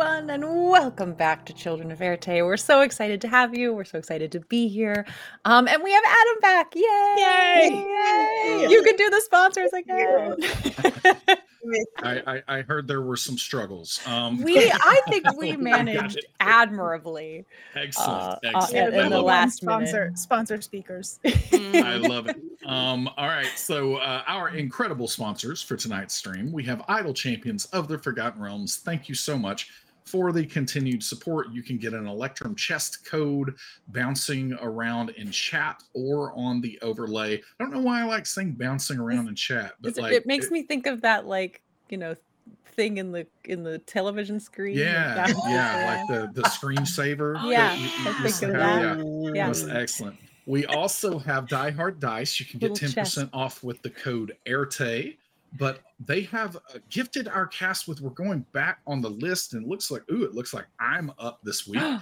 everyone, and welcome back to Children of Erte. We're so excited to have you. We're so excited to be here. Um, and we have Adam back. Yay! Yay! You can do the sponsors again. I, I, I heard there were some struggles. Um, we, I think we We managed admirably. excellent, uh, uh, in the last sponsor minute. sponsor speakers. I love it. Um, all right, so uh, our incredible sponsors for tonight's stream, we have Idle Champions of the Forgotten Realms. Thank you so much for the continued support. You can get an Electrum chest code bouncing around in chat or on the overlay. I don't know why I like saying bouncing around in chat, but like it makes me think of that, like you know, thing in the in the television screen. Yeah, yeah, like the the screensaver. Oh, that Yeah, you- you I think of that. Yeah, Yeah. That's excellent. We also have Die Hard Dice. You can get 10% chest. off with the code AIRTE. But they have uh, gifted our cast with, we're going back on the list and it looks like, ooh, it looks like I'm up this week.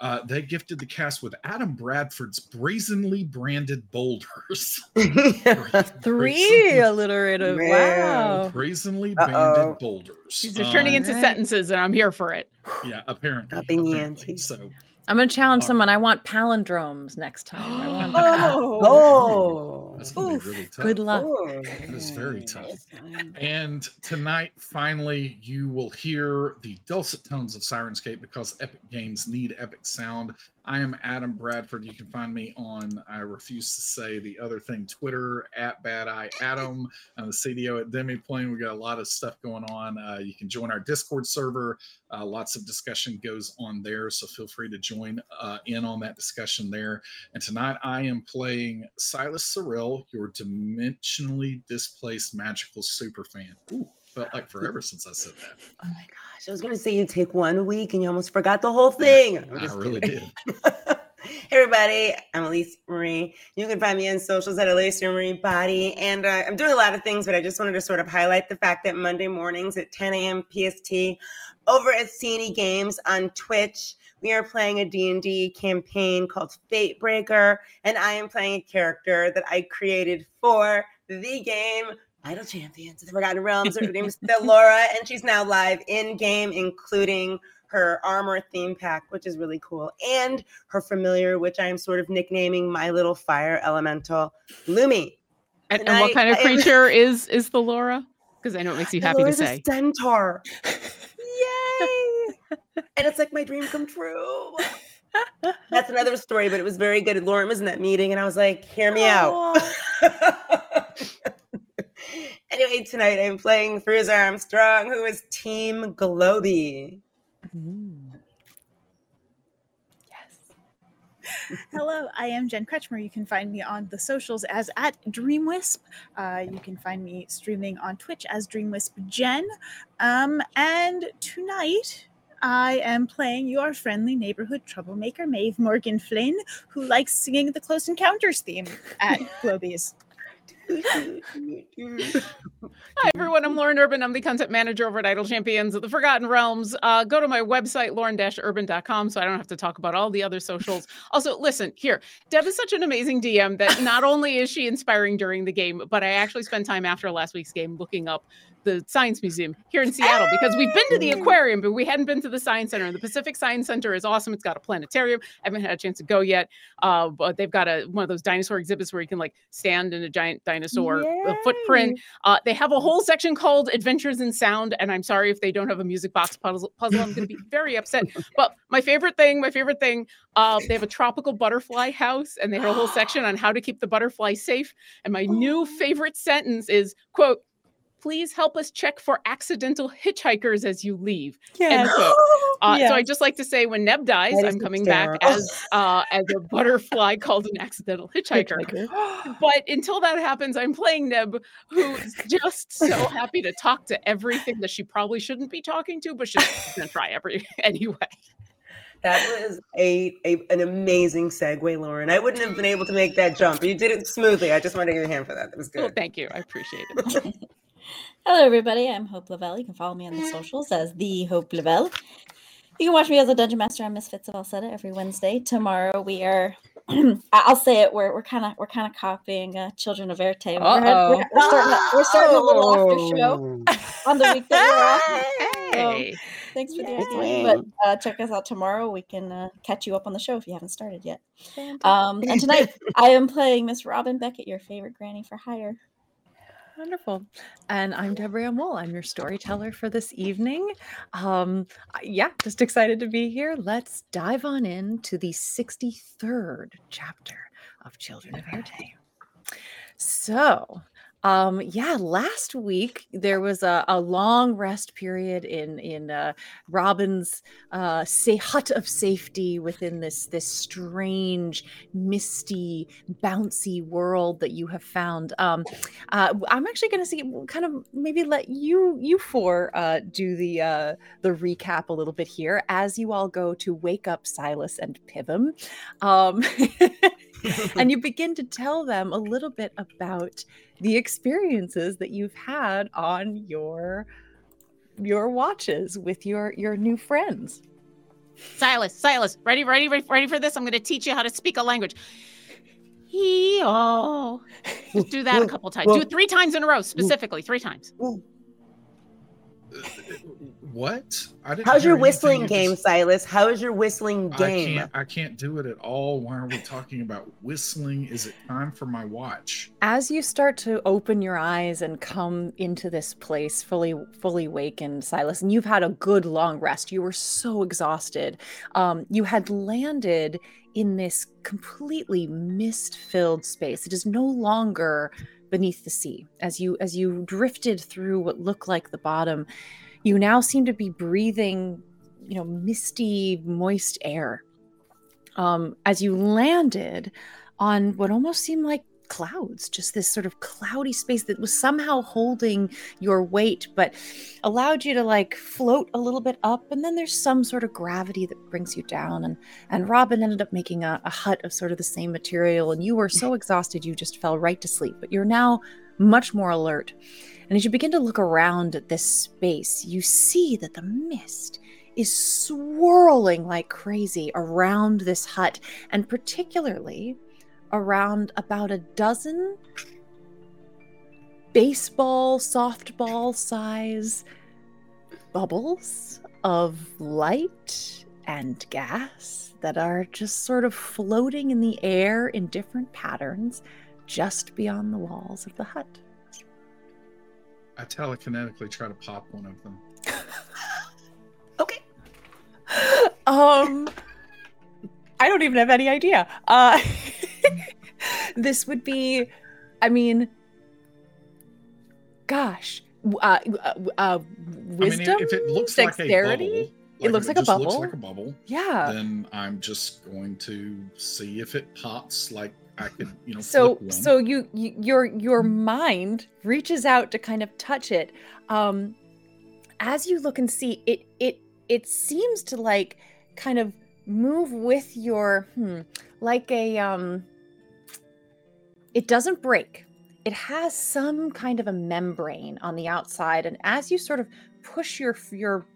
Uh, they gifted the cast with Adam Bradford's brazenly branded boulders. Three alliterative. Man. Wow. brazenly Uh-oh. branded boulders. These are turning Um, into Right. sentences, and I'm here for it. yeah, apparently. Apparently. So I'm gonna challenge Uh, someone. I want palindromes next time. I want Oh, Oh, that's gonna Oof, be really tough. good luck. That is very tough. And tonight, finally, you will hear the dulcet tones of Sirenscape because Epic Games need epic sound. I am Adam Bradford. You can find me on, I refuse to say the other thing, Twitter at Bad Eye Adam. I'm the CDO at Demiplane. We got a lot of stuff going on. Uh, you can join our Discord server. Uh, lots of discussion goes on there. So feel free to join uh, in on that discussion there. And tonight I am playing Silas Sorrell, your dimensionally displaced magical superfan. Ooh, felt like forever since I said that. Oh my gosh, I was gonna say you take one week and you almost forgot the whole thing. I really kidding. did. hey everybody, I'm Elise Marie. You can find me on socials at Elise Marie Body, and uh, I'm doing a lot of things, but I just wanted to sort of highlight the fact that Monday mornings at 10 a.m. PST, over at CNE Games on Twitch, we are playing a D&D campaign called Fate Breaker, and I am playing a character that I created for the game Idle Champions of the Forgotten Realms. Her name is Delora, and she's now live in game, including her armor theme pack, which is really cool, and her familiar, which I am sort of nicknaming my little fire elemental, Lumi. And, and what Tonight, kind of I creature is is Delora? Because I know it makes you happy to say. a centaur. Yay! and it's like my dream come true. That's another story, but it was very good. Lauren was in that meeting, and I was like, "Hear me out." anyway, tonight I'm playing Fraser Armstrong, who is Team Globy. Hello, I am Jen Kretschmer. You can find me on the socials as at DreamWisp. Uh, you can find me streaming on Twitch as DreamWisp Jen. Um, and tonight I am playing your friendly neighborhood troublemaker, Maeve Morgan Flynn, who likes singing the Close Encounters theme at Globies. Hi everyone, I'm Lauren Urban. I'm the content manager over at Idle Champions of the Forgotten Realms. Uh, go to my website, lauren-urban.com, so I don't have to talk about all the other socials. Also, listen, here, Deb is such an amazing DM that not only is she inspiring during the game, but I actually spent time after last week's game looking up the Science Museum here in Seattle because we've been to the aquarium, but we hadn't been to the Science Center. And the Pacific Science Center is awesome. It's got a planetarium. I haven't had a chance to go yet, uh, but they've got a one of those dinosaur exhibits where you can like stand in a giant dinosaur uh, footprint. Uh, they have a whole section called Adventures in Sound, and I'm sorry if they don't have a music box puzzle. puzzle. I'm going to be very upset. But my favorite thing, my favorite thing, uh, they have a tropical butterfly house, and they have a whole section on how to keep the butterfly safe. And my new favorite sentence is quote please help us check for accidental hitchhikers as you leave. End quote. Uh, So I just like to say, when Neb dies, I'm coming back as uh, as a butterfly called an accidental hitchhiker. But until that happens, I'm playing Neb, who's just so happy to talk to everything that she probably shouldn't be talking to, but she's gonna try every anyway. That was a, a an amazing segue, Lauren. I wouldn't have been able to make that jump. You did it smoothly. I just want to give you a hand for that. That was Well, good. thank you. I appreciate it. Hello, everybody. I'm Hope Lavelle. You can follow me on the socials as the Hope Lavelle. You can watch me as a dungeon master on Misfits of Alceta every Wednesday. Tomorrow we are. I'll say it. We're we're kind of we're kind of copying uh, Children of Erte. We're, we're, we're starting a, we're starting a little after show Oh. on the week that we're off. Hey. Thanks for the idea. But uh, check us out tomorrow. We can uh, catch you up on the show if you haven't started yet. Um, and tonight I am playing Miss Robin Beckett, your favorite granny for hire. Wonderful. And I'm Deborah Ann Woll. I'm your storyteller for this evening. Um, yeah, just excited to be here. Let's dive on into the 63rd chapter of Children of Erte. So, um, yeah, last week there was a, a long rest period in in uh, Robin's uh, say hut of safety within this this strange, misty, bouncy world that you have found. Um, uh, I'm actually going to see kind of maybe let you you four uh, do the uh, the recap a little bit here as you all go to wake up Silas and Pivum, um, and you begin to tell them a little bit about the experiences that you've had on your your watches with your your new friends. Silas, Silas, ready, ready, ready, ready for this? I'm going to teach you how to speak a language. Hee-oh. Just do that a couple times. Do it three times in a row, specifically, three times. What? I didn't How's your whistling game, just- Silas? How is your whistling I game? can't. I can't do it at all. Why are we talking about whistling? Is it time for my watch? as you start to open your eyes and come into this place fully fully wakened silas and you've had a good long rest you were so exhausted um, you had landed in this completely mist filled space it is no longer beneath the sea as you as you drifted through what looked like the bottom you now seem to be breathing you know misty moist air um, as you landed on what almost seemed like clouds, just this sort of cloudy space that was somehow holding your weight, but allowed you to like float a little bit up. And then there's some sort of gravity that brings you down. And and Robin ended up making a, a hut of sort of the same material. And you were so exhausted you just fell right to sleep. But you're now much more alert. And as you begin to look around at this space, you see that the mist is swirling like crazy around this hut, and particularly around about a dozen baseball, softball size bubbles of light and gas that are just sort of floating in the air in different patterns just beyond the walls of the hut. I telekinetically try to pop one of them. okay. um i don't even have any idea uh this would be i mean gosh uh, uh, uh wisdom I mean, if it looks dexterity like a bubble, It looks like a just looks like a bubble. yeah Then I'm just going to see if it pops. Like I could, you know. so so you, you your your mind reaches out to kind of touch it. Um as you look and see it it it seems to like kind of move with your hmm like a um it doesn't break. It has some kind of a membrane on the outside. And as you sort of push your your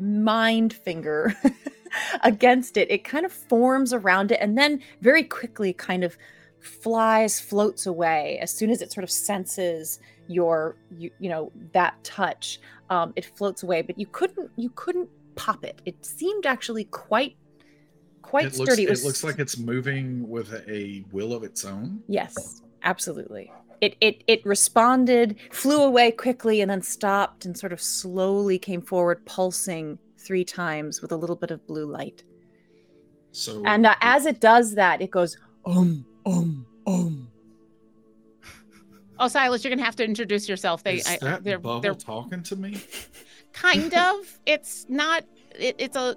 mind finger against it it kind of forms around it and then very quickly kind of flies floats away. As soon as it sort of senses your you, you know that touch um, it floats away. But you couldn't you couldn't pop it. It seemed actually quite quite it looks, sturdy. It was- looks like it's moving with a will of its own. yes absolutely. It, it it responded flew away quickly and then stopped and sort of slowly came forward pulsing three times with a little bit of blue light. So and uh, as it does that it goes um um um Oh, Silas, you're gonna have to introduce yourself. They, is I, that they're, bubble they're talking to me? kind of. It's not. It, it's a.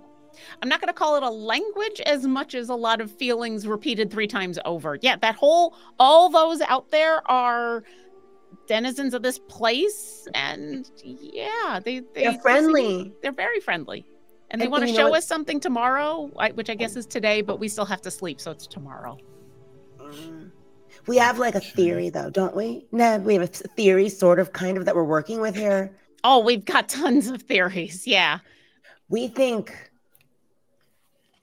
I'm not gonna call it a language as much as a lot of feelings repeated three times over. Yeah, that whole, all those out there are denizens of this place, and yeah, they, they They're friendly. They're very friendly. And they And- want to show us something tomorrow, which I guess is today, but we still have to sleep, so it's tomorrow. We have like a theory though, don't we? Neb, we have a theory, sort of, kind of, that we're working with here. Oh, we've got tons of theories. Yeah. We think,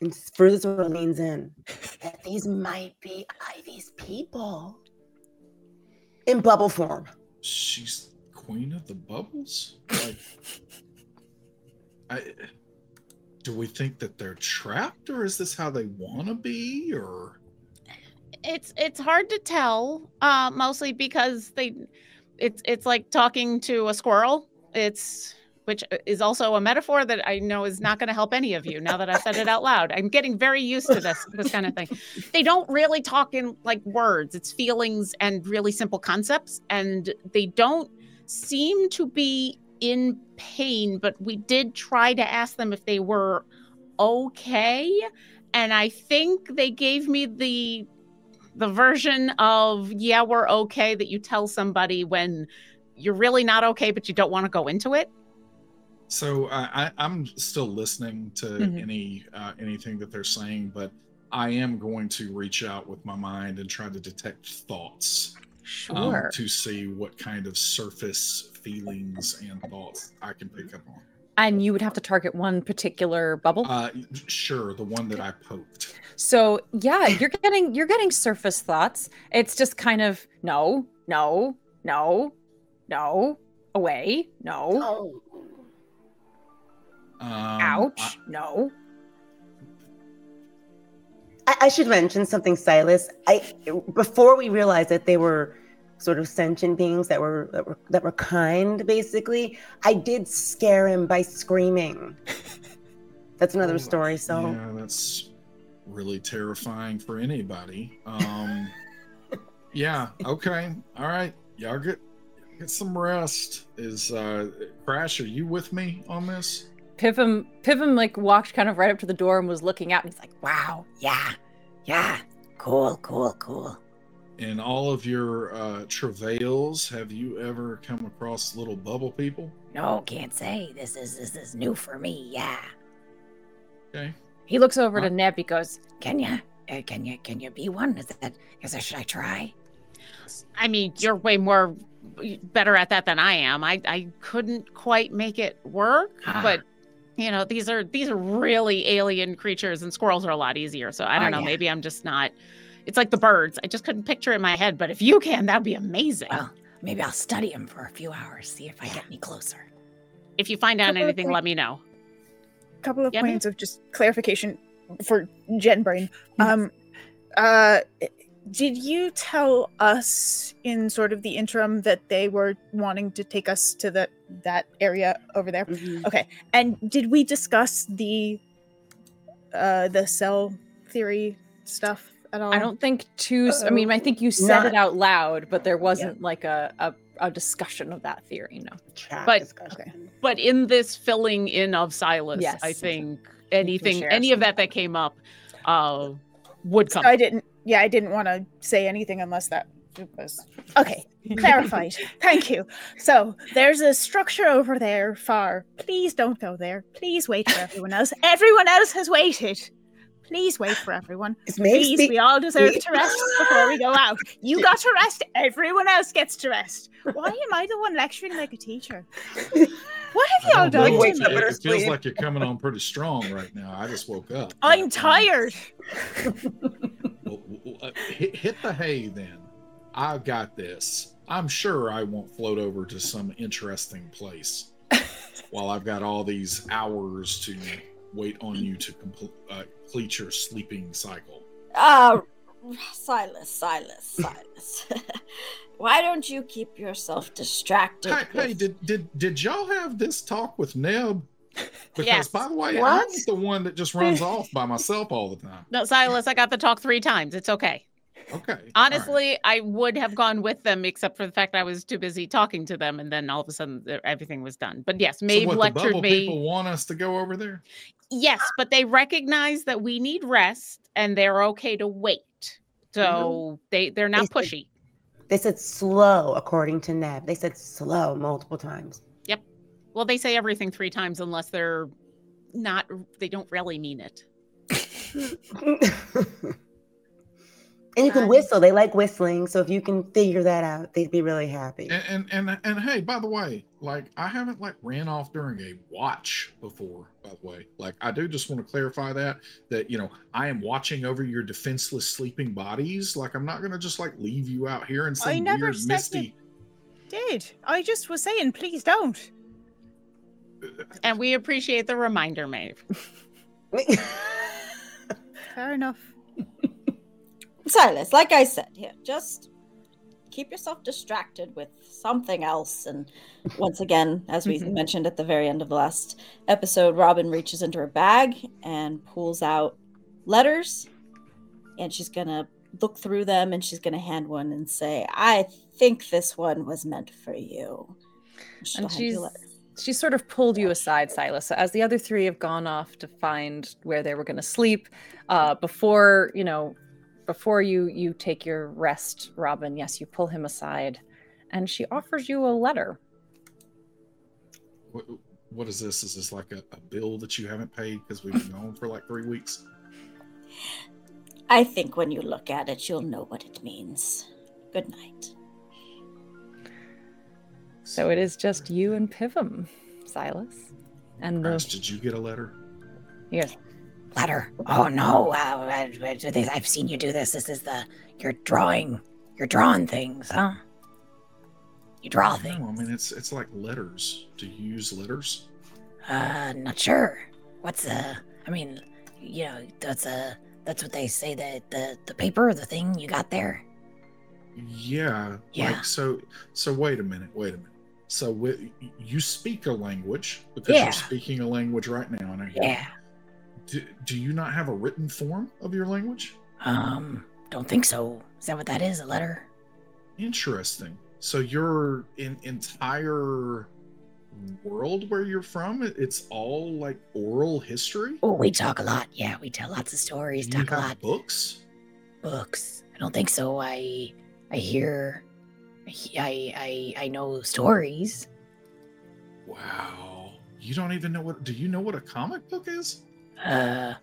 and further sort of leans in, that these might be Ivy's people in bubble form. She's queen of the bubbles. Like, I do we think that they're trapped, or is this how they want to be, or it's it's hard to tell uh mostly because they it's it's like talking to a squirrel. It's which is also a metaphor that i know is not going to help any of you now that i said it out loud. I'm getting very used to this this kind of thing. They don't really talk in like words. It's feelings and really simple concepts and they don't seem to be in pain but we did try to ask them if they were okay and i think they gave me the the version of yeah we're okay that you tell somebody when you're really not okay but you don't want to go into it so? I, I I'm still listening to Mhm. any uh, anything that they're saying, but I am going to reach out with my mind and try to detect thoughts um, sure to see what kind of surface feelings and thoughts I can pick up on. and you would have to target one particular bubble Uh, sure, the one that I poked. So yeah, you're getting you're getting surface thoughts. It's just kind of no, no, no, no, away, no, Oh. Um, ouch, I- no. I, I should mention something, Silas. I before we realized that they were sort of sentient beings that were that were that were kind, basically. I did scare him by screaming. That's another Oh, story. So yeah, that's really terrifying for anybody. Um, yeah. Okay. All right. Y'all get get some rest. Is uh, Crash? Are you with me on this? Pivum Pivum like walked kind of right up to the door and was looking out and he's like, Wow. Yeah. Yeah. Cool. Cool. Cool. In all of your uh, travails, have you ever come across little bubble people? No, can't say. This is this is new for me. Yeah. Okay. He looks over to Huh? Neb, he goes, Can you? Uh, can you? Can you be one? Is that? Is that? Should I try? i mean you're way more better at that than i am i i couldn't quite make it work Ah. but you know these are these are really alien creatures and squirrels are a lot easier so i don't Oh, know yeah. maybe i'm just not it's like the birds i just couldn't picture it in my head but if you can that'd be amazing Well, maybe I'll study them for a few hours. See if I get any closer. if you find out anything let me know couple of Yeah, points of just clarification for Gen Brain. Um, uh, did you tell us in sort of the interim that they were wanting to take us to the that area over there? Mhm. Okay, and did we discuss the uh the cell theory stuff at all? I don't think too I mean, I think you said Not- it out loud, but there wasn't like a, a a discussion of that theory, no. Chat But- discussion. but in this filling in of silas Yes. i think anything any of that that came up uh would come I didn't. Yeah, I didn't want to say anything unless that was okay. Clarified. Thank you. So there's a structure over there far. Please don't go there. Please wait for everyone else. Everyone else has waited. Please wait for everyone. Is Maeve Please, speak- we all deserve to rest before we go out. You got to rest. Everyone else gets to rest. Why am I the one lecturing like a teacher? What have y'all done know. To It, me? better it feels like you're coming on pretty strong right now. I just woke up. I'm tired. well, well, uh, hit, hit the hay then. I've got this. I'm sure I won't float over to some interesting place while I've got all these hours to wait on you to compl- uh, complete your sleeping cycle. Ah, Silas, Silas, Silas. Why don't you keep yourself distracted? Hey, hey, did did did y'all have this talk with Neb? Because Yes. by the way, What? I'm the one that just runs off by myself all the time. No, Silas, I got the talk three times. It's okay. Okay. all right. Honestly, I would have gone with them except for the fact I was too busy talking to them, and then all of a sudden everything was done. But yes, So Maeve what, the lectured bubble me. people want us to go over there? Yes, but they recognize that we need rest, and they're okay to wait. So mm-hmm. they they're not They said- pushy. They said slow, according to Neb. They said slow multiple times. Yep. Well, they say everything three times unless they're not. They don't really mean it. and you can Fun. whistle. They like whistling. So if you can figure that out, they'd be really happy. And, and and and hey, by the way, like I haven't like ran off during a watch before. By the way, like I do just want to clarify that that you know I am watching over your defenseless sleeping bodies. Like I'm not gonna just like leave you out here in some I never weird said misty. Did I just was saying, please don't. Uh, uh, and we appreciate the reminder, Maeve. Fair enough. Silas, like I said, here, just keep yourself distracted with something else. And once again, as we mentioned at the very end of the last episode, Robin reaches into her bag and pulls out letters. And she's going to look through them and she's going to hand one and say, I think this one was meant for you. She'll And she's she's sort of pulled you aside, Silas. So as the other three have gone off to find where they were going to sleep, uh, before you know, before you you take your rest, Robin. Yes, you pull him aside, and she offers you a letter. What, what is this? Is this like a, a bill that you haven't paid because we've been gone for like three weeks? I think when you look at it, you'll know what it means. Good night. So it is just you and Pivum, Silas, and the Crash, did you get a letter? yes. Letter. Oh no, uh, uh, uh, I've seen you do this. This is the you're drawing. You're drawing things, huh? You draw things. No, I mean it's it's like letters. Do you use letters? Uh, not sure. What's uh? I mean, you know, that's a that's what they say. that the the paper, the thing you got there. Yeah. Yeah. Like so. So wait a minute. Wait a minute. So you speak a language because Yeah. you're speaking a language right now, and I hear. Yeah. Do, do you not have a written form of your language? Um, don't think so. Is that what that is? A letter? Interesting. So your in, entire world where you're from, it's all like oral history. Oh, we talk a lot. Yeah, we tell lots of stories. You Talk a lot. books? Books. I don't think so. I I hear. I I, I know stories. Wow. You don't even know what? Do you know what a comic book is? Uh,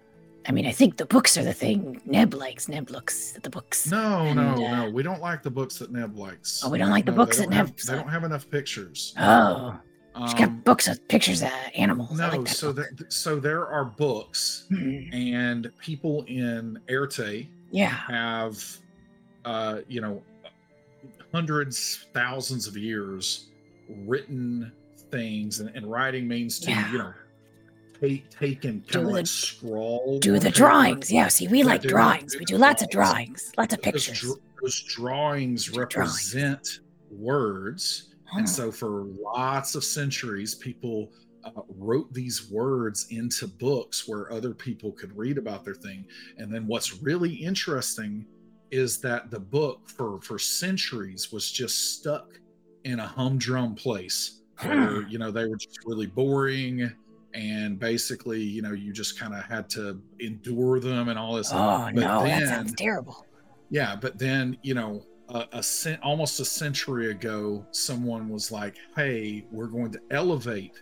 I mean, I think the books are the thing Neb likes. Neb looks at the books. No, And, no, uh, no. We don't like the books that Neb likes. Oh, we don't like the books that don't have- Neb- They don't have enough pictures. Oh, she's got Um, books of pictures of animals. No, like so book. that so there are books, Hmm, and people in Erte yeah. have, uh, you know, hundreds, thousands of years written things, and, and writing means to Yeah. you know take take and Do kind of the- like scroll. Do the drawings. Yeah, see, we like drawings. We do lots of drawings. lots of pictures. dr- Those drawings represent words. Huh. And so, for lots of centuries, people uh, wrote these words into books where other people could read about their thing. And then, what's really interesting is that the book for for centuries was just stuck in a humdrum place where you know they were just really boring and basically you know you just kind of had to endure them and all this oh, but no, that sounds terrible. yeah, but then you know, a, a cent, almost a century ago, someone was like, "Hey, we're going to elevate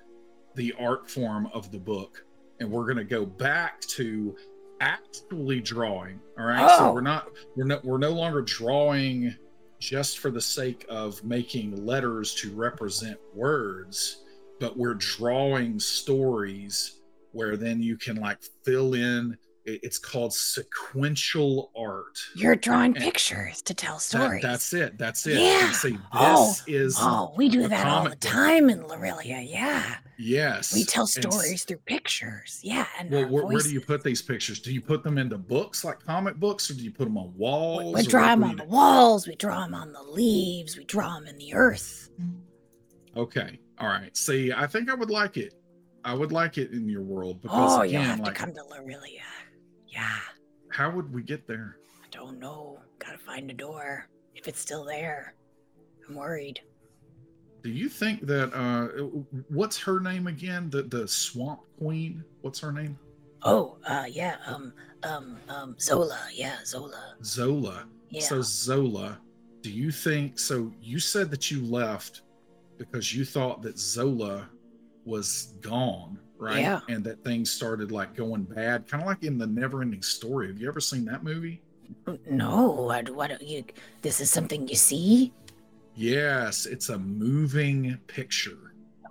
the art form of the book, and we're going to go back to actually drawing." All right, so Oh. we're not we're not we're no longer drawing just for the sake of making letters to represent words, but we're drawing stories where then you can like fill in It's called sequential art. You're drawing And pictures to tell That- stories. that's it. That's it. Yeah. See, this Oh, is oh, we do that all the comic book. time in Lorelia. Yeah, yes. we tell And stories through pictures. Yeah, and Well, where, where do you put these pictures? Do you put them into books like comic books, or do you put them on walls? We, we draw them on the walls. We draw them on the leaves. We draw them in the earth. Okay. All right. See, I think I would like it. I would like it in your world because Oh, you'll have like, to come to Lorelia. Yeah, how would we get there? I don't know. Gotta find a door. If it's still there, I'm worried. Do you think that uh what's her name again? The the swamp queen? What's her name? Oh, uh, yeah. Um, um, um, Zola. Yeah, Zola. Zola. Yeah. So Zola, do you think so you said that you left because you thought that Zola was gone, right? Yeah. And that things started like going bad, kind of like in the never ending story. Have you ever seen that movie? no, what? What? You? This is something you see? Yes, it's a moving picture.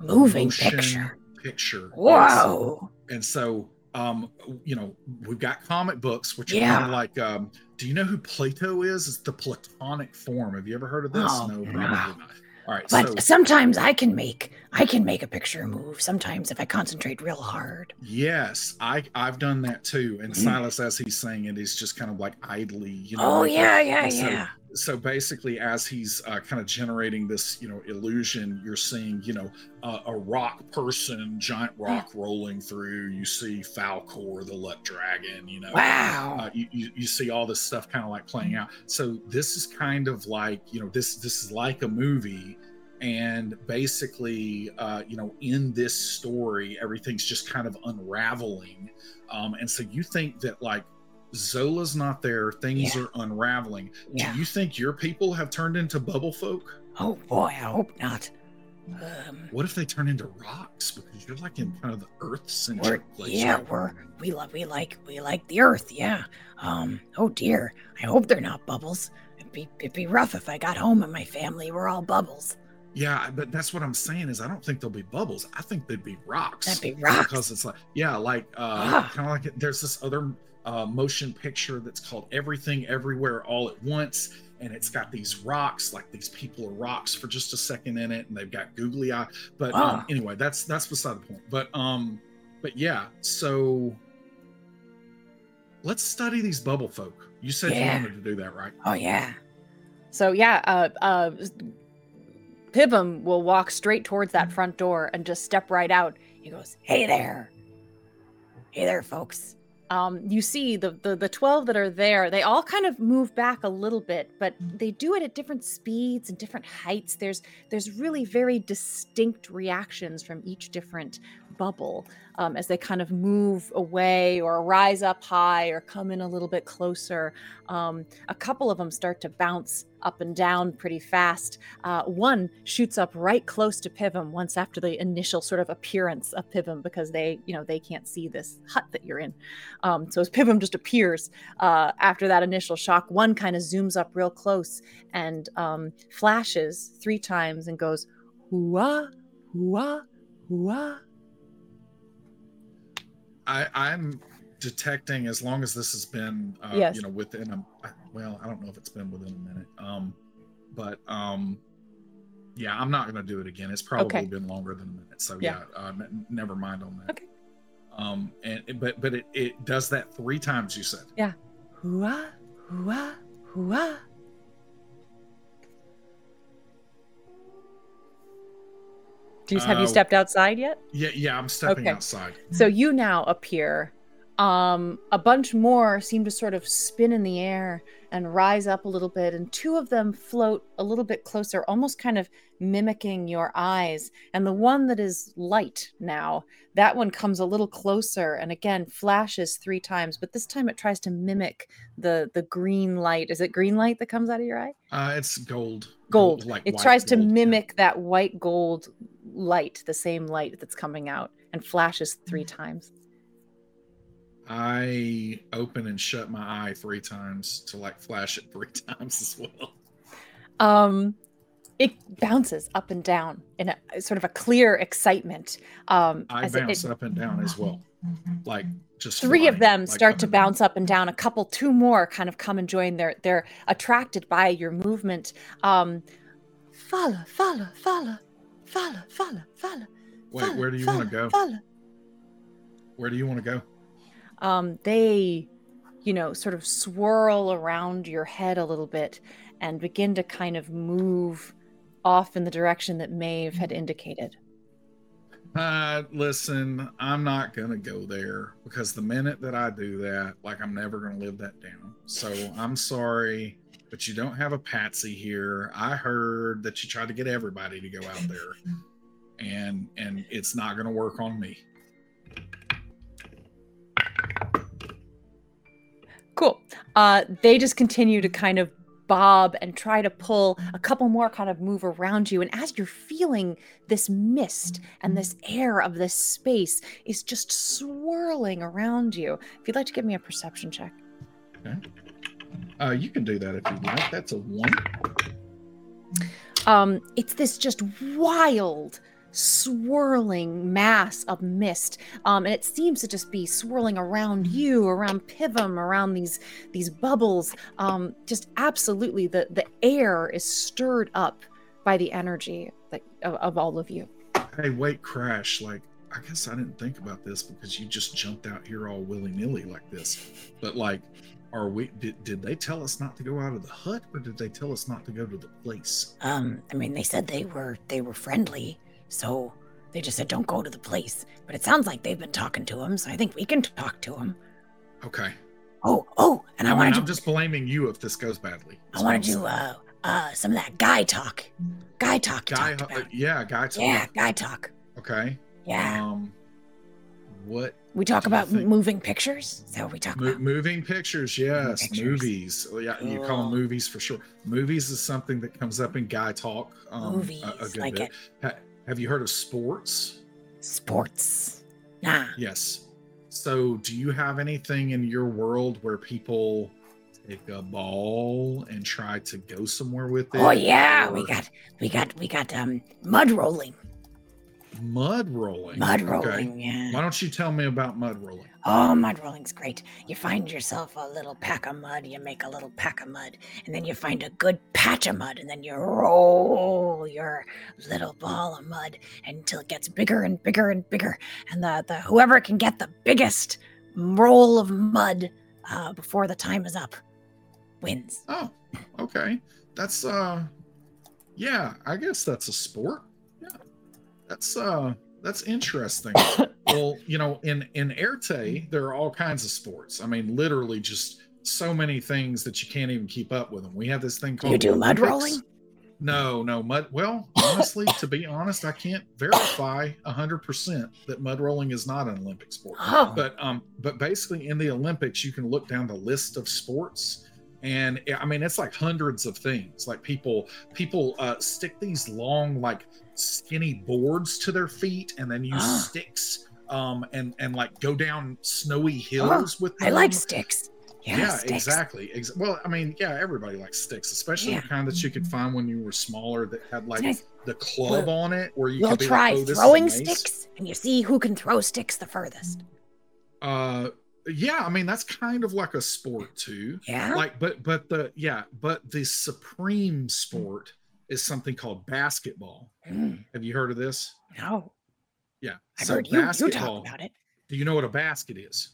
A moving picture. Picture. Wow. And so, um, you know, we've got comic books, which are Yeah. kind of like, um, do you know who Plato is? It's the Platonic form. Have you ever heard of this? Oh, probably no. not. All right. But so, sometimes I can make I can make a picture move. Sometimes if I concentrate real hard. yes, I I've done that too. And Mhm. Silas, as he's saying it, is just kind of like idly, you know. oh like- yeah, yeah, yeah. So basically as he's uh, kind of generating this you know illusion you're seeing you know uh, a rock person giant rock rolling through. You see Falkor the luck dragon you know. Wow. uh, you, you, you see all this stuff kind of like playing out. So this is kind of like you know this this is like a movie. And basically uh, you know in this story everything's just kind of unraveling. Um, and so you think that like zola's not there things Yeah. are unraveling Yeah. do you think your people have turned into bubble folk Oh boy, I hope not. Um, what if they turn into rocks because you're like in kind of the earth centric place yeah, we're we love we like we like the earth. Yeah. Um. Oh dear. I hope they're not bubbles. It'd be it'd be rough if I got home and my family were all bubbles. Yeah, but that's what I'm saying is I don't think there'll be bubbles. I think they'd be rocks. That'd be rocks. Because it's like yeah, like uh Ah. kind of like there's this other uh motion picture that's called Everything Everywhere All at Once and it's got these rocks like these people are rocks for just a second in it and they've got googly eye but um Ah. anyway that's that's beside the point but um but yeah so let's study these bubble folk you said Yeah. you wanted to do that right Oh yeah. So yeah, uh, uh, Pivum will walk straight towards that front door and just step right out. He goes, "Hey there. Hey there, folks. Um, you see the, the the twelve that are there. They all kind of move back a little bit, but they do it at different speeds and different heights. There's there's really very distinct reactions from each different bubble um, as they kind of move away or rise up high or come in a little bit closer. Um, a couple of them start to bounce up and down pretty fast. Uh, one shoots up right close to Pivum once after the initial sort of appearance of Pivum because they, you know, they can't see this hut that you're in. Um, so as Pivum just appears uh, after that initial shock, one kind of zooms up real close and um, flashes three times and goes, hooah, hooah, hooah. I, I'm detecting as long as this has been, uh, Yes. you know, within a well, I don't know if it's been within a minute, um, but um, yeah, I'm not going to do it again. It's probably Okay. been longer than a minute, so yeah, Yeah. uh, n- never mind on that. Okay. Um, and but but it, it does that three times. You said Yeah. Hooah, hooah, hooah. Do you, have you Uh, stepped outside yet? yeah, yeah. I'm stepping Okay. outside. So you now appear. Um, a bunch more seem to sort of spin in the air and rise up a little bit, and two of them float a little bit closer, almost kind of mimicking your eyes. And the one that is light now, that one comes a little closer and again flashes three times, but this time it tries to mimic the the green light. Is it green light that comes out of your eye? Uh, it's gold. Gold. like it tries to gold, yeah. mimic that white gold light, the same light that's coming out, and flashes three times. I open and shut my eye three times to like flash it three times as well. um it bounces up and down in a sort of a clear excitement um I as bounce it, up and down as well. like just three of them like, start to under them. bounce up and down a couple two more kind of come and join they're they're attracted by your movement um follow follow follow follow follow follow Wait, where do you want to go? follow Where do you want to go? um they you know sort of swirl around your head a little bit and begin to kind of move off in the direction that Maeve had indicated Uh, listen, I'm not gonna go there because the minute that I do that, like I'm never gonna live that down. So I'm sorry, but you don't have a patsy here. I heard that you tried to get everybody to go out there, and and it's not gonna work on me. Cool. Uh, they just continue to kind of bob and try to pull a couple more kind of move around you. And as you're feeling this mist and this air of this space is just swirling around you, if you'd like to give me a perception check. Uh, you can do that if you'd like. That's a one. Um, it's this just wild, swirling mass of mist, um, and it seems to just be swirling around you, around Pivum, around these these bubbles. Um, just absolutely, the the air is stirred up by the energy like of, of all of you. Hey, wait, crash. Like, I guess I didn't think about this because you just jumped out here all willy nilly like this. But like, are we? Did, did they tell us not to go out of the hut, or did they tell us not to go to the place? Um, I mean, they said they were they were friendly, so they just said don't go to the place. But it sounds like they've been talking to him, so I think we can talk to him. Okay. Oh, oh, and I, I mean, wanted I'm to just blaming you if this goes badly. I wanted to do uh uh some of that guy talk, guy talk. Guy, uh, yeah, guy talk. Yeah, guy talk. Okay. Yeah, Um, what we talk about think? moving pictures. Is that what we talk Mo- about? moving pictures, yes, pictures. movies. Oh, Yeah, you call them movies for sure. Movies is something that comes up in guy talk. Um, Movies, a, a good like bit. it. Ha- have you heard of sports? Sports. Nah. Yes. So, do you have anything in your world where people take a ball and try to go somewhere with it? Oh yeah, we got we got we got um mud rolling. Mud rolling. Mud Okay. rolling, yeah. Why don't you tell me about mud rolling? Oh, mud rolling's great. You find yourself a little pack of mud, you make a little pack of mud, and then you find a good patch of mud, and then you roll your little ball of mud until it gets bigger and bigger and bigger. And the, the whoever can get the biggest roll of mud uh, before the time is up wins. Oh, okay. That's uh yeah, I guess that's a sport. That's uh that's interesting. well, you know, in in Erte, there are all kinds of sports. I mean, literally just so many things that you can't even keep up with them. We have this thing called you do mud rolling? No, no mud. Well, honestly, to be honest, I can't verify hundred percent that mud rolling is not an Olympic sport Oh, but um but basically in the olympics you can look down the list of sports and i- i mean it's like hundreds of things like people people uh stick these long like skinny boards to their feet and then use Ah. sticks um and and like go down snowy hills with them I like sticks. Yeah, yeah, sticks. exactly Ex- well i mean yeah everybody likes sticks especially Yeah. the kind that you could find when you were smaller that had like nice. the club on it where you We'll could try like, oh, this is a throwing mace." sticks, and you see who can throw sticks the furthest. uh yeah i mean that's kind of like a sport too Yeah. like but but the yeah but the supreme sport is something called basketball Mm, have you heard of this no, yeah I've so heard you, you talk about it. do you know what a basket is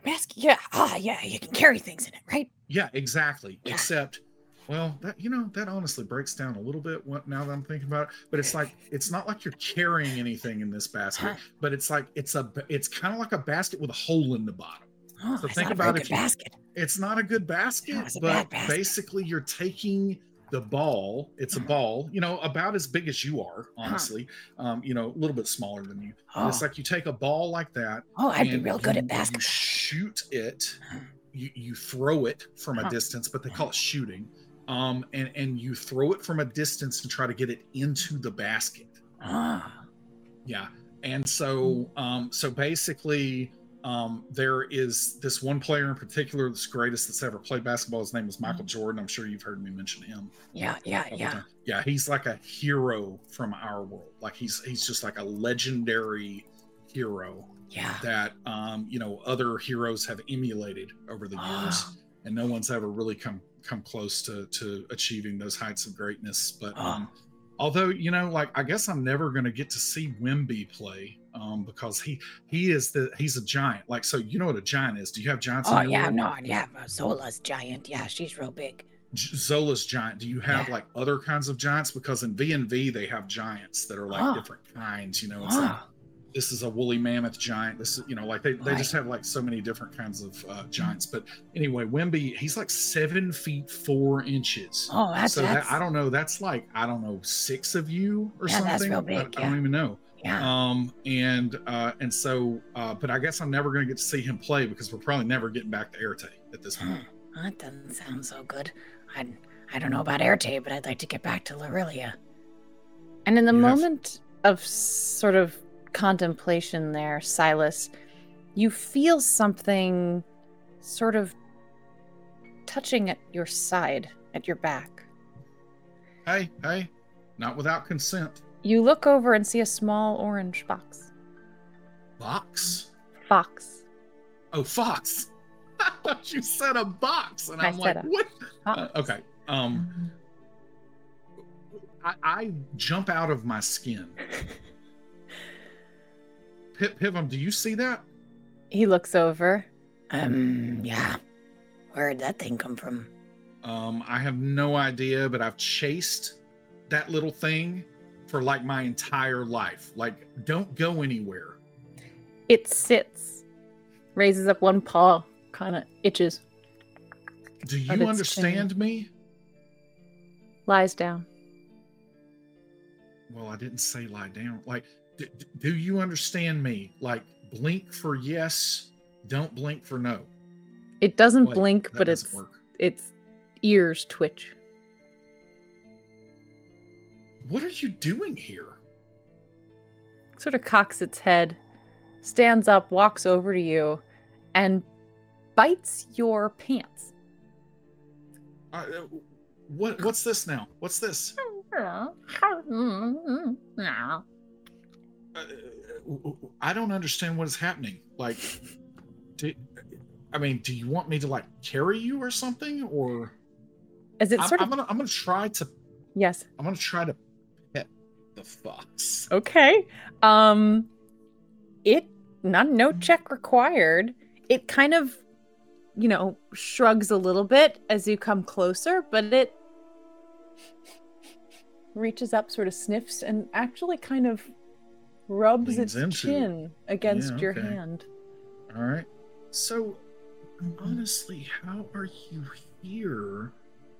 A Basket. Yeah. Ah, yeah. You can carry things in it, right? yeah exactly Yeah. except well that you know that honestly breaks down a little bit what, now that i'm thinking about it but it's like it's not like you're carrying anything in this basket Huh. but it's like it's a it's kind of like a basket with a hole in the bottom Oh, So think not a about very if good you- basket. it's not a good basket, No, but basket. basically you're taking the ball. It's a Uh-huh. ball, you know, about as big as you are, honestly. Um, you know, a little bit smaller than you. Oh, It's like you take a ball like that. oh I'd be real good you- at You basketball. shoot it. You, you throw it from a distance, but they call it shooting. Um, and and you throw it from a distance and try to get it into the basket. Ah, Yeah. And so um so basically um there is this one player in particular that's greatest that's ever played basketball. His name is Michael Jordan. I'm sure you've heard me mention him. yeah, yeah, yeah. time. Yeah, he's like a hero from our world. Like he's he's just like a legendary hero Yeah. that um, you know other heroes have emulated over the years, and no one's ever really come come close to to achieving those heights of greatness. But um, although you know, like I guess I'm never going to get to see Wemby play um, because he he is the he's a giant. Like so, you know what a giant is? Do you have giants? Oh yeah, no, yeah. Zola's giant. Yeah, she's real big. Zola's giant. Do you have Yeah. like other kinds of giants? Because in V and V they have giants that are like Ah. different kinds. You know, it's like this is a woolly mammoth giant. This is you know like they, they just have like so many different kinds of uh, giants. But anyway, Wemby he's like seven feet four inches. Oh, that's so that's that, I don't know. That's like I don't know six of you or Yeah, something. that's real I- big, I, yeah. don't even know. Yeah. Um and uh and so uh but I guess I'm never going to get to see him play because we're probably never getting back to Erte at this point. That doesn't sound so good. I I don't know about Erte, but I'd like to get back to Larilia. And in the You have- moment of sort of contemplation there, Silas, you feel something sort of touching at your side, at your back. Hey, hey, not without consent. You look over and see a small orange box. Box. Fox. Oh, Fox. I thought you said a box, and I I'm like, a what? Uh, okay. Um, I, I jump out of my skin. Pip, Pivum, do you see that? He looks over. Um, yeah. Where'd that thing come from? Um, I have no idea, but I've chased that little thing for like my entire life. Like, don't go anywhere. It sits, raises up one paw, kind of itches, Do you understand me? lies down. Well, I didn't say lie down. Like, d- do you understand me? Like, blink for yes, don't blink for no. It doesn't Wait, blink, but its work. its ears twitch. What are you doing here? Sort of cocks its head, stands up, walks over to you, and bites your pants. Uh, uh, what what's this now? What's this? Uh, uh, I don't understand what is happening. Like, do, I mean, do you want me to like carry you or something? Or is it I'm, sort I'm of gonna I'm gonna try to yes. I'm gonna try to the fox. Okay. Um it not no check required. It kind of you know shrugs a little bit as you come closer, but it reaches up, sort of sniffs, and actually kind of rubs Leans its into chin against Yeah, your okay. hand. All right. So, honestly, how are you here?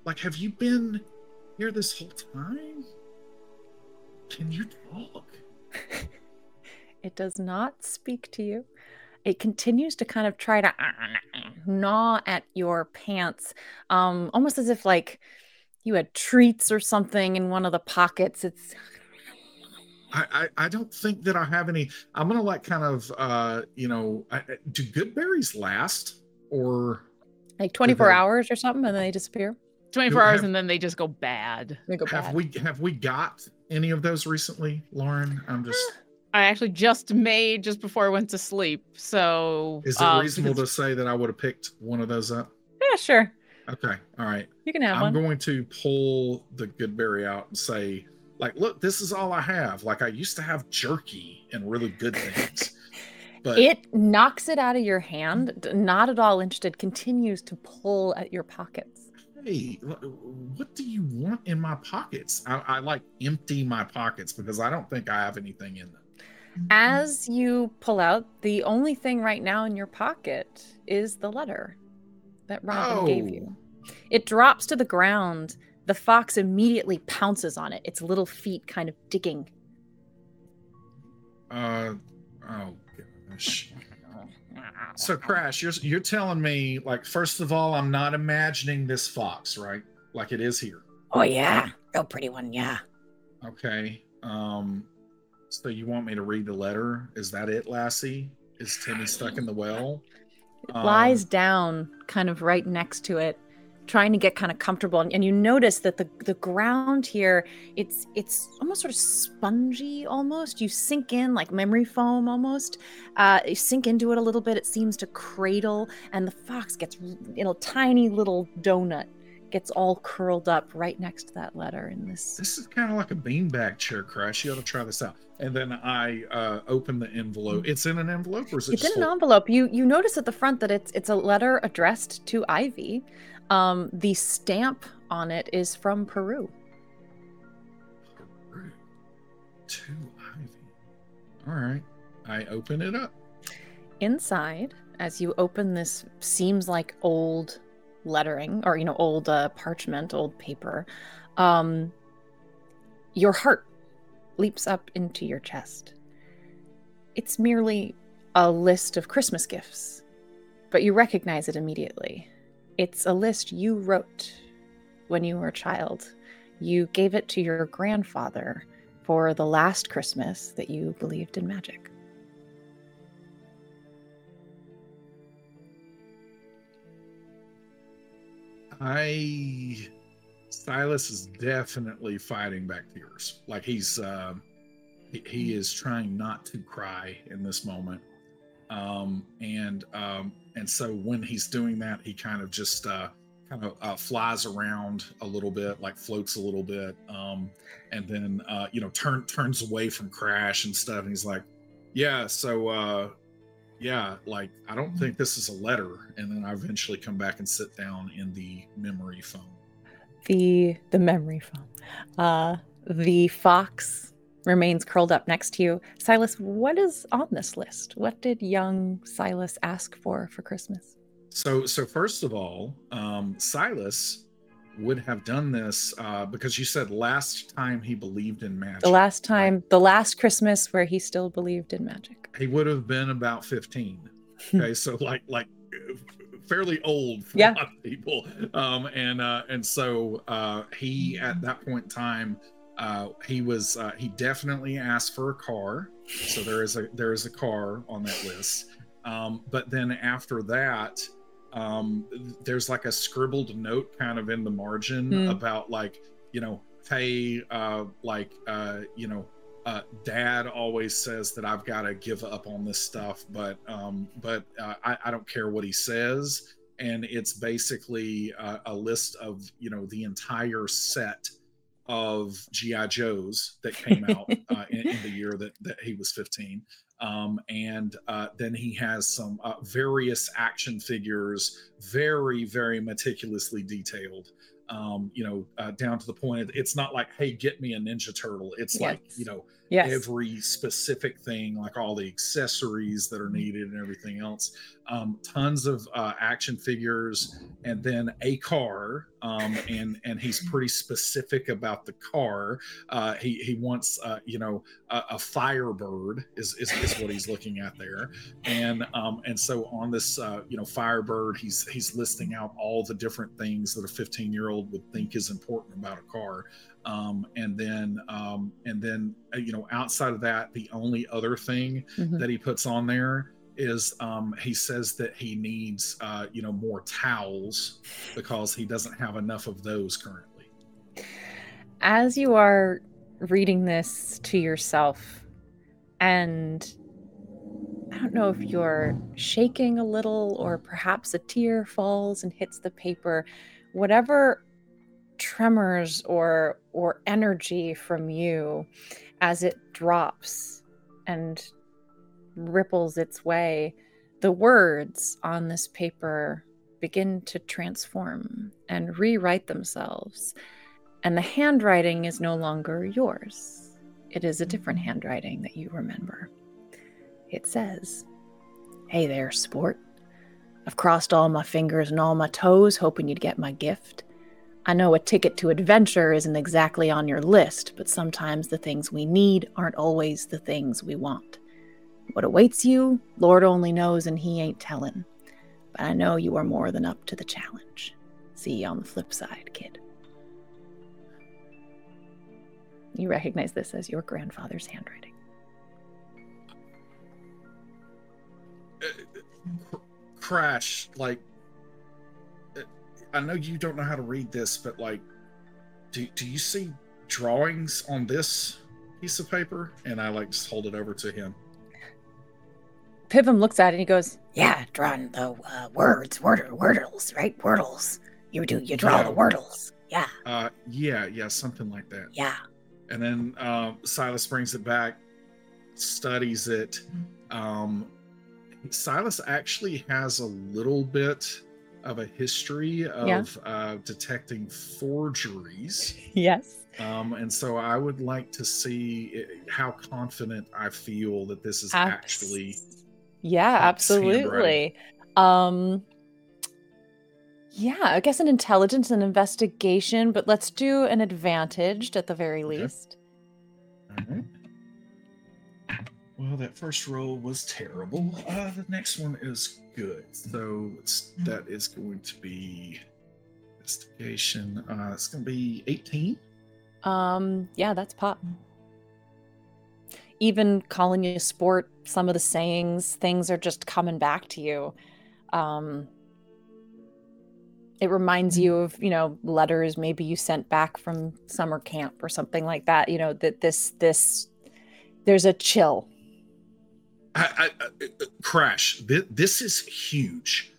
Like, have you been here this whole time? Can you talk? It does not speak to you. It continues to kind of try to gnaw at your pants, um, almost as if like you had treats or something in one of the pockets. It's I, I, I don't think that I have any. I'm gonna like kind of, uh, you know, I, I- do good berries last or? like 24 they- hours or something, and then they disappear. 24 Do hours have- and then they just go bad. They go Have bad. we have we got any of those recently, Lauren? I'm just. I actually just made just before I went to sleep. So Is it um, reasonable because- to say that I would have picked one of those up? Yeah, sure. Okay, all right. You can have I'm one. going to pull the good berry out and say, like, look, this is all I have. Like, I used to have jerky and really good things, but it knocks it out of your hand, not at all interested, continues to pull at your pockets. Hey, what do you want in my pockets? I, I like empty my pockets because I don't think I have anything in them. As you pull out, the only thing right now in your pocket is the letter that Robin gave you. It drops to the ground. The fox immediately pounces on it, its little feet kind of digging. Uh, oh gosh. So, Crash, you're you're telling me, like, first of all, I'm not imagining this fox, right? Like it is here. Oh yeah, real pretty one. Yeah. Okay. Um, so you want me to read the letter? Is that it, Lassie? Is Timmy stuck in the well? It Um, lies down, kind of right next to it, trying to get kind of comfortable and, and you notice that the the ground here it's it's almost sort of spongy almost you sink in like memory foam almost uh you sink into it a little bit it seems to cradle and the fox gets you know tiny little donut gets all curled up right next to that letter in this This is kind of like a beanbag chair crash. You ought to try this out. And then I uh, open the envelope. It's in an envelope, or is it it's in an full- envelope you you notice at the front that it's it's a letter addressed to ivy um the stamp on it is from peru Peru to Ivy. All right. I open it up. inside as you open this seems like old lettering or you know old uh, parchment old paper um your heart leaps up into your chest it's merely a list of christmas gifts but you recognize it immediately it's a list you wrote when you were a child you gave it to your grandfather for the last christmas that you believed in magic I Silas is definitely fighting back tears. Like he's uh, he, he is trying not to cry in this moment. Um, and um, and so when he's doing that, he kind of just uh, kind of uh, flies around a little bit, like floats a little bit, um, and then uh, you know turn turns away from Crash and stuff. And he's like, "Yeah, so uh, yeah, like I don't think this is a letter." And then I eventually come back and sit down in the memory foam. the the memory foam. Uh, the fox remains curled up next to you. Silas, what is on this list? What did young Silas ask for for Christmas? So, so first of all, um, Silas would have done this uh, because you said last time he believed in magic. The last right? time, the last Christmas where he still believed in magic. he would have been about fifteen. Okay, so like like fairly old for Yeah. a lot of people. Um, and uh, and so uh, he at that point in time. Uh, he was uh, he definitely asked for a car. So there is a there is a car on that list. Um, but then after that um, there's like a scribbled note kind of in the margin Hmm. about like you know hey uh, like uh, you know uh, dad always says that I've got to give up on this stuff, but um, but uh, I, I don't care what he says, and it's basically uh, a list of you know the entire set of GI Joes that came out uh, in, in the year that that he was 15. Um, and uh, then he has some uh, various action figures, very very meticulously detailed. Um, you know, uh, down to the point. It's not like, hey, get me a Ninja Turtle. It's like, you know, Yes. every specific thing, like all the accessories that are needed and everything else. Um, tons of uh, action figures, and then a car. Um, and and he's pretty specific about the car. Uh, he he wants, uh, you know, a, a Firebird is, is is what he's looking at there. And um, and so on this, uh, you know, Firebird, he's he's listing out all the different things that a 15 year old would think is important about a car um, and then um, and then uh, you know outside of that the only other thing Mhm. that he puts on there is um, he says that he needs uh, you know more towels because he doesn't have enough of those currently As you are reading this to yourself, and I don't know if you're shaking a little or perhaps a tear falls and hits the paper, whatever tremors or or energy from you as it drops and ripples its way the words on this paper begin to transform and rewrite themselves. And the handwriting is no longer yours. It is a different handwriting that you remember. It says hey there sport. I've crossed all my fingers and all my toes hoping you'd get my gift I know a ticket to adventure isn't exactly on your list, but sometimes the things we need aren't always the things we want. What awaits you, Lord only knows, and He ain't tellin'. But I know you are more than up to the challenge. See you on the flip side, kid. You recognize this as your grandfather's handwriting. Uh, cr- crash like I know you don't know how to read this, but like, do do you see drawings on this piece of paper? And I like just hold it over to him. Pivum looks at it and he goes, Yeah, drawing the uh, words, word, wordles, right? Wordles. You do, you draw Yeah. the wordles. Yeah, Uh, yeah, yeah, something like that. yeah. And then uh, Silas brings it back, studies it. Um, Silas actually has a little bit of a history of uh, detecting forgeries. Yes. Um, and so I would like to see i how confident I feel that this is Abs- actually. Yeah, absolutely. Um yeah, I guess an intelligence and investigation, but let's do an advantaged at the very Okay. least. Well, that first roll was terrible. Uh, the next one is good. So it's, that is going to be investigation. Uh, it's going to be 18. Um yeah, that's pop. Even calling you sport, some of the sayings, things are just coming back to you. Um it reminds you of, you know, letters maybe you sent back from summer camp or something like that, you know, that this this there's a chill. I, I, I, Crash, thi- this is huge.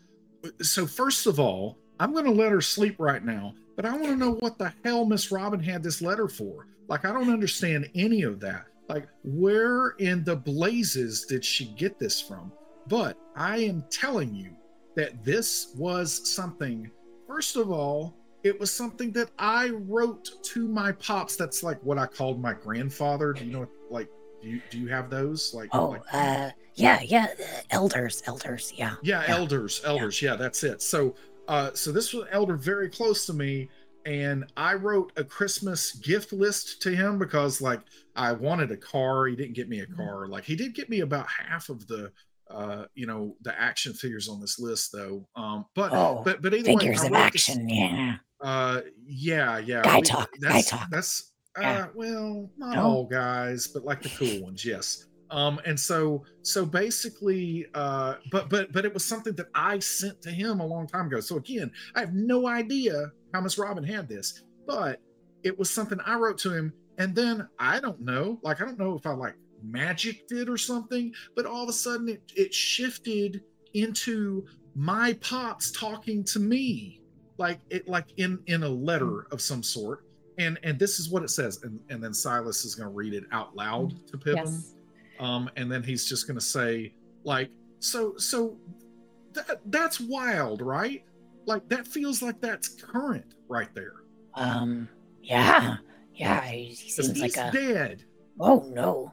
So, first of all, I'm going to let her sleep right now, but I want to know what the hell Miss Robin had this letter for. Like, I don't understand any of that. Like, where in the blazes did she get this from? But I am telling you that this was something, first of all, it was something that I wrote to my pops. That's like what I called my grandfather. Do you know, what, do you, do you have those? Like, Oh, like uh, yeah, yeah. uh, elders, elders. Yeah. yeah, Yeah. elders, elders. Yeah. that's it. So, uh, so this was an elder very close to me, and I wrote a Christmas gift list to him because, like, I wanted a car. He didn't get me a Mm-hmm. car. Like, he did get me about half of the, uh, you know, the action figures on this list, though. Um, but, Oh, but, but either Figures way, of wrote this- action. Yeah. uh, yeah, yeah. Guy we- talk, guy That's, talk. That's uh, well, not No? all guys, but like the cool ones, yes. Um, and so, so basically, uh, but but but it was something that I sent to him a long time ago. So again, I have no idea how Miss Robin had this, but it was something I wrote to him, and then I don't know, like I don't know if I like magicked it or something, but all of a sudden it it shifted into my pops talking to me like it like in in a letter of some sort and and this is what it says and and then silas is going to read it out loud to Pippin. Yes. um and then he's just going to say like so so that that's wild right like that feels like that's current right there Um. Yeah. Yeah. He, seems he's like a. dead Oh no.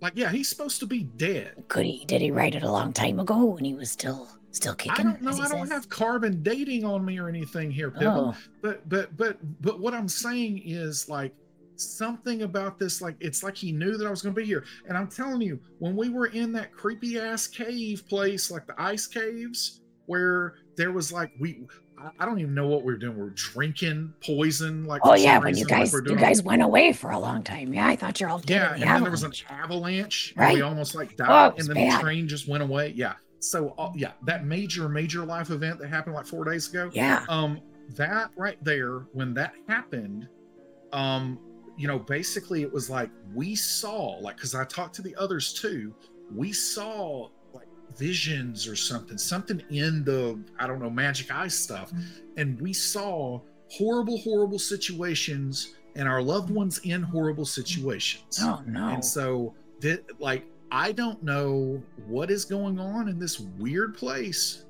like yeah he's supposed to be dead Could he? Did he write it a long time ago when he was still still kicking? i don't know i don't have carbon dating on me or anything here Pippin. Oh. but but but but what i'm saying is like something about this like it's like he knew that i was going to be here and i'm telling you when we were in that creepy ass cave place like the ice caves where there was like we I- don't even know what we were doing we were drinking poison like Oh yeah, when you reason, like guys you guys went away for a long time. Yeah, I thought you're all dead. yeah and the then there was an avalanche. and we almost like Oh, died was and then bad. the train just went away yeah so uh, yeah that major major life event that happened like four days ago Yeah. um that right there when that happened um you know basically it was like we saw like because i talked to the others too we saw like visions or something something in the i don't know magic eye stuff and we saw horrible horrible situations and our loved ones in horrible situations Oh no. and so that like I don't know what is going on in this weird place,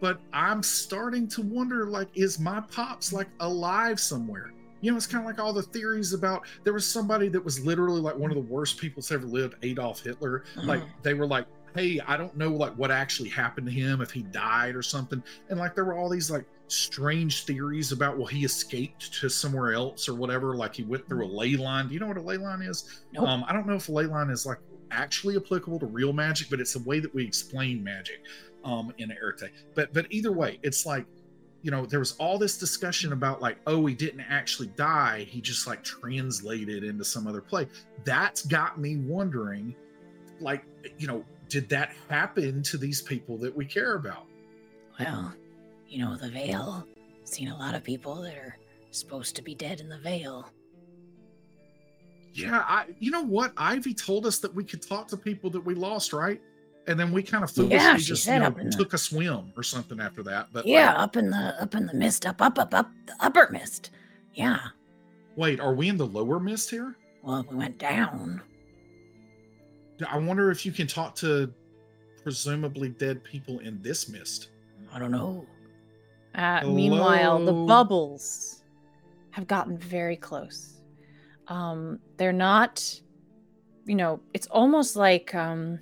but I'm starting to wonder like is my pops like alive somewhere? You know, it's kind of like all the theories about there was somebody that was literally like one of the worst people that's ever lived, Adolf Hitler. Like they were like, hey, I don't know like what actually happened to him if he died or something. And like there were all these like strange theories about well he escaped to somewhere else or whatever like he went through a ley line do you know what a ley line is Nope. um i don't know if a ley line is like actually applicable to real magic but it's the way that we explain magic um in Erte. but but either way it's like you know there was all this discussion about like oh he didn't actually die he just like translated into some other play that's got me wondering like you know did that happen to these people that we care about Well, you know, the veil. Seen a lot of people that are supposed to be dead in the veil. Yeah, I you know what? Ivy told us that we could talk to people that we lost, right? And then we kind of foolishly Yeah, just you know, up in the- took a swim or something after that. But yeah, like, up in the up in the mist, up up up up the upper mist. Yeah. wait, are we in the lower mist here? Well, we went down. I wonder if you can talk to presumably dead people in this mist. I don't know. Uh, meanwhile, the bubbles have gotten very close. Um, they're not, you know, it's almost like um,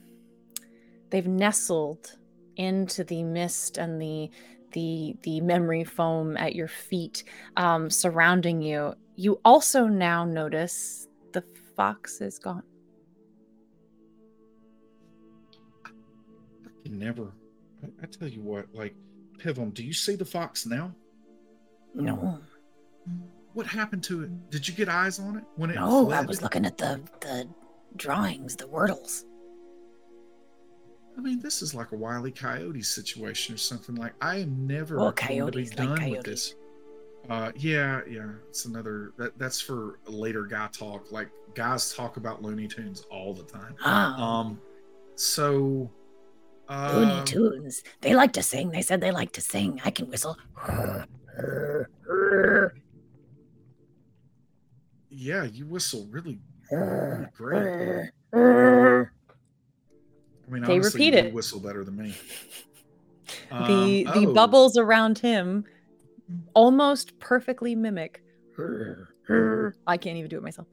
they've nestled into the mist and the the the memory foam at your feet, um, surrounding you. You also now notice the fox is gone. I can never. I, I tell you what, like Pivum, do you see the fox now? No, What happened to it? Did you get eyes on it when it? no, I was looking at the the drawings, the wordles. I mean, this is like a wily coyote situation or something. Like I am never Well, going to be coyotes like done with this. Uh, yeah, yeah, it's another. That, that's for later guy talk. Like guys talk about Looney Tunes all the time. Ah, Um, so, Looney uh, Tunes. They like to sing. They said they like to sing. I can whistle. yeah, you whistle really, really great. I mean, They honestly, repeat you it. whistle better than me. the Um, the oh, bubbles around him almost perfectly mimic. I can't even do it myself.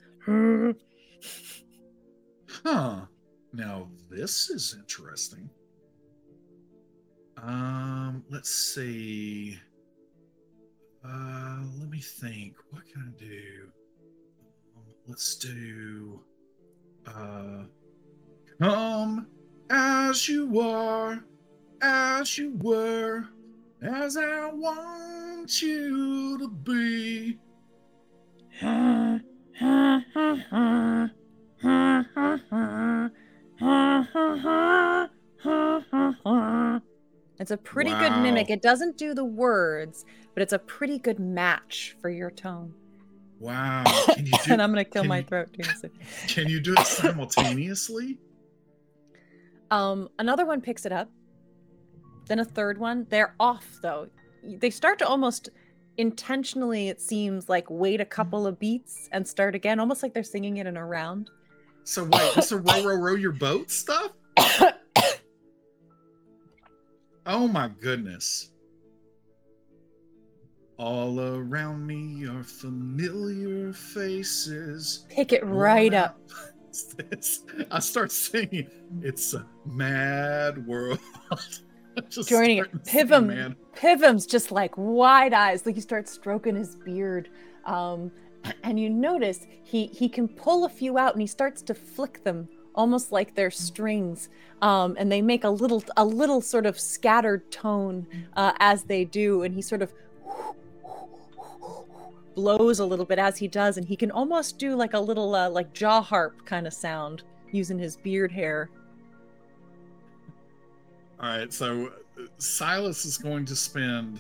Huh. Now this is interesting. Um, let's see. Uh, let me think. What can I do? Let's do. Uh, come as you are, as you were, as I want you to be. It's a pretty good mimic. It doesn't do the words, but it's a pretty good match for your tone. Wow. Do, and I'm gonna kill my you- throat too. can you do it simultaneously? Um, another one picks it up. Then a third one. They're off though. They start to almost intentionally, it seems like, wait a couple of beats and start again, almost like they're singing it in a round. So wait, this a row row row your boat stuff? Oh my goodness. All around me are familiar faces. Pick it right Worn up. I start singing. It's a mad world. Joining it. starting singing, Pivum's just like wide eyes, like he starts stroking his beard. Um, and you notice he he can pull a few out and he starts to flick them almost like they're strings. Um, and they make a little a little sort of scattered tone uh, as they do, and he sort of blows a little bit as he does, and he can almost do like a little uh, like jaw harp kind of sound using his beard hair. All right, so uh, Silas is going to spend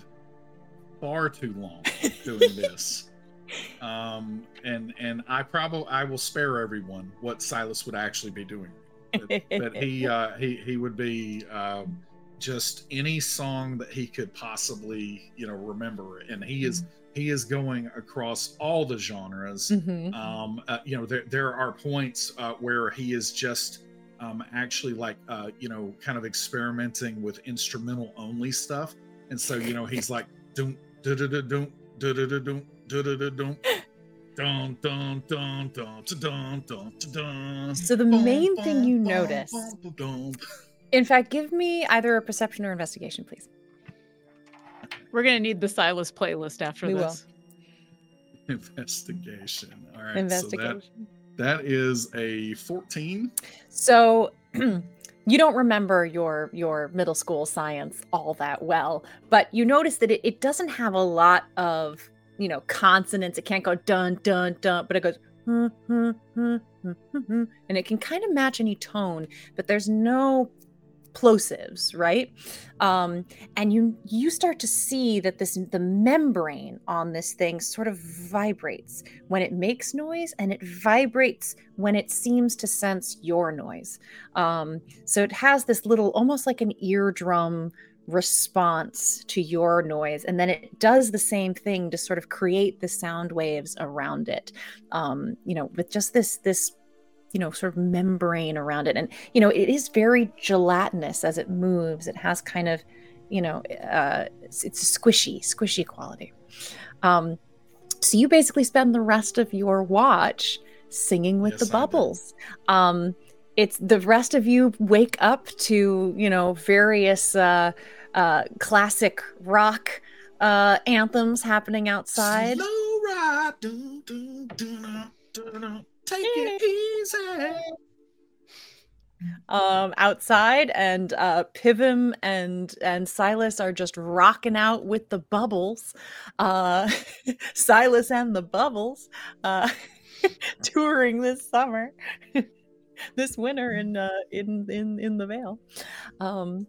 far too long doing this. Um, and and I probably I will spare everyone what Silas would actually be doing. But, but he uh he he would be um just any song that he could possibly, you know, remember. And he is he is going across all the genres. Mhm. Um, uh, you know, there there are points uh, where he is just um, actually like uh, you know, kind of experimenting with instrumental only stuff. And so you know, he's like. Dun, dun, dun, dun, dun, dun, dun, dun. So the main thing you notice, in fact, give me either a perception or investigation, please. We're gonna need the Silas playlist after We will. this. Investigation. All right. Investigation. So that, that is a 14. So you don't remember your your middle school science all that well, but you notice that it, it doesn't have a lot of you know consonants. It can't go dun dun dun, but it goes "Hmm, hmm, hmm, hmm, hmm, hmm," and it can kind of match any tone, but there's no plosives, right? Um, and you you start to see that this the membrane on this thing sort of vibrates when it makes noise, and it vibrates when it seems to sense your noise. Um, so it has this little, almost like an eardrum response to your noise and then it does the same thing to sort of create the sound waves around it um you know with just this this you know sort of membrane around it. And you know it is very gelatinous as it moves. It has kind of you know uh it's, squishy squishy quality. Um so you basically spend the rest of your watch singing with Yes, the bubbles. Um it's the rest of you wake up to you know various uh uh classic rock uh anthems happening outside. Slow ride. Take it easy. um outside and uh Pivum and and silas are just rocking out with the bubbles. Uh silas and the bubbles uh touring this summer this winter in uh in in in the vale. Um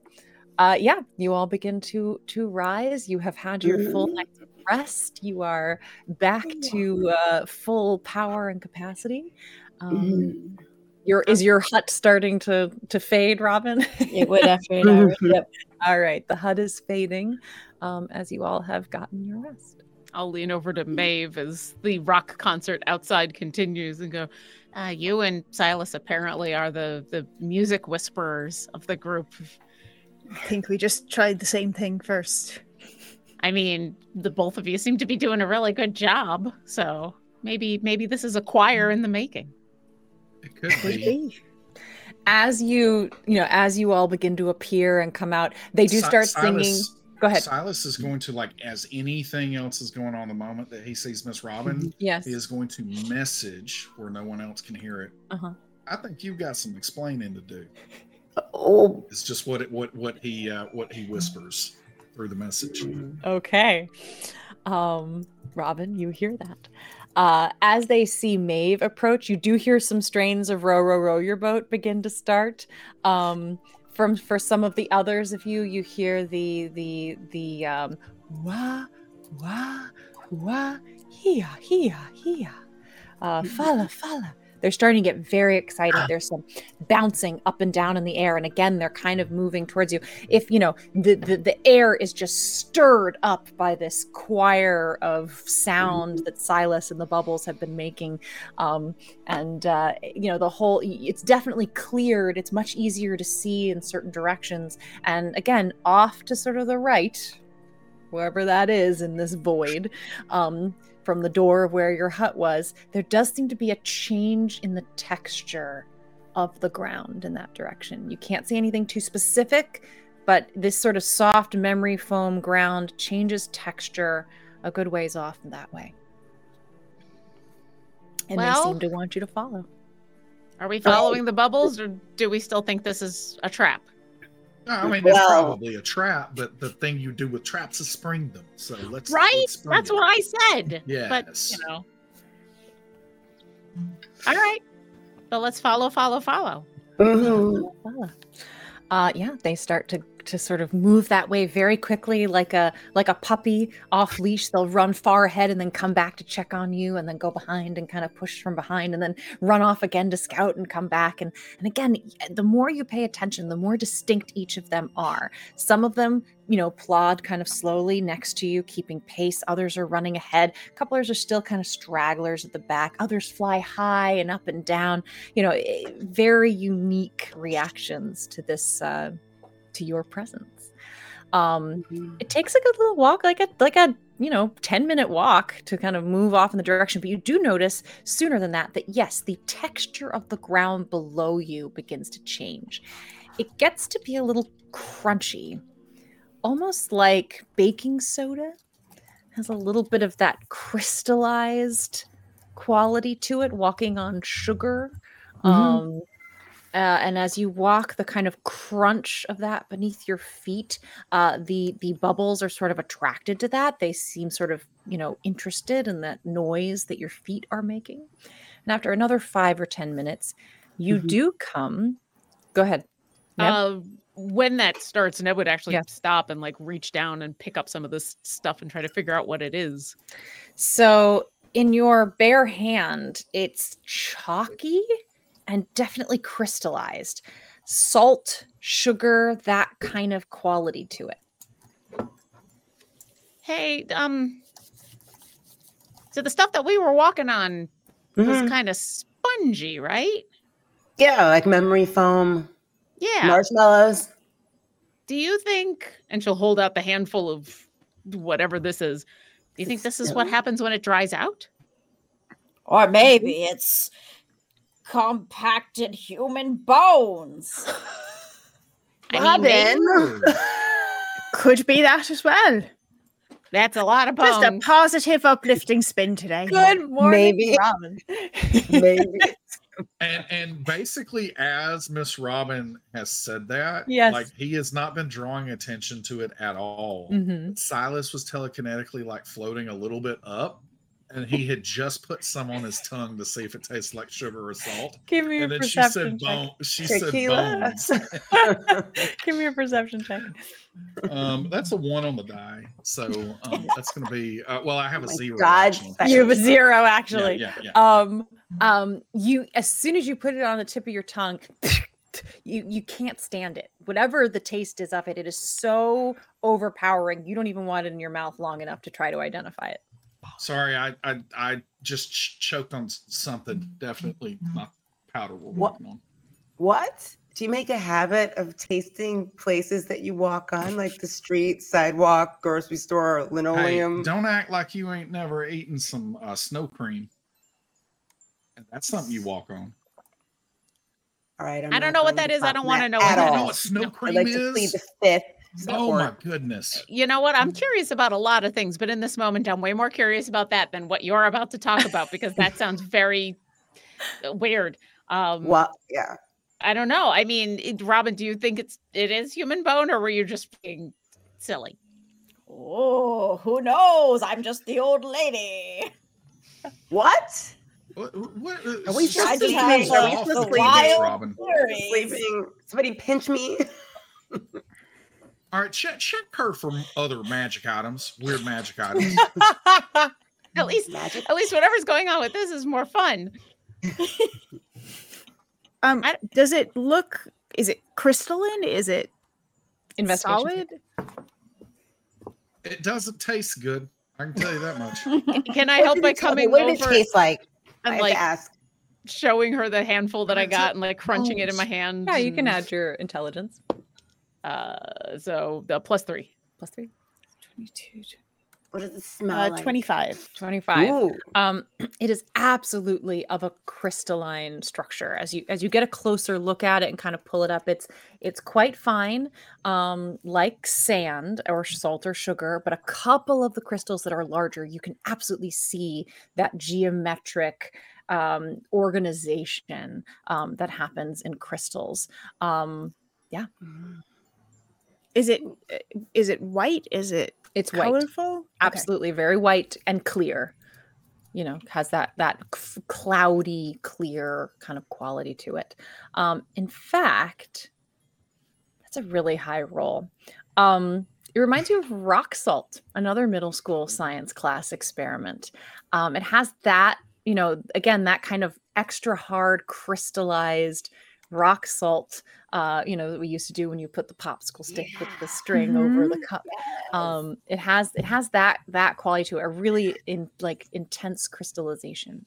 uh yeah you all begin to to rise you have had your full night's rest you are back to uh full power and capacity um your is your hut starting to to fade, Robin? It would after an hour. Yep. all right, the hut is fading, um, as you all have gotten your rest. I'll lean over to Maeve as the rock concert outside continues and go, uh, you and Silas apparently are the, the music whisperers of the group. I think we just tried the same thing first. I mean, the both of you seem to be doing a really good job. So maybe maybe this is a choir in the making. It could be. As you you know, as you all begin to appear and come out, they do Si- start singing. Silas- Go ahead. Silas is going to like as anything else is going on the moment that he sees Miss Robin, Yes. he is going to message where no one else can hear it. Uh-huh. I think you've got some explaining to do. Oh, It's just what it what what he uh, what he whispers through the message. Okay. Um, Robin, you hear that. Uh, as they see Maeve approach, you do hear some strains of row, row, row your boat begin to start. Um, from for some of the others of you, you hear the the the um, wah wah wah hia hia hia, uh, fala fala. They're starting to get very excited. There's some bouncing up and down in the air, and again, they're kind of moving towards you if you know the, the the air is just stirred up by this choir of sound that Silas and the bubbles have been making, um, and uh, you know the whole it's definitely cleared. It's much easier to see in certain directions, and again, off to sort of the right, wherever that is in this void. Um, from the door of where your hut was, there does seem to be a change in the texture of the ground in that direction. You can't see anything too specific, but this sort of soft memory foam ground changes texture a good ways off in that way. And Well- they seem to want you to follow. Are we following the bubbles or do we still think this is a trap? No, I mean, it's probably a trap, but the thing you do with traps is spring them. So let's Right? let's spring That's it. what I said. But, Yes. you know. All right. But let's follow, follow, follow. Mhm. Follow. Uh, yeah, they start to to sort of move that way very quickly, like a like a puppy off leash. They'll run far ahead and then come back to check on you, and then go behind and kind of push from behind, and then run off again to scout and come back. And and again, the more you pay attention, the more distinct each of them are. Some of them, you know, plod kind of slowly next to you, keeping pace. Others are running ahead. Couplers are still kind of stragglers at the back. Others fly high and up and down. You know, eh, very unique reactions to this. Uh, to your presence. Um, it takes a good little walk, like a like a you know ten minute walk to kind of move off in the direction. But you do notice sooner than that that yes, the texture of the ground below you begins to change. It gets to be a little crunchy, almost like baking soda. Has a little bit of that crystallized quality to it, walking on sugar. Um, uh, and as you walk, the kind of crunch of that beneath your feet, uh, the the bubbles are sort of attracted to that. They seem sort of you know interested in that noise that your feet are making. And after another five or ten minutes, you Mhm. do come. Go ahead. Uh, when that starts, Neb would actually Yeah. stop and like reach down and pick up some of this stuff and try to figure out what it is. So in your bare hand, it's chalky and definitely crystallized. Salt, sugar, that kind of quality to it. Hey, um, so the stuff that we were walking on was Mhm. kind of spongy, right? Yeah, like memory foam, Yeah. marshmallows. Do you think, and she'll hold out the handful of whatever this is, do you think this is what happens when it dries out? Or maybe it's compacted human bones. I mean, Robin. Could be that as well. that's a lot of Just a positive, uplifting spin today. Good morning, Maybe. Robin. Maybe. And and basically, as Miss Robin has said that, Yes. like he has not been drawing attention to it at all. Mm-hmm. Silas was telekinetically like floating a little bit up, and he had just put some on his tongue to see if it tastes like sugar or salt. Give me And then she said bone. She said bones. Give me a perception check. um, that's a one on the die, so um, that's going to be. Uh, well, I have a Oh my zero. God, You have a zero, Yeah, actually. yeah, yeah. Um, um, you as soon as you put it on the tip of your tongue, you you can't stand it. Whatever the taste is of it, it is so overpowering. You don't even want it in your mouth long enough to try to identify it. Sorry, I I, I just ch- choked on something. Definitely not powder we're What? working on. What? Do you make a habit of tasting places that you walk on, like the street, sidewalk, grocery store, Hey, linoleum? don't act like you ain't never eaten some uh, snow cream. That's something you walk on. All right. I'm I don't know what that is. I don't wanna know You what don't know what snow No. I'd cream like to plead is? the fifth. Oh my goodness. You know what? I'm curious about a lot of things, but in this moment, I'm way more curious about that than what you're about to talk about because that sounds very uh, weird. Um, Well, yeah. I don't know. I mean, it- Robin, do you think it's it is human bone, or were you just being silly? Oh, who knows? I'm just the old lady. What? What, what, Are we shut I just just the have fuck sleeping? Are we off just with sleeping? Robin. Sleeping. Somebody pinch me. All right, check check her for other magic items, weird magic items. At least, Magic. at least whatever's going on with this is more fun. Um, I- does it look? Is it crystalline? Is it solid? It doesn't taste good. I can tell you that much. Can I help by coming What did it over taste like? I and have like to ask. showing her the handful that I That's it. got and like crunching it in my hand? Yeah, you can add your intelligence. Uh, so the plus three. Plus three. 22. What does it smell Uh, like? twenty-five. 25. Ooh. Um, it is absolutely of a crystalline structure. As you as you get a closer look at it and kind of pull it up, it's it's quite fine, um, like sand or salt or sugar. But a couple of the crystals that are larger, you can absolutely see that geometric um, organization um, that happens in crystals. Um, Is it? uh, it white? Is it it's white. colorful? Okay. absolutely very white and clear you know has that that cloudy clear kind of quality to it um in fact that's a really high roll um it reminds you of rock salt another middle school science class experiment um it has that you know again that kind of extra hard crystallized rock salt uh you know that we used to do when you put the popsicle stick with the string over the cup um it has it has that that quality to it a really in like intense crystallization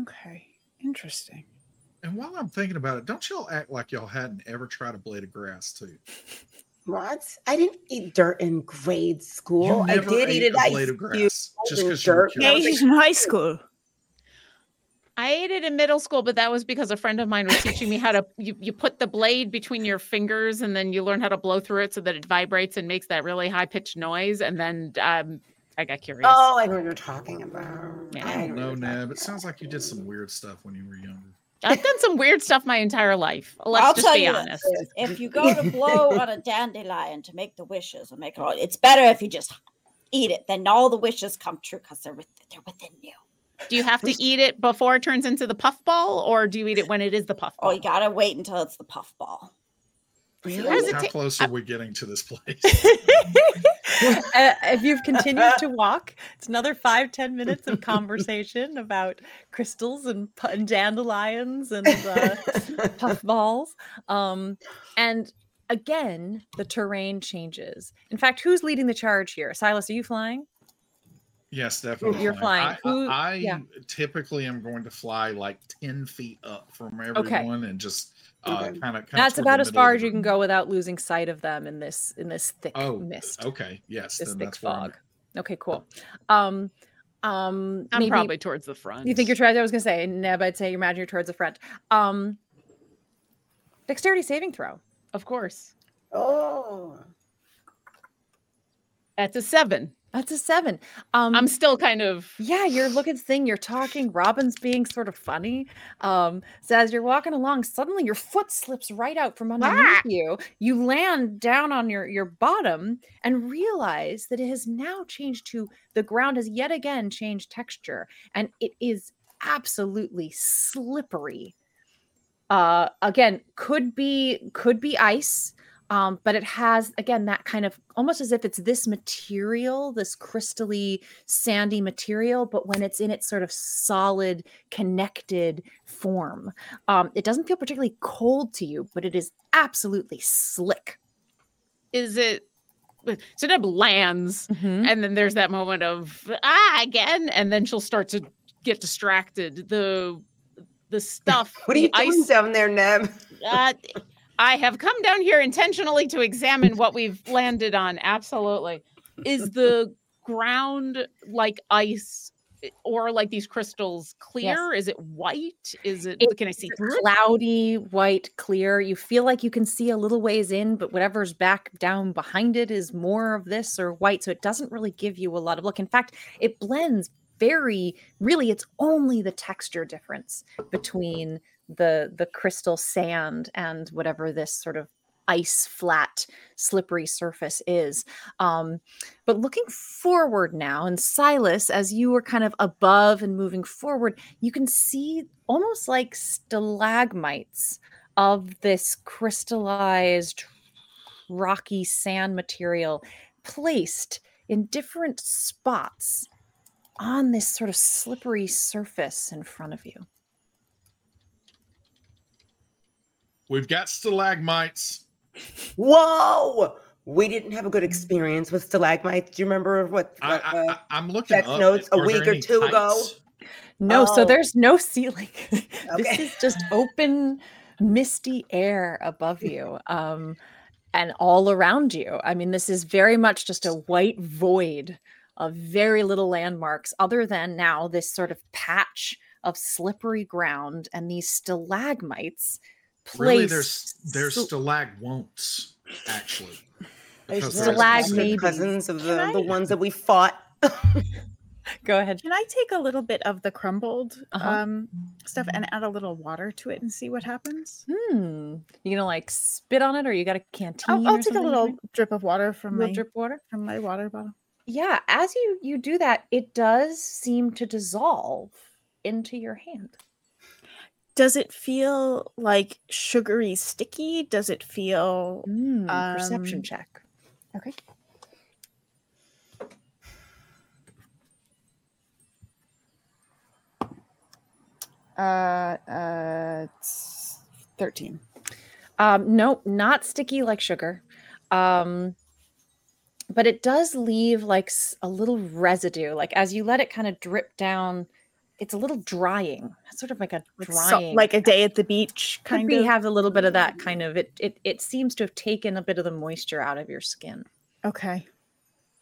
Okay. Interesting. And while I'm thinking about it, don't y'all act like y'all hadn't ever tried a blade of grass too. What? I didn't eat dirt in grade school. You I did ate eat it. blade of grass just because you were dirt. Yeah, curious. he's in high school. I ate it in middle school, but that was because a friend of mine was teaching me how to you, you put the blade between your fingers and then you learn how to blow through it so that it vibrates and makes that really high pitched noise. And then um, I got curious. Oh, I know what you're talking about. Yeah. I don't know know, Neb. It sounds like you did some weird stuff when you were younger. I've done some weird stuff my entire life. Let's I'll just tell be you this, honest. If you go to blow on a dandelion to make the wishes and make it all, it's better if you just eat it. Then all the wishes come true because they're with, they're within you. Do you have to eat it before it turns into the puffball, or do you eat it when it is the puffball? Oh, you gotta wait until it's the puffball. Really? How How ta- close are we getting to this place? Uh, if you've continued to walk, it's another five ten minutes of conversation about crystals and, and dandelions and uh, puffballs. Um, and again, the terrain changes. In fact, who's leading the charge here? Silas, are you flying? Yes, definitely. You're flying. I, Who- I, I yeah. typically am going to fly like 10 feet up from Okay. everyone and just uh, Okay. kind of. That's about as far as you can go without losing sight of them in this in this thick Oh, mist, okay. Yes. this then thick that's fog. Okay, cool. Um, um, I'm maybe- probably towards the front. You think you're trying? I was gonna say, Neb. I'd say you imagine you're towards the front. Um, dexterity saving throw. Of course. oh. That's a seven. That's a seven. Um, I'm still kind of yeah, you're looking thing. You're talking. Robin's being sort of funny. Um, so as you're walking along, suddenly your foot slips right out from underneath Ah! you. You land down on your your bottom and realize that it has now changed to the ground has yet again changed texture, and it is absolutely slippery. Uh, again, could be could be ice. Um, but it has again that kind of almost as if it's this material, this crystally sandy material, but when it's in its sort of solid, connected form, um, it doesn't feel particularly cold to you, but it is absolutely slick. is it so Neb lands and then there's that moment of ah again and then she'll start to get distracted the the stuff What are the you doing down there, Neb? uh, i have come down here intentionally to examine what we've landed on absolutely is the ground like ice eh, or like these crystals clear is it white is it It- can i see Cloudy, white, clear. You feel like you can see a little ways in, but whatever's back down behind it is more of this or white. So it doesn't really give you a lot of look. In fact, it blends very really it's only the texture difference between the the crystal sand and whatever this sort of ice flat slippery surface is. Um but looking forward now and silas as you were kind of above and moving forward you can see almost like stalagmites of this crystallized rocky sand material placed in different spots on this sort of slippery surface in front of you We've got stalagmites. Whoa! We didn't have a good experience with stalagmites. Do you remember what? I, uh, I, I, I'm looking text up. notes a are there week or any two ago? heights? No, so Oh. there's no ceiling. this is just open, misty air above you um, and all around you. I mean, this is very much just a white void of very little landmarks, other than now this sort of patch of slippery ground and these stalagmites placed. Really, there's there's so- stalagwonts actually. There's because Stalag extra cousins of the, Can the ones that we fought. Go ahead. Can I take a little bit of the crumbled Uh-huh. um, stuff and add a little water to it and see what happens? Hmm. You gonna like spit on it, or you got a canteen? I'll, I'll take a little can- drip of water from little my drip water. from my water bottle. yeah as you you do that it does seem to dissolve into your hand Does it feel like sugary sticky? Does it feel Mm, perception Um, check okay? Uh, uh, thirteen. um no not sticky like sugar um but it does leave like a little residue like as you let it kind of drip down it's a little drying sort of like a Like, so- drying like a day at the beach, kind be of. have a little bit of that mm. kind of it, it it seems to have taken a bit of the moisture out of your skin okay.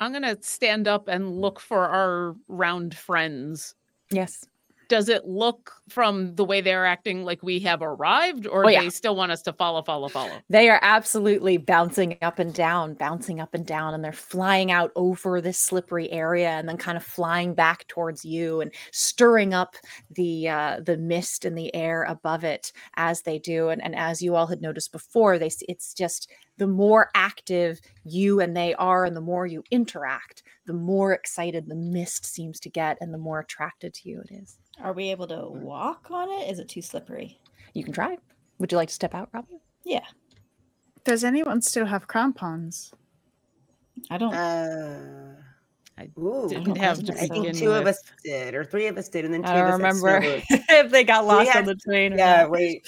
i'm gonna stand up and look for our round friends yes does it look from the way they're acting like we have arrived or Oh, yeah. they still want us to follow follow follow They are absolutely bouncing up and down, bouncing up and down, and they're flying out over this slippery area and then kind of flying back towards you and stirring up the uh, the mist in the air above it as they do. And, and as you all had noticed before, they it's just the more active you and they are, and the more you interact, the more excited the mist seems to get, and the more attracted to you it is. Are we able to walk on it? Is it too slippery? You can try. Would you like to step out, Robbie? Yeah. Does anyone still have crampons? I don't. Uh, I ooh, didn't have to I think begin two of us did, or three of us did, and then two I don't of us remember if they got lost had- on the train. Or Yeah, not. wait.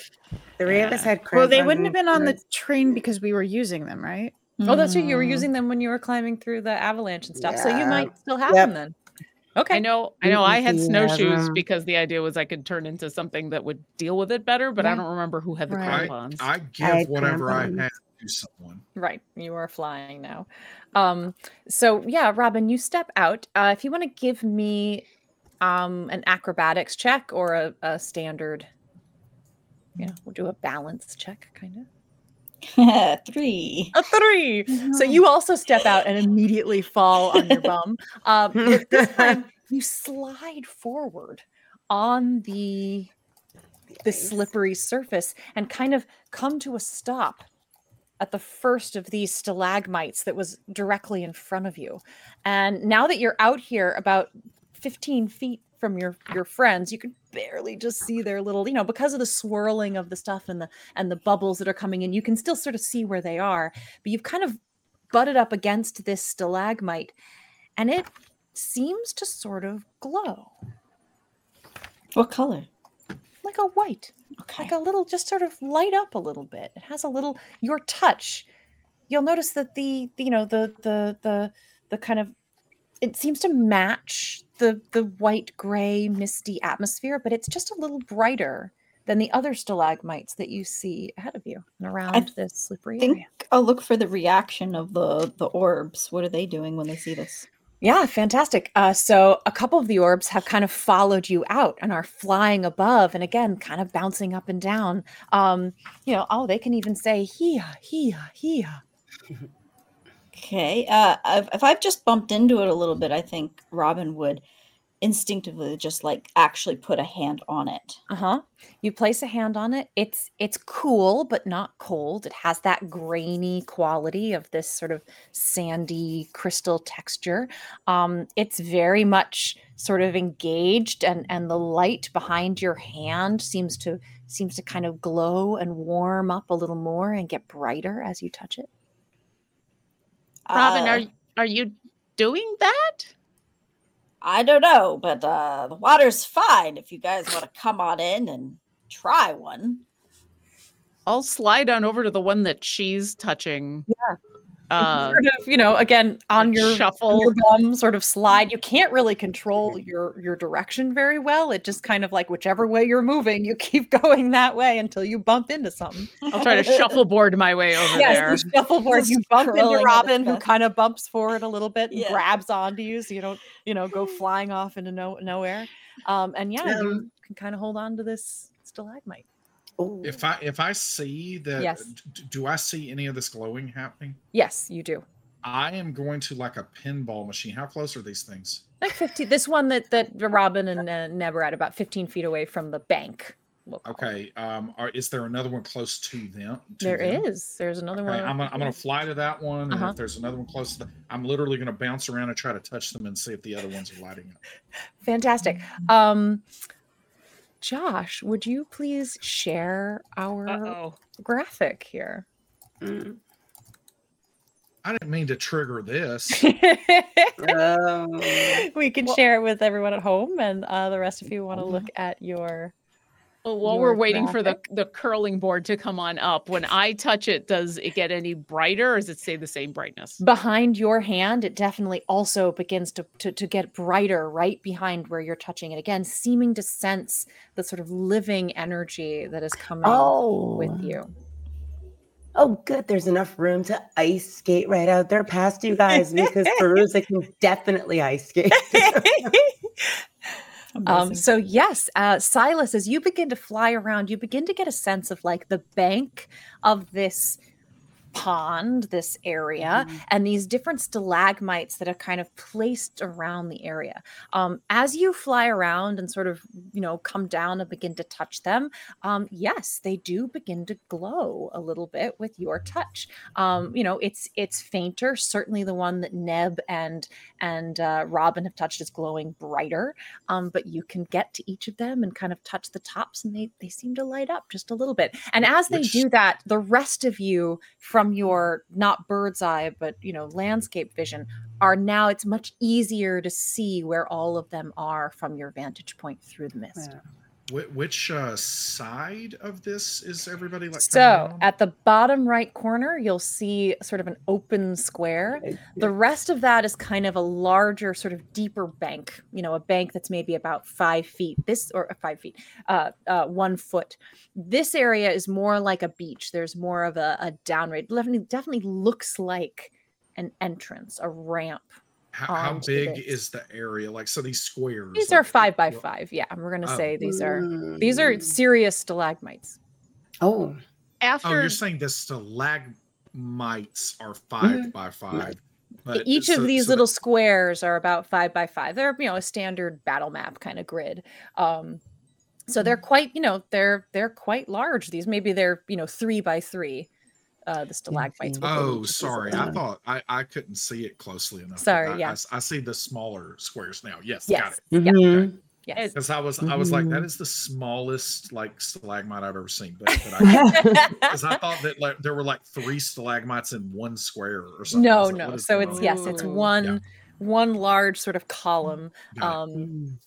Three of us Yeah. had Well, they wouldn't have been on the train because we were using them, right? Oh, that's right. You were Mm. using them when you were climbing through the avalanche and stuff. So you might still have Yep. them then. Okay. I know, I know. I had snowshoes Yeah. because the idea was I could turn into something that would deal with it better, but I don't remember who had the Right. crampons. I give had whatever I crampons. have to someone. Right. You are flying now. Um, so yeah, Robin, you step out. Uh, if you want to give me um an acrobatics check or a, a standard, you know, we'll do a balance check kind of. Three. A three. So you also step out and immediately fall on your bum. Um, but this time you slide forward on the the slippery surface and kind of come to a stop at the first of these stalagmites that was directly in front of you. And now that you're out here about 15 feet from your your friends, you can barely just see their little, you know, because of the swirling of the stuff and the and the bubbles that are coming in, you can still sort of see where they are. But you've kind of butted up against this stalagmite and it seems to sort of glow What color? like a white Okay. like a little just sort of light up a little bit it has a little your touch you'll notice that the, the you know the the the the kind of it seems to match the the white gray misty atmosphere but it's just a little brighter than the other stalagmites that you see ahead of you and around this slippery I think area I'll look for the reaction of the the orbs. What are they doing when they see this? Yeah, fantastic. Uh, so a couple of the orbs have kind of followed you out and are flying above, and again, kind of bouncing up and down. Um, you know, oh, they can even say "hee hee hee." Okay. Uh, if, I've just bumped into it a little bit, I think Robin would instinctively just like actually put a hand on it. Uh huh. You place a hand on it. It's it's cool but not cold. It has that grainy quality of this sort of sandy crystal texture. Um, it's very much sort of engaged, and and the light behind your hand seems to seems to kind of glow and warm up a little more and get brighter as you touch it. Robin, Uh, are are you doing that? I don't know, but uh, the water's fine if you guys want to come on in and try one. I'll slide on over to the one that she's touching. Yeah. Uh, sort of, you know, again on your shuffle. your bum, sort of slide. You can't really control your your direction very well. It just kind of like whichever way you're moving, you keep going that way until you bump into something. I'll try to shuffleboard my way over Yes, there. the shuffleboard. You bump into Robin, who kind of bumps forward a little bit and Yeah. grabs onto you, so you don't, you know, go flying off into no nowhere. Um, and yeah, you Um, can kind of hold on to this stalagmite. Ooh. If I if I see that, Yes. d- do I see any of this glowing happening? Yes, you do. I am going to like a pinball machine. How close are these things? Like fifteen. This one that that Robin and uh, Neb are at about fifteen feet away from the bank. we'll. Okay. Um. Are, is there another one close to them? to There them? is. There's another Okay, one. I'm gonna, I'm gonna fly to that one, and Uh-huh. if there's another one close to them, I'm literally gonna bounce around and try to touch them and see if the other ones are lighting up. Fantastic. Um, Josh, would you please share our Uh-oh. graphic here? Mm. I didn't mean to trigger this. Oh. we can Well- share it with everyone at home, and uh, the rest of you want to Mm-hmm. look at your. Well, while we're waiting for the the curling board to come on up, when I touch it, does it get any brighter or does it stay the same brightness? behind your hand it definitely also begins to, to to get brighter right behind where you're touching it again seeming to sense the sort of living energy that is coming Oh. with you Oh, good. There's enough room to ice skate right out there past you guys because Feruza can definitely ice skate. Um, so yes, uh, Silas, as you begin to fly around, you begin to get a sense of like the bank of this pond, this area, and these different stalagmites that are kind of placed around the area. Um, as you fly around and sort of, you know, come down and begin to touch them, um, yes, they do begin to glow a little bit with your touch. Um, you know, it's it's fainter. Certainly, the one that Neb and and uh, Robin have touched is glowing brighter um, but you can get to each of them and kind of touch the tops and they, they seem to light up just a little bit and as they Which- do that the rest of you from from your not bird's eye but you know landscape vision are now it's much easier to see where all of them are from your vantage point through the mist Yeah. Wh- which uh, side of this is everybody like? coming so at the bottom right corner you'll see sort of an open square. The rest of that is kind of a larger sort of deeper bank you know a bank that's maybe about five feet this or uh, five feet uh, uh one foot. This area is more like a beach. There's more of a, a downgrade definitely definitely looks like an entrance a ramp how, how big this. is the area? Like, so these squares. these like, are five by well, five yeah we're gonna Oh. say these are these are Mm. serious stalagmites Oh, After Oh, you're saying the stalagmites are 5 by five. But each so- of these so little squares are about five by five. They're you know a standard battle map kind of grid. Um, so they're quite you know they're they're quite large. These maybe they're you know three by three. Uh, the stalagmites. see. within Oh, each of these sorry. I thought I, I couldn't see it closely enough. Sorry, I, I yeah. s- I, see the smaller squares now. Yes, got it. Yeah. Mhm. Yes. Because I was I was like, Mm-hmm. that is the smallest like stalagmite I've ever seen. But, but I because I thought that like there were like three stalagmites in one square or something. No, like, no. So it's on? yes, it's Ooh. one one large sort of column. Got it. Um,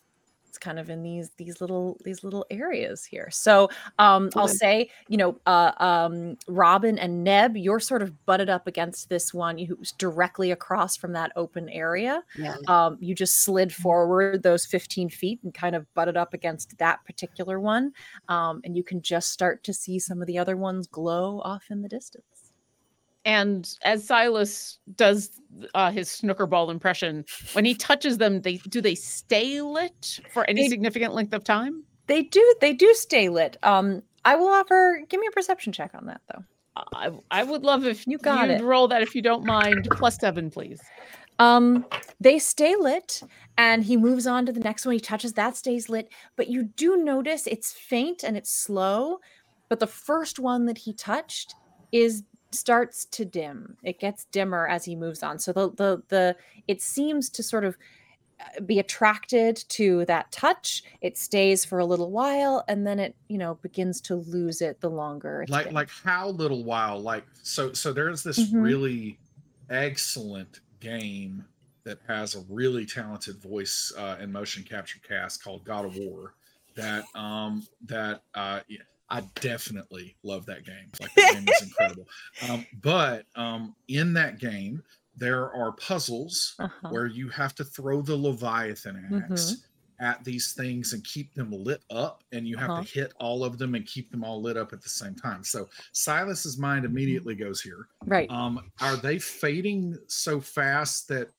it's kind of in these these little these little areas here. So um, I'll say, you know, uh, um, Robin and Neb, you're sort of butted up against this one who's directly across from that open area. Yeah. Um, you just slid forward those 15 feet and kind of butted up against that particular one, um, and you can just start to see some of the other ones glow off in the distance. And as Silas does uh, his snooker ball impression, when he touches them, they do they stay lit for any They- significant length of time? They do they do stay lit. Um, I will offer. Give me a perception check on that though. I, I would love if You got you'd it. roll that if you don't mind. Plus seven, please. Um, they stay lit, and he moves on to the next one. He touches that stays lit, but you do notice it's faint and it's slow. But the first one that he touched is starts to dim. It gets dimmer as he moves on. So the the the it seems to sort of uh, be attracted to that touch. It stays for a little while, and then it you know begins to lose it the longer. it's like been. like how little while like so so there's this Mhm. really excellent game that has a really talented voice uh, and motion capture cast called God of War that um that uh yeah, I definitely love that game. Like that game is incredible. Um, but um in that game there are puzzles Uh-huh. where you have to throw the Leviathan axe at these things and keep them lit up, and you have Uh-huh. to hit all of them and keep them all lit up at the same time. So Silas's mind immediately goes here. right. Um, are they fading so fast that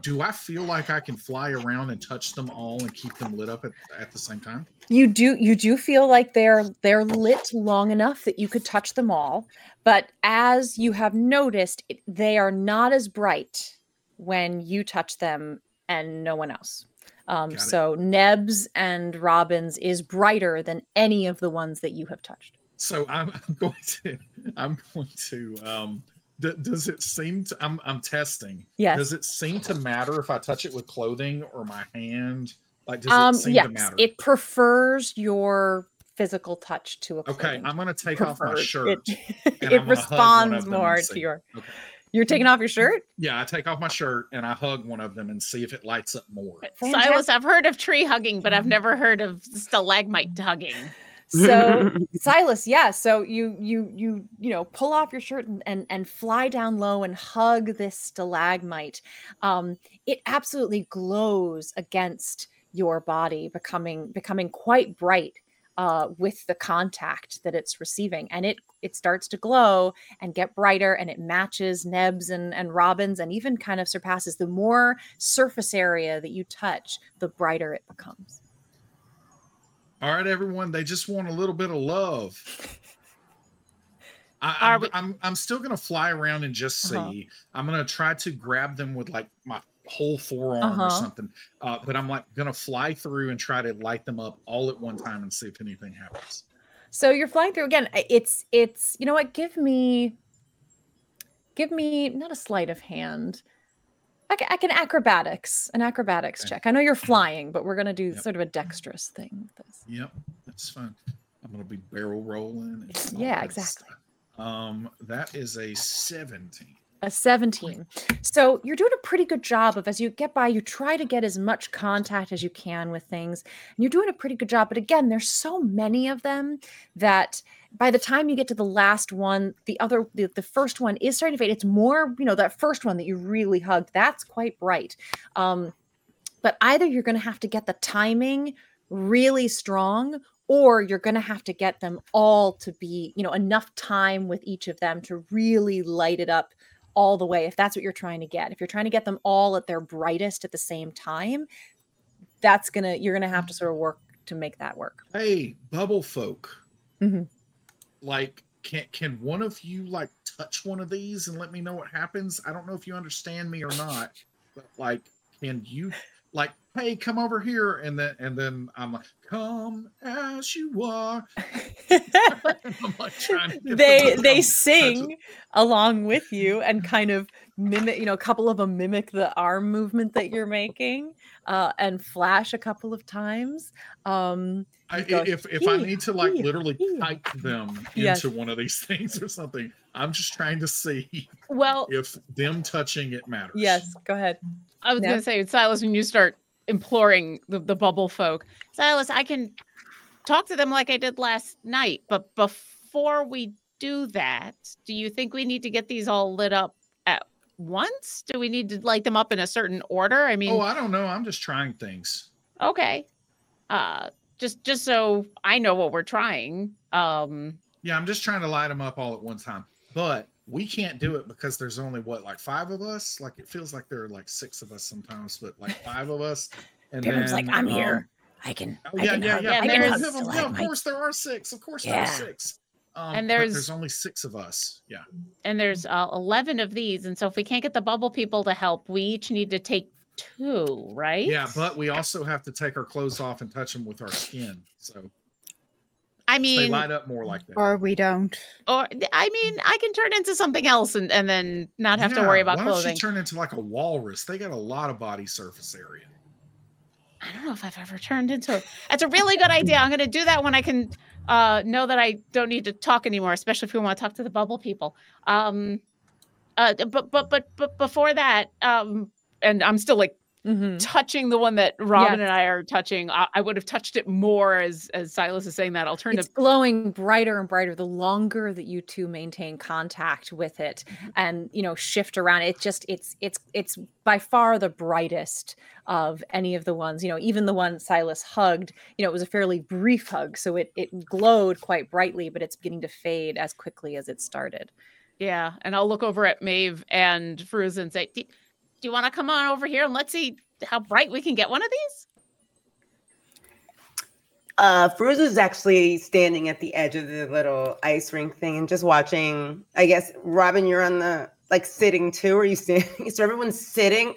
do I feel like I can fly around and touch them all and keep them lit up at, at the same time? you do you do feel like they're they're lit long enough that you could touch them all but as you have noticed they are not as bright when you touch them and no one else. Um, so neb's and robin's is brighter than any of the ones that you have touched. So I'm, I'm going to I'm going to um d- does it seem to I'm I'm testing. yes Does it seem to matter if I touch it with clothing or my hand? Like does um it seem yes to matter? it prefers your physical touch to a clothing. okay. I'm gonna take off my Preferred. shirt. it, it I'm gonna hug one responds of them and more to your Okay. you're taking off your shirt Yeah, I take off my shirt and I hug one of them and see if it lights up more. Silas, I've heard of tree hugging, but I've never heard of stalagmite hugging. So silas yeah so you you you you know pull off your shirt and and, and fly down low and hug this stalagmite. Um it absolutely glows against your body becoming becoming quite bright uh, with the contact that it's receiving. And it it starts to glow and get brighter and it matches nebs and and robins and even kind of surpasses the more surface area that you touch the brighter it becomes All right, everyone. They just want a little bit of love. I, I'm, we- I'm I'm still gonna fly around and just see. Uh-huh. I'm gonna try to grab them with like my whole forearm or Uh-huh. something. Uh, but I'm like gonna fly through and try to light them up all at one time and see if anything happens. So you're flying through again. It's it's you know what? Give me give me not a sleight of hand. I can, I can acrobatics, an acrobatics Okay. check. I know you're flying, but we're gonna do Yep. sort of a dexterous thing with this. Yep, that's fine. I'm gonna be barrel rolling. and Yeah, exactly. stuff. Um, that is a 17. A 17. So you're doing a pretty good job of as you get by, you try to get as much contact as you can with things. And you're doing a pretty good job. But again, there's so many of them that by the time you get to the last one, the other the, the first one is starting to fade. It's more, you know, that first one that you really hugged, that's quite bright. Um, but either you're gonna have to get the timing really strong or you're going to have to get them all to be you know enough time with each of them to really light it up all the way if that's what you're trying to get if you're trying to get them all at their brightest at the same time that's gonna you're gonna have to sort of work to make that work Hey, bubble folk. Mhm. Like, can can one of you like touch one of these and let me know what happens? I don't know if you understand me or not, but like, can you like, hey, come over here, and then and then I'm like, come as you are. I'm like trying to they they sing along with you and kind of mimic you know a couple of them mimic the arm movement that you're making uh, and flash a couple of times um I, go, if if I need to like literally hee." type them Yes. into one of these things or something, I'm just trying to see Well, if them touching it matters. yes go ahead I was Yeah. going to say, Silas, when you start imploring the, the bubble folk, Silas, I can talk to them like I did last night. But before we do that, do you think we need to get these all lit up at once? Do we need to light them up in a certain order? I mean, Oh, I don't know. I'm just trying things. okay. Uh, just just so I know what we're trying. Um, Yeah, I'm just trying to light them up all at one time. But we can't do it because there's only what, like five of us? Like it feels like there are like six of us sometimes, but like five of us. And Pivum's like, I'm um, here. I can. Oh, I yeah, can yeah, hug- yeah. Yeah, I can hug yeah, of stalagmites. course there are six. Of course there are six. Um, And there's- there's only six of us. Yeah. and there's uh, 11 of these. And so if we can't get the bubble people to help, we each need to take two, right? Yeah, but we also have to take our clothes off and touch them with our skin. So I they mean, up more like that. Or we don't. or I mean, I can turn into something else and, and then not have to worry Yeah, about why don't clothing. you turn into like a walrus? They got a lot of body surface area. I don't know if I've ever turned into it. That's a really good idea. I'm going to do that when I can uh, know that I don't need to talk anymore, especially if we want to talk to the bubble people. Um, uh, but but but but before that, um, and I'm still like Mhm. touching the one that Robin Yes. and I are touching. I, I would have touched it more as as Silas is saying that. I'll it's glowing brighter and brighter the longer that you two maintain contact with it and you know shift around it just it's it's it's by far the brightest of any of the ones you know even the one silas hugged you know it was a fairly brief hug so it it glowed quite brightly but it's beginning to fade as quickly as it started yeah, and I'll look over at Maeve and Fruz and say, "Do do you want to come on over here and let's see how bright we can get one of these?" Uh, Fruz is actually standing at the edge of the little ice rink thing and just watching. I guess Robin, you're on the like sitting too. Are you standing? So everyone's sitting.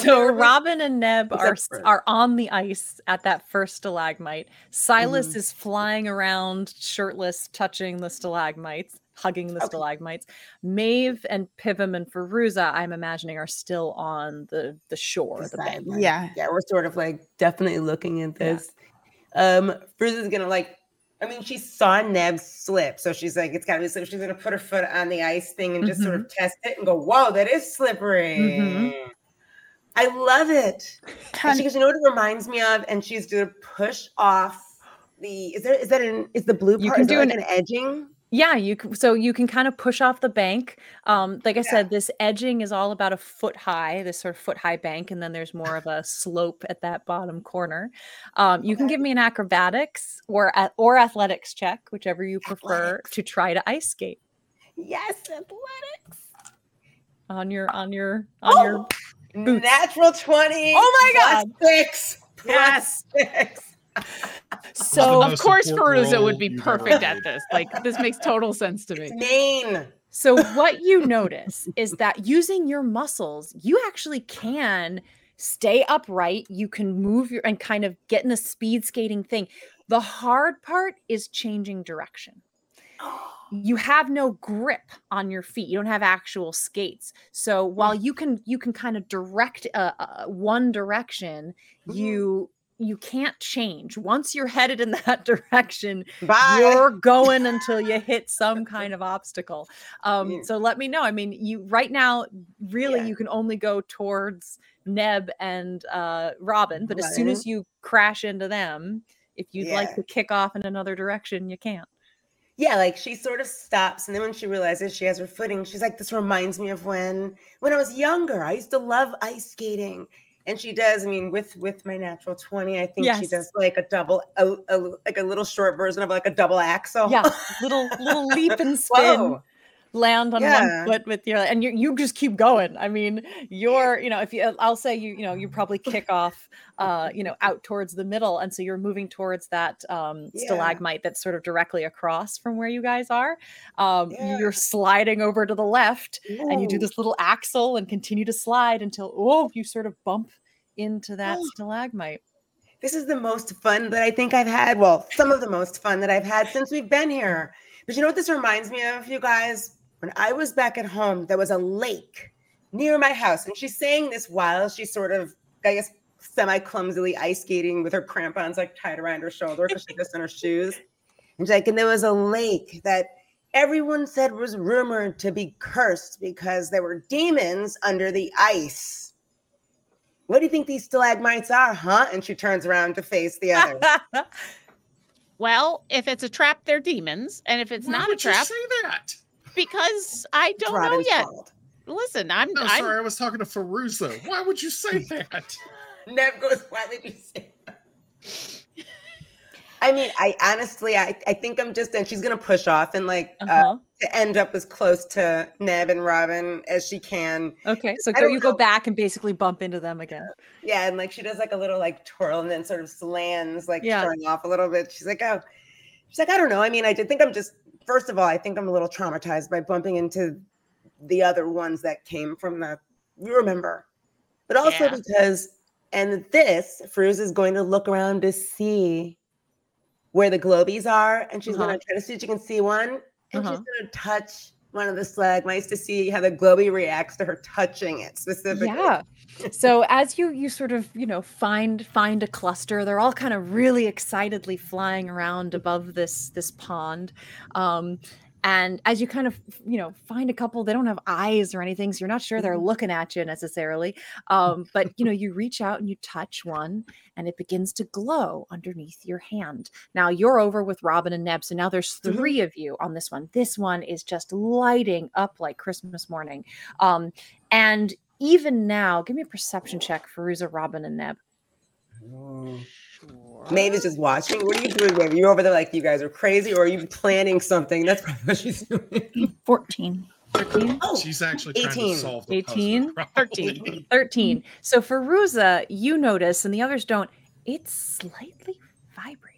so there? robin and neb are Except s- for- are on the ice at that first stalagmite silas Mhm. is flying around shirtless touching the stalagmites hugging the Okay. stalagmites maeve and pivum and Feruza, i'm imagining are still on the the shore the bank sideline. Yeah. yeah, we're sort of like definitely looking at Yeah. this. Um, Fruz is gonna like. I mean, she saw Neb slip, so she's like, "It's gotta be slip." She's gonna put her foot on the ice thing and just sort of test it and go, "Whoa, that is slippery." Mhm. I love it. Can- Because you know what it reminds me of, and she's gonna push off the. Is there? Is that an? Is the blue part? You can do like an- an edging? Yeah you can so you can kind of push off the bank um like i Yeah. said this edging is all about a foot high this sort of foot high bank and then there's more of a slope at that bottom corner um you can give me an acrobatics or or athletics check whichever you prefer Athletics. to try to ice skate Yes, athletics. on your on your on your Oh, boots. natural twenty. Oh my god Six. plus Yes. Six. So of course, support Feruza would be perfect at this. Like this makes total sense to me. Maine. So what you notice is that using your muscles, you actually can stay upright. You can move your and kind of get in the speed skating thing. The hard part is changing direction. You have no grip on your feet. You don't have actual skates. So while you can you can kind of direct uh, uh, one direction, Mhm. you you can't change. Once you're headed in that direction, Bye. you're going until you hit some kind of obstacle. Um, Yeah. so let me know. I mean, you right now, really, Yeah. you can only go towards Neb and uh, Robin, but as soon as you crash into them, if you'd like to kick off in another direction, you can't. Yeah, like she sort of stops, and then when she realizes she has her footing, she's like, "This reminds me of when when I was younger. I used to love ice skating." And she does. I mean, with with my natural twenty, I think she does like a double, a, a, like a little short version of like a double axel. Yeah, little little leap and spin. Whoa. Land on Yeah. one foot with your and you you just keep going. I mean, you're you know if you I'll say you you know you probably kick off uh you know out towards the middle and so you're moving towards that um Yeah. stalagmite that's sort of directly across from where you guys are. Um Yeah. you're sliding over to the left and you do this little axel and continue to slide until oh you sort of bump into that Oh. stalagmite. This is the most fun that I think I've had. Well, some of the most fun that I've had since we've been here. But you know what this reminds me of, you guys? When I was back at home, there was a lake near my house. And she's saying this while she's sort of, I guess, semi clumsily ice skating with her crampons like tied around her shoulder because she's just in her shoes. And she's like, and there was a lake that everyone said was rumored to be cursed because there were demons under the ice. What do you think these stalagmites are, huh? And she turns around to face the others. Well, if it's a trap, they're demons, and if it's Why not a would you trap, say that? Because I don't know yet. fault. Listen, I'm, No, I'm sorry, I was talking to Feruza. Why would you say that? Neb goes, why would you say that? I mean, I honestly, I, I think I'm just, and she's gonna push off and like uh, Uh-huh. to end up as close to Neb and Robin as she can. Okay, so go, don't you go back and basically bump into them again. Yeah, and like she does like a little like twirl and then sort of slams, like Yeah. showing off a little bit. She's like, oh, she's like, I don't know. I mean, I did think I'm just, first of all, I think I'm a little traumatized by bumping into the other ones that came from the, you remember, but also Yeah. because, and this, Fruz is going to look around to see where the globies are, and she's Uh-huh. going to try to see if she can see one, and Uh-huh. she's going to touch one of the stalagmites to see how the globie reacts to her touching it specifically. Yeah. So as you you sort of, you know, find find a cluster, they're all kind of really excitedly flying around above this this pond. Um and as you kind of, you know, find a couple, they don't have eyes or anything, so you're not sure they're looking at you necessarily. Um, but you know, you reach out and you touch one, and it begins to glow underneath your hand. Now you're over with Robin and Neb, so now there's Mhm. three of you on this one. This one is just lighting up like Christmas morning. Um, and even now, give me a perception check for Ruza, Robin, and Neb. Maeve is just watching. What are you doing, Maeve? You're over there like you guys are crazy, or are you planning something? That's probably what she's doing. 14. 13? Oh, She's actually trying 18. to solve the 18? puzzle. 13. 13. So for Ruza, you notice, and the others don't, it's slightly vibrating.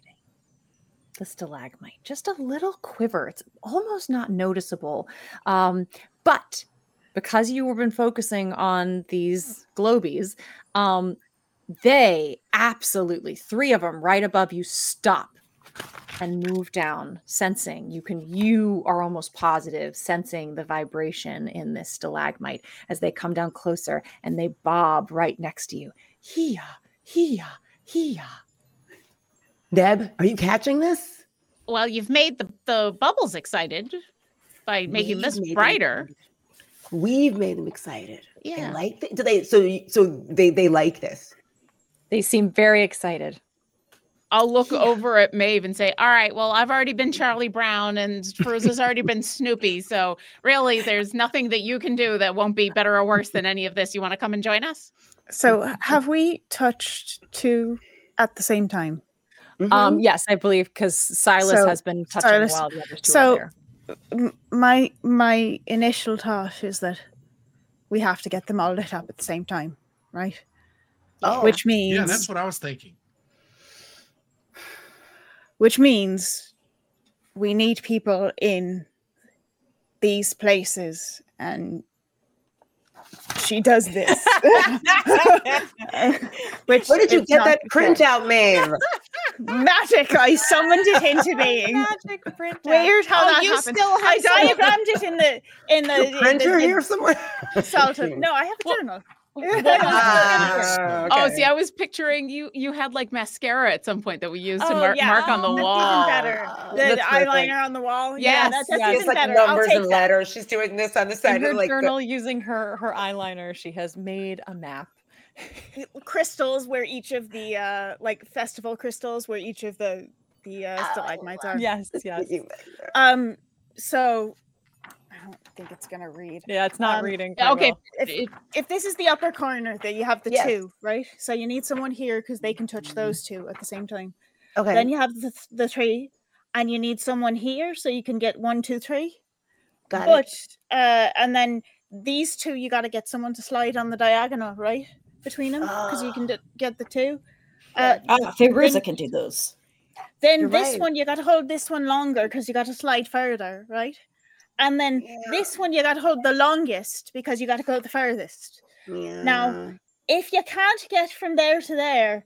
The stalagmite, just a little quiver. It's almost not noticeable. Um, but because you have been focusing on these globies, um, they absolutely, three of them right above you, stop and move down, sensing. You can, you are almost positive, sensing the vibration in this stalagmite as they come down closer and they bob right next to you. Hia, hia, hia. Neb, are you catching this? well, you've made the, the bubbles excited by making We've this made them brighter. We've made them excited. They Yeah. like it. Do they? So, so they they like this. They seem very excited. I'll look over at Maeve and say, "All right, well, I've already been Charlie Brown, and Feruza's already been Snoopy. So really, there's nothing that you can do that won't be better or worse than any of this. You want to come and join us?" So have we touched two at the same time? Mhm. Um, yes, I believe because Silas So, has been touching Silas- while the others two so- are there. M- My my initial thought is that we have to get them all lit up at the same time, right? Oh, Which means Yeah, that's what I was thinking. which means we need people in these places and she does this which where did you get that the print out, Maeve? magic i summoned it into being Magic print. weird how Oh, that you happened still have some- diagrammed it in the in the, The in printer the, here somewhere. salt of- no i have a Well, journal Ah, Oh, see, I was picturing you. You had like mascara at some point that we used to Oh, mark, yeah. mark on the That's wall. Even better. Oh, The, that's the perfect. eyeliner on the wall. yeah, Yes, that, that's yes. even It's like better. numbers I'll take and that. letters. She's doing this on the side In her of like the, journal, using her her eyeliner, she has made a map. crystals where each of the uh like festival crystals where each of the the uh stalagmites are. Yes, yes. Um so I don't think it's gonna read. Yeah, it's not Um, reading. Okay. well. If if this is the upper corner that you have the Yes. two, right? So you need someone here because they can touch those two at the same time. okay. Then you have the the three, and you need someone here so you can get one, two, three. Got but it. uh and then these two you got to get someone to slide on the diagonal, right? Between them because you can d- get the two. Uh, Ah, Feruza then- can do those. then You're this right. one you got to hold this one longer because you got to slide further, right? And then this one you got to hold the longest because you got to go the furthest. Yeah. Now, if you can't get from there to there,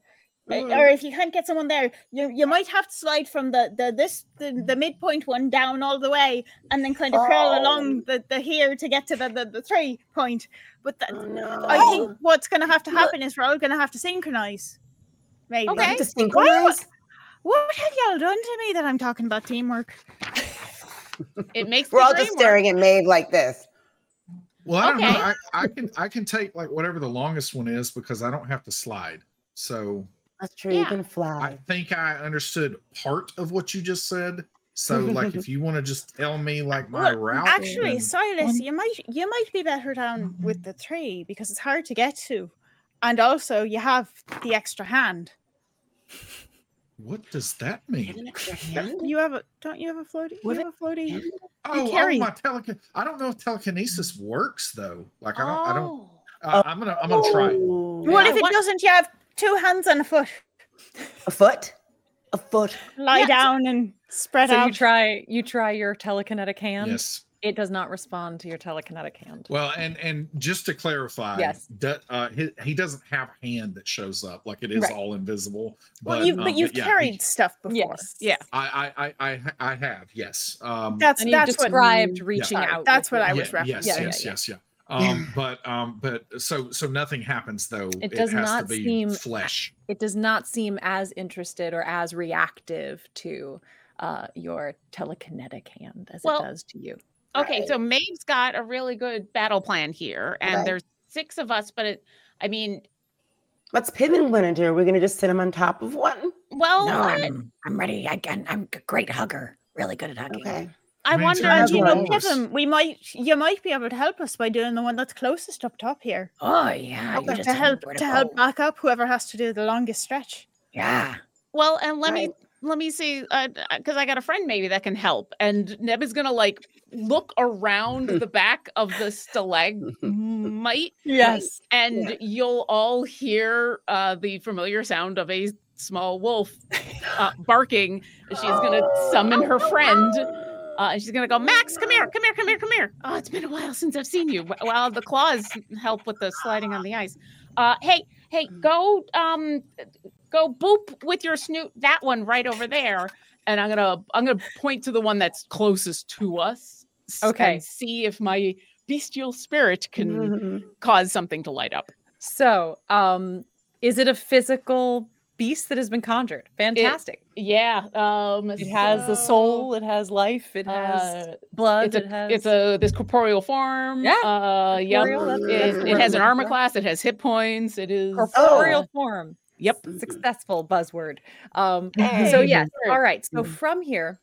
uh, Mm. or if you can't get someone there, you you might have to slide from the the this the, the midpoint one down all the way, and then kind of crawl Oh. along the, the here to get to the the, the three point. But that, Oh, no. I think what's going to have to happen is we're all going to have to synchronize. Maybe. Okay. to synchronize. What have y'all done to me that I'm talking about teamwork? It makes We're the all dream just work. staring at Maeve like this. Well, I don't know. I, I can I can take like whatever the longest one is because I don't have to slide. So That's true. You Yeah. can I think I understood part of what you just said. So like if you want to just tell me like my Well, route. Actually, then- Silas, you might you might be better down with the three because it's hard to get to, and also you have the extra hand. What does that mean? You have a don't you have a floaty? You What have a floaty. Oh, oh carry. my telekin. I don't know if telekinesis works though. Like I don't I don't Oh. uh, I'm gonna I'm gonna try it. Oh. What Yeah, if it what- doesn't? You have two hands and a foot. A foot? A foot. Lie Yeah, so- down and spread So out. you try you try your telekinetic hand. Yes. It does not respond to your telekinetic hand. Well, and and just to clarify, Yes. do- uh, he, he doesn't have a hand that shows up like it is Right. all invisible. well, but you um, but you've yeah, he- carried stuff before. Yes. Yeah. I, I I I I have yes. Um, That's And you that's what described reaching sorry, out. that's what it. I was yeah, referencing. Yes, Yeah, yeah, yes, yeah. yes, yeah. Um, but um, but so so nothing happens though. It does has not to be seem- flesh. It does not seem as interested or as reactive to uh, your telekinetic hand as Well, it does to you. Okay, so Maeve's got a really good battle plan here, and Okay. there's six of us, but it, I mean, What's Pivum gonna do? We're gonna just sit him on top of one? well, No, I, I'm I'm ready. I can. I'm a great hugger. Really good at hugging. Okay. I Me wonder. too. You know, was- Kevin, we might you might be able to help us by doing the one that's closest up top here. Oh yeah. Okay, to help where to help back up whoever has to do the longest stretch. Yeah. Well, and let me Right. Let me see, because I got a friend maybe that can help, and Neb is gonna like look around the back of the stalagmite, Yes. and you'll all hear uh, the familiar sound of a small wolf uh, barking. She's gonna summon her friend. Uh, and she's gonna go, Max, come here, come here, come here, come here. Oh, it's been a while since I've seen you. Wh- While the claws help with the sliding on the ice. Uh, hey, hey, go, um, go boop with your snoot. That one right over there. And I'm gonna, I'm gonna point to the one that's closest to us. Okay. See if my bestial spirit can Mhm. cause something to light up. So, um, is it a physical beast that has been conjured? Fantastic. Yeah. Um, It, has a soul. It has life. It has uh, blood. it's it a has. it's a this corporeal form. Yeah, Uh corporeal, that's- It, it has an armor class, it has hit points, it is corporeal form. Yep. Successful buzzword. Um, Hey. so yes. All right. So Mm. from here,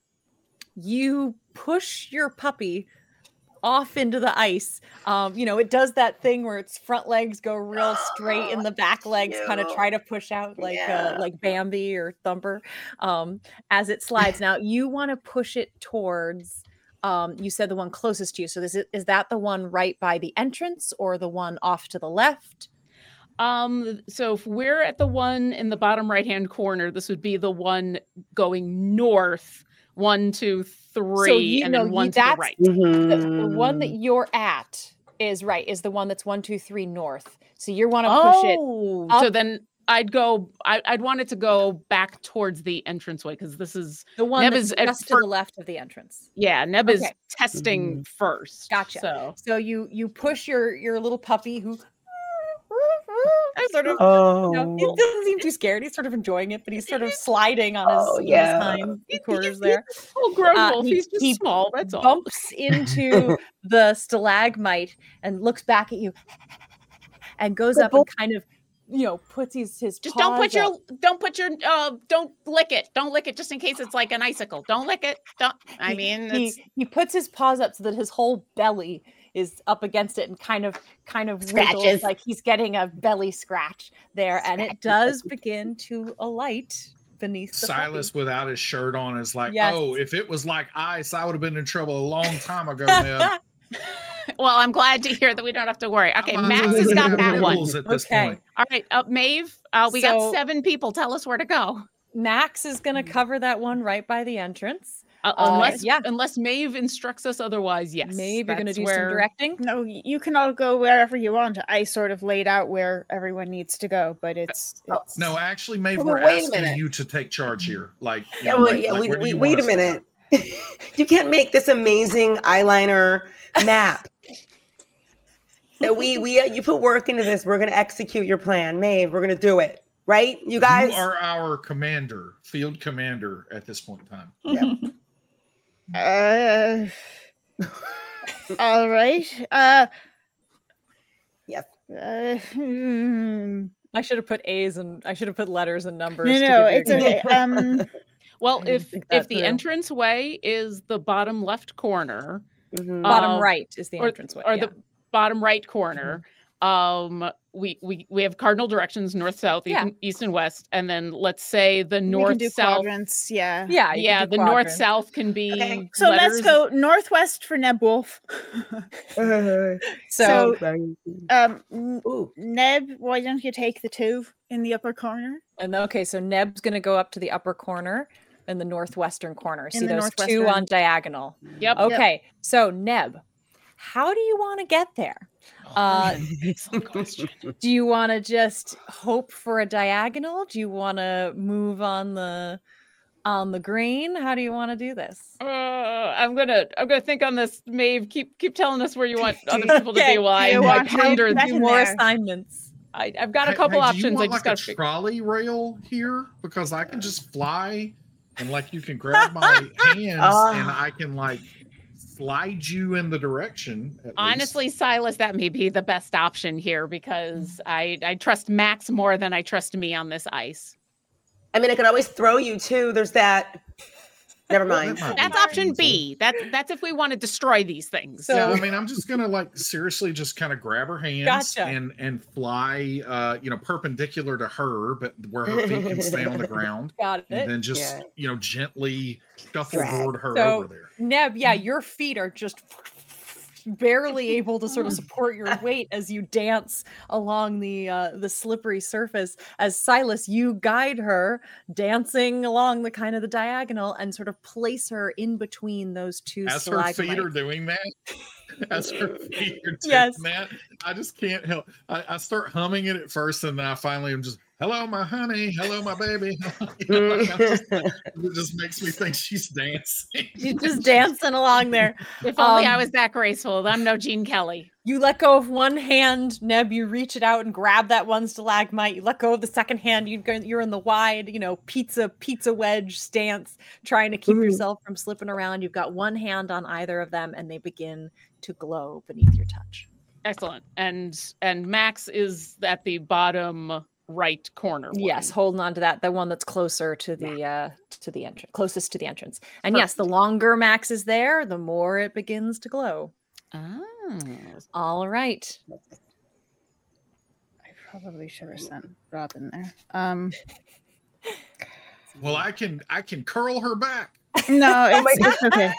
you push your puppy off into the ice. Um, you know, it does that thing where its front legs go real straight and the back legs kind of try to push out like Yeah. uh, like Bambi or Thumper um, as it slides. now you want to push it towards. Um, you said the one closest to you. So is it is that the one right by the entrance or the one off to the left? Um, so if we're at the one in the bottom right hand corner, this would be the one going north. One, two, three, you and know, then you- one to the that's- right. the, the one that Mhm. you're at is right is the one that's one two three north so you want to push it Oh, so then I'd go. I, I'd want it to go back towards the entranceway because this is the one Neb that's is just to fir- the left of the entrance yeah. Neb is Okay. testing first. Gotcha. So so you you push your your little puppy who sort of Oh, you know, he doesn't seem too scared. He's sort of enjoying it, but he's sort of sliding on his, Oh, on his hind He- quarters he's- there. Oh, grown Uh, he- He's just he small. That's all. Bumps into the stalagmite and looks back at you and goes Good up and kind of, you know, puts his his Just don't put paws your don't put your uh don't lick it. Don't lick it just in case it's like an icicle. Don't lick it. Don't I mean he, it's he puts his paws up so that his whole belly is up against it and kind of kind of wiggles like he's getting a belly scratch there and it does begin to alight beneath the puppy. Silas without his shirt on is like, Yes. oh, if it was like ice, I would have been in trouble a long time ago, Neb. well, I'm glad to hear that we don't have to worry. Okay, I'm Max on has got that one. At this Okay. point. All right, uh, Maeve, uh, we So- got seven people. Tell us where to go. Max is going to cover that one right by the entrance. Uh, Uh, unless yeah. unless Maeve instructs us otherwise, yes. Maybe you're going to that's do where- some directing. No, you can all go wherever you want. I sort of laid out where everyone needs to go, but it's, Oh, it's No, actually, maybe Well, we're wait a asking you to take charge here. Like, Yeah, know, well, like- yeah, like, wait, where do you wait, a us to go? minute. you can't make this amazing eyeliner map. Uh, we we uh, you put work into this. We're gonna execute your plan, Maeve. We're gonna do it, right? You guys. You are our commander, field commander at this point in time. Uh, all right. Uh, yep. Uh, hmm. I should have put A's and I should have put letters and numbers. No, no, give you a it's okay. Um, Well, if if the through. entrance way is the bottom left corner, Mhm. bottom um, right is the entrance way, or yeah. the bottom right corner, um, we we we have cardinal directions: north, south, Yeah. east, east, and west. And then let's say the north, south. quadrants. Yeah. yeah, Yeah, do the north south can be. Okay, So letters. let's go northwest for Nebwolf. So, um, N- Ooh, Neb, why don't you take the two in the upper corner? and okay, so Neb's going to go up to the upper corner in the northwestern corner. In See those two on diagonal. Yep. Okay, so Neb, how do you want to get there? Uh, do you want to just hope for a diagonal? Do you want to move on the on the green? How do you want to do this? Uh, I'm gonna I'm gonna think on this, Maeve. Keep keep telling us where you want other people to Okay, be Why I, do you I want ponder. Maeve the- back Do more there. assignments. I, I've got a couple hey, do you options. I want just like got a figure. trolley rail here because I can just fly and like you can grab my hands and. I can like slide you in the direction. at least. Honestly, Silas, that may be the best option here because mm. I I trust Max more than I trust me on this ice. I mean, I could always throw you too. There's that. Never mind. might be That's option B. That's that's if we want to destroy these things. So- yeah, I mean, I'm just gonna like seriously just kind of grab her hands Gotcha. and and fly, uh, you know, perpendicular to her, but where her feet can stay on the ground, Got it. and then just Yeah. you know gently shuffleboard her So- over there. Neb, yeah, your feet are just barely able to sort of support your weight as you dance along the uh, the slippery surface. As Silas, you guide her dancing along the kind of the diagonal and sort of place her in between those two As her feet are doing that, as her feet are doing Yes. that, I just can't help. I, I start humming it at first, and then I finally am just, "Hello, my honey. Hello, my baby." You know, like, just- it just makes me think she's dancing. You're just dancing along there. if only I um, was that graceful. I'm no Gene Kelly. You let go of one hand, Neb. You reach it out and grab that one stalagmite. You let go of the second hand. You go. You're in the wide, you know, pizza pizza wedge stance, trying to keep Mhm. yourself from slipping around. You've got one hand on either of them, and they begin to glow beneath your touch. Excellent. And and Max is at the bottom right corner. Yes, holding on to that, the one that's closer to the uh to the entrance, closest to the entrance. And yes, the longer Max is there, the more it begins to glow. Ah. All right. I probably should have sent Robin there. Um, Well, I can I can curl her back. no, it's, it's okay.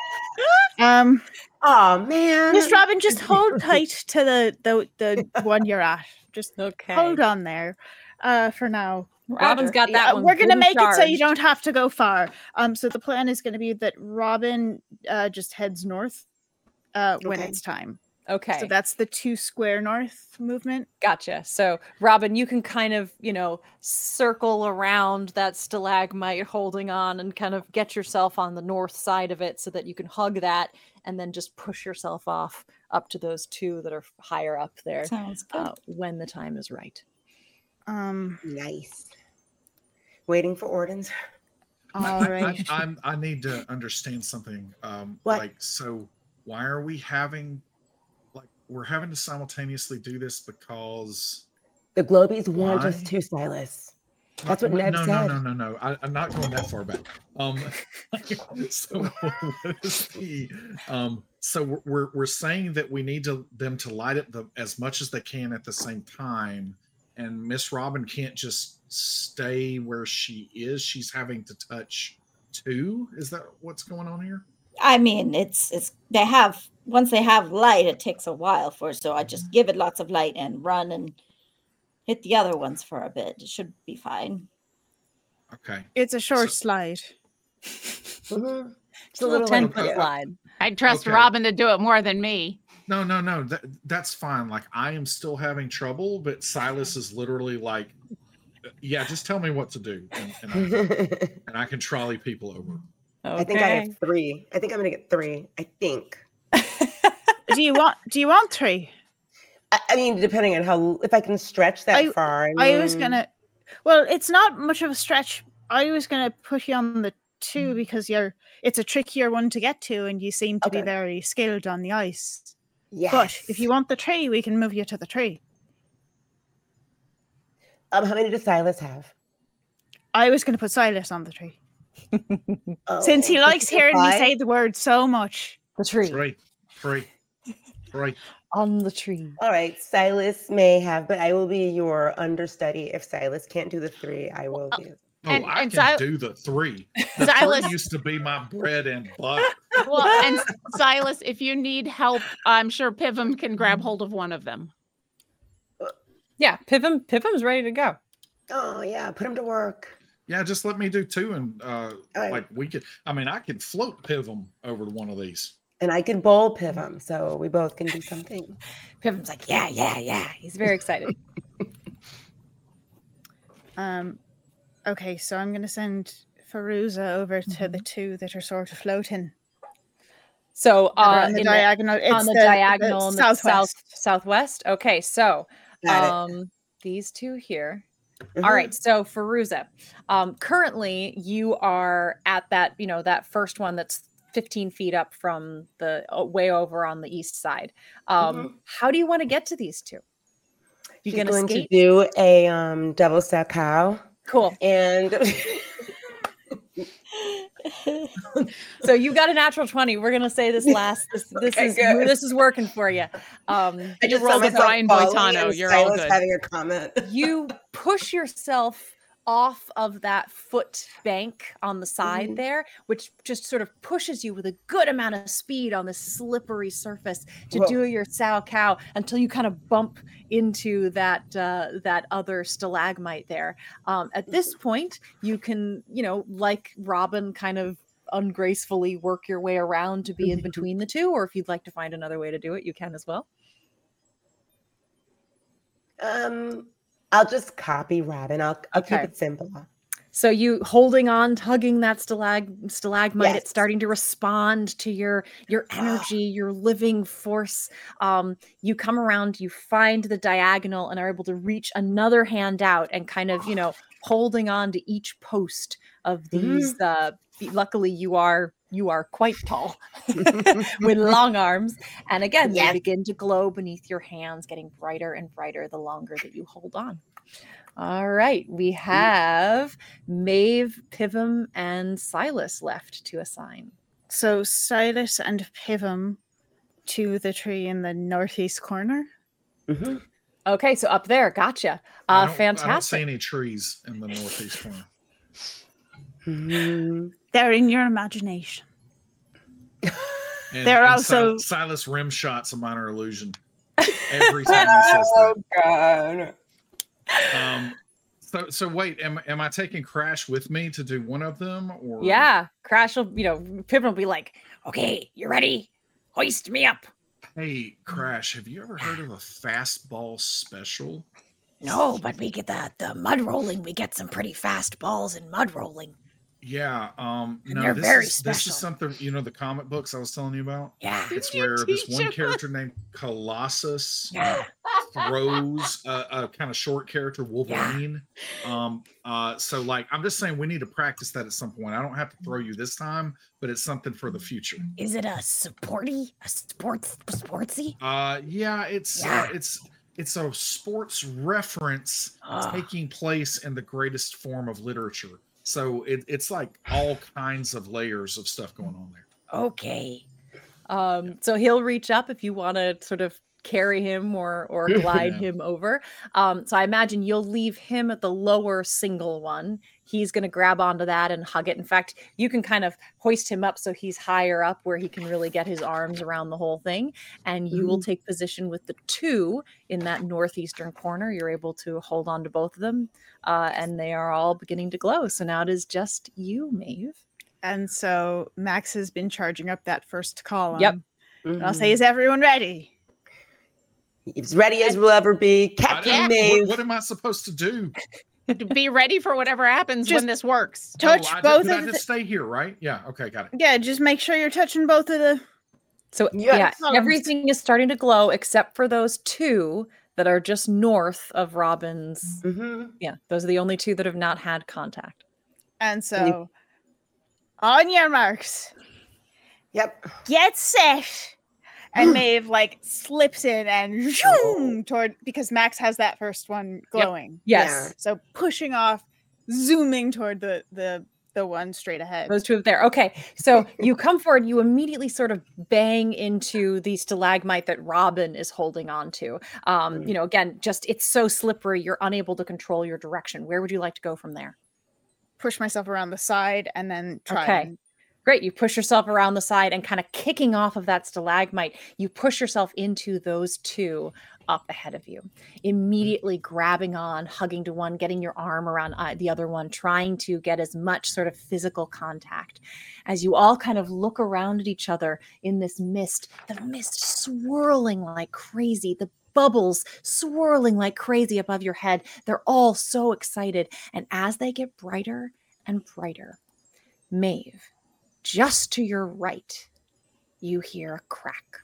Um, Oh man. just Robin, just hold tight to the the the one you're at. Just Okay. hold on there, uh, for now. Robin's got Yeah, that one. We're gonna fully make it so you don't have to go far. Um, so the plan is gonna be that Robin uh just heads north, uh, when Okay. it's time. Okay. So that's the two square north movement. Gotcha. So, Robin, you can kind of, you know, circle around that stalagmite holding on and kind of get yourself on the north side of it so that you can hug that and then just push yourself off up to those two that are higher up there Sounds good. uh, when the time is right. Um, Nice. Waiting for orders. All right. I. I, I'm, I need to understand something. Um, What? Like, so why are we having, like, we're having to simultaneously do this because. The Globies want us to, Silas. That's what no, Ned no, said. No, no, no, no. I, I'm not going that far back. Um, so what is the? Um, so we're- we're we're saying that we need to them to light it the, as much as they can at the same time, and Miss Robin can't just stay where she is. She's having to touch two. Is that what's going on here? I mean, it's it's they have once they have light, it takes a while for so I just mm-hmm. give it lots of light and run and hit the other ones for a bit. It should be fine. Okay. It's a short So- slide. Mm-hmm. it's a little 10 foot slide. I trust Okay. Robin to do it more than me. No, no, no. That that's fine. Like I am still having trouble, but Silas is literally like, yeah, just tell me what to do, and, and, I, and I can trolley people over. I think I have three. I think I'm gonna get three. I think. do you want? Do you want three? I, I mean, depending on how if I can stretch that I- far. I, I was gonna. Well, it's not much of a stretch. I was gonna put you on the two mm. because you're. It's a trickier one to get to, and you seem to be very skilled on the ice. Yes. But if you want the tree, we can move you to the tree. um, how many does Silas have? I was gonna put Silas on the tree since he Oh, likes hearing me say the word so much. The tree Three, three, three. on the tree. All right, Silas may have, but I will be your understudy. If Silas can't do the three, I will do. Oh, And- I and can Sil- do the three. The Silas- three used to be my bread and butter. Well, and Silas, if you need help, I'm sure Pivum can grab hold of one of them. Yeah, Pivum Pivum's ready to go. Oh yeah, put him to work. Yeah, just let me do two, and uh, All right. like we could. I mean, I could float Pivum over to one of these. And I can bowl Pivum, so we both can do something. Pivum's like, yeah, yeah, yeah. He's very excited. Um, okay, so I'm gonna send Feruza over to the two that are sort of floating. So uh, on the diagonal. It's on the, diagonal in the south southwest. southwest. Okay, so um these two here. Mhm. All right, so Feruza, um, currently you are at that, you know, that first one that's 15 feet up from the uh, way over on the east side. Um, Mhm. How do you want to get to these two? You She's gonna skate? to do a um, double salchow, Cool. and So you got a natural 20. We're gonna say this last. This this Okay, is good. this is working for you. Um, I just rolled a Brian Boitano. You're all good. having a comment. you push yourself off of that foot bank on the side Mhm. there, which just sort of pushes you with a good amount of speed on this slippery surface to Whoa. do your salchow until you kind of bump into that uh, that other stalagmite there. Um, at this point, you can, you know, like Robin, kind of ungracefully work your way around to be in between the two, or if you'd like to find another way to do it, you can as well. Um, I'll just copy Robin. I'll, I'll Okay. keep it simple. So you holding on, tugging that stalag stalagmite, it's starting to respond to your your energy, your living force. Um, you come around, you find the diagonal, and are able to reach another hand out and kind of, you know, holding on to each post of these. Uh, the- luckily, you are you are quite tall with long arms, and again, Yes. they begin to glow beneath your hands, getting brighter and brighter the longer that you hold on. All right, we have Maeve, Pivum, and Silas left to assign. So Silas and Pivum to the tree in the northeast corner. Mhm. Okay, so up there, gotcha. I Uh, don't- I don't see any trees in the northeast corner. Mhm. They're in your imagination. And, They're and also- Sil- Silas rim shots a minor illusion every time he says that. Oh God. Um, so so wait, am am I taking Crash with me to do one of them or Yeah, Crash will, you know, Pivum will be like, Okay, you ready? Hoist me up. Hey, Crash, have you ever heard of a fastball special? No, but we get the, the mud rolling. We get some pretty fast balls in mud rolling. Yeah, um, And no, they're this very is this is something you know the comic books I was telling you about. Yeah. It's where this one him? character named Colossus Yeah. throws a, a kind of short character Wolverine. Um, uh, so like I'm just saying we need to practice that at some point. I don't have to throw you this time, but it's something for the future. Is it a sporty, a sports, sportsy? Uh, yeah, it's Yeah. Uh, it's it's a sports reference Ah. taking place in the greatest form of literature. So it, it's like all kinds of layers of stuff going on there. Okay. Um, so he'll reach up if you want to sort of carry him or or glide Yeah. him over. Um, so I imagine you'll leave him at the lower single one. He's going to grab onto that and hug it. In fact, you can kind of hoist him up so he's higher up where he can really get his arms around the whole thing. And you will take position with the two in that northeastern corner. You're able to hold on to both of them, uh, and they are all beginning to glow. So now it is just you, Maeve. And so Max has been charging up that first column. Yep. And I'll say, is everyone ready? As ready as we'll ever be. Captain don't- Maeve. what, what am I supposed to do? Be ready for whatever happens Just when this works. Touch oh, I, both did, of I the- stay here, right? Yeah. Okay, got it. Yeah, just make sure you're touching both of the. So Yeah, yeah, everything is starting to glow except for those two that are just north of Robin's. Mhm. Yeah, those are the only two that have not had contact. And so, on your marks, Yep. get set. And Maeve like slips in and zoom toward because Max has that first one glowing. Yes, So pushing off, zooming toward the the the one straight ahead. those two up there. Okay, so you come forward, you immediately sort of bang into the stalagmite that Robin is holding on to. Um, you know, again, just it's so slippery, you're unable to control your direction. Where would you like to go from there? Push myself around the side and then try. Okay. and- Great. You push yourself around the side and kind of kicking off of that stalagmite, you push yourself into those two up ahead of you, immediately grabbing on, hugging to one, getting your arm around uh, the other one, trying to get as much sort of physical contact. As you all kind of look around at each other in this mist, the mist swirling like crazy, the bubbles swirling like crazy above your head. They're all so excited. And as they get brighter and brighter, Maeve, just to your right, you hear a crack.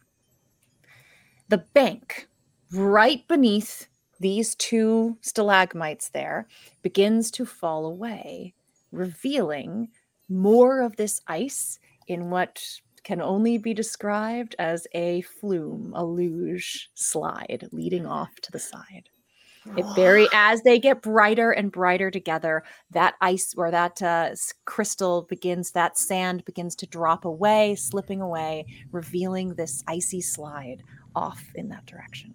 The bank, right beneath these two stalagmites there, begins to fall away, revealing more of this ice in what can only be described as a flume, a luge slide leading off to the side. It very as they get brighter and brighter together, that ice or that uh, crystal begins, that sand begins to drop away, slipping away, revealing this icy slide off in that direction.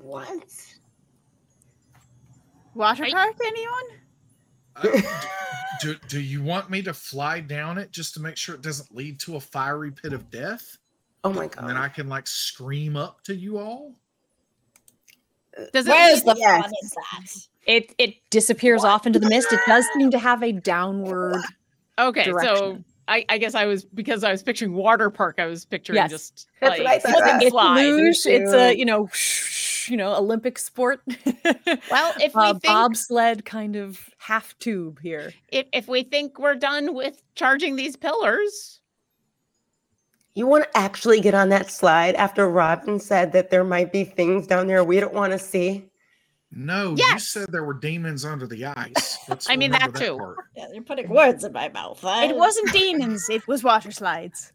What? Water I- park, anyone? Uh, do, do you want me to fly down it just to make sure it doesn't lead to a fiery pit of death? Oh my god! And then I can like scream up to you all? Does it Where's the fun in that? It it disappears off into the mist. It does seem to have a downward. okay? So. I, I guess I was because I was picturing water park. I was picturing Yes. just That's like what I thought. slip and It's It's luge. It's a you know you know Olympic sport. Well, if we uh, think bobsled kind of half tube here. if, if we think we're done with charging these pillars, You want to actually get on that slide after Robin said that there might be things down there we don't want to see? No, you said there were demons under the ice. I mean, remember that too. part. Yeah, you're putting words in my mouth. I- It wasn't demons. It was water slides.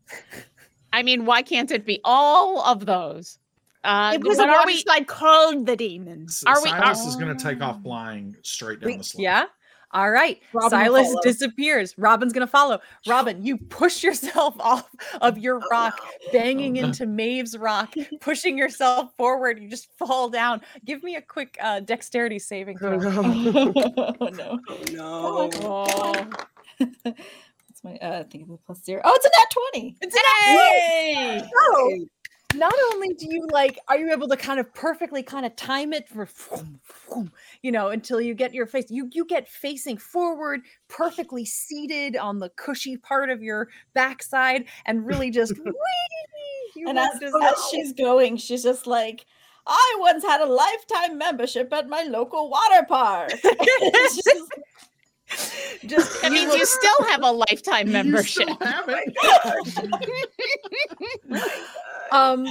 I mean, why can't it be all of those? Uh, it was a water we? slide called the demons. S- Are we- Silas is going to take off flying straight down We- the slide. Yeah. All right. Robin Silas disappears. Robin's going to follow. Robin, you push yourself off of your rock, banging Oh, no. into Maeve's rock, pushing yourself forward. You just fall down. Give me a quick uh, dexterity saving Oh throw. no. oh no. Oh, no. Oh, That's my uh, I think it's a plus zero. Oh, it's a nat 20. It's an Yay! So, not only do you like, are you able to kind of perfectly kind of time it for, you know, until you get your face, you you get facing forward, perfectly seated on the cushy part of your backside, and really just, And as, as she's going, she's just like, I once had a lifetime membership at my local water park. Just- That means you still have a lifetime membership. still have it. um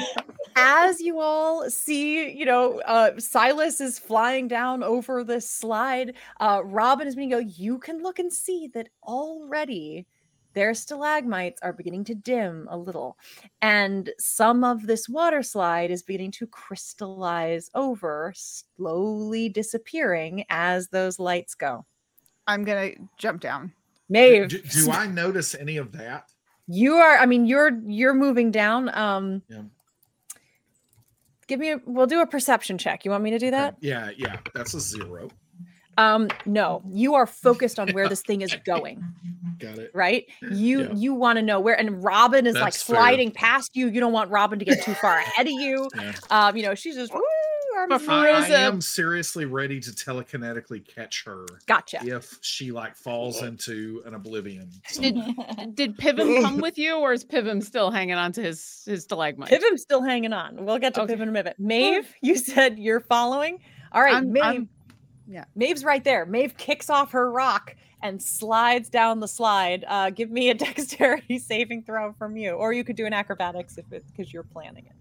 as you all see you know uh silas is flying down over this slide uh robin is going to go you can look and see that already their stalagmites are beginning to dim a little and some of this water slide is beginning to crystallize over slowly disappearing as those lights go I'm gonna jump down. Maeve, Do, do I notice any of that? you are i mean you're you're moving down um Yeah. give me a we'll do a perception check you want me to do that Yeah, yeah, that's a zero. Um, no, you are focused on where this thing is going, Got it. right? You Yeah. you want to know where and Robin is like That's fair. sliding past you. You don't want Robin to get too far ahead of you. Yeah. Um, you know, she's just woo, arms But raised. I, I am seriously ready to telekinetically catch her gotcha. if she like falls into an oblivion. Did, did Pivum come with you, or is Pivum still hanging on to his his stalagmite? Pivum's still hanging on. We'll get to Okay. Pivum in a minute. Maeve, you said you're following. All right, I'm- Maeve. I'm- yeah. Maeve's right there. Maeve kicks off her rock and slides down the slide. Uh, give me a dexterity saving throw from you, or you could do an acrobatics if it's because you're planning it.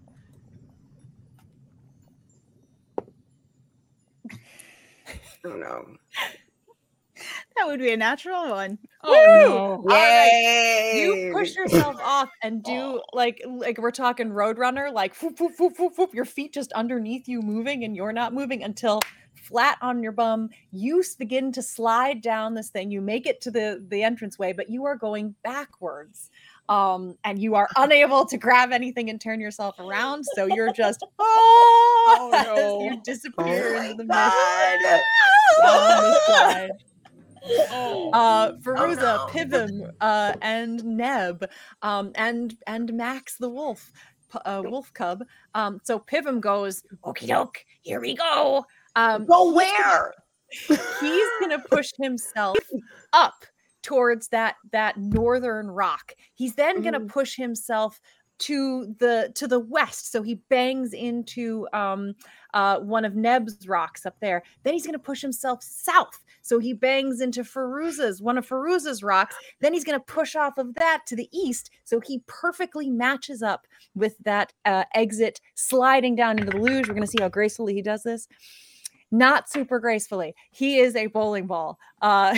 Oh no. That would be a natural one. Oh no! All right. Yay! you push yourself off and do like like we're talking roadrunner like whoop, whoop, whoop, whoop, whoop, your feet just underneath you moving and you're not moving until flat on your bum you begin to slide down this thing you make it to the the entranceway but you are going backwards um and you are unable to grab anything and turn yourself around so you're just oh, Oh, no. you disappear Oh into the mist God. down the slide Oh. uh Feruza, no. Pivum, uh and Neb, um and and Max the wolf, uh, wolf cub. Um so Pivum goes, Okie doke, here we go. um Go where? he's gonna push himself up towards that that northern rock. He's then gonna Mhm. push himself to the to the west. So he bangs into um uh one of Neb's rocks up there. Then he's going to push himself south. So he bangs into Feruza's one of Feruza's rocks. Then he's going to push off of that to the east. So he perfectly matches up with that uh, exit sliding down into the luge. We're going to see how gracefully he does this not super gracefully he is a bowling ball uh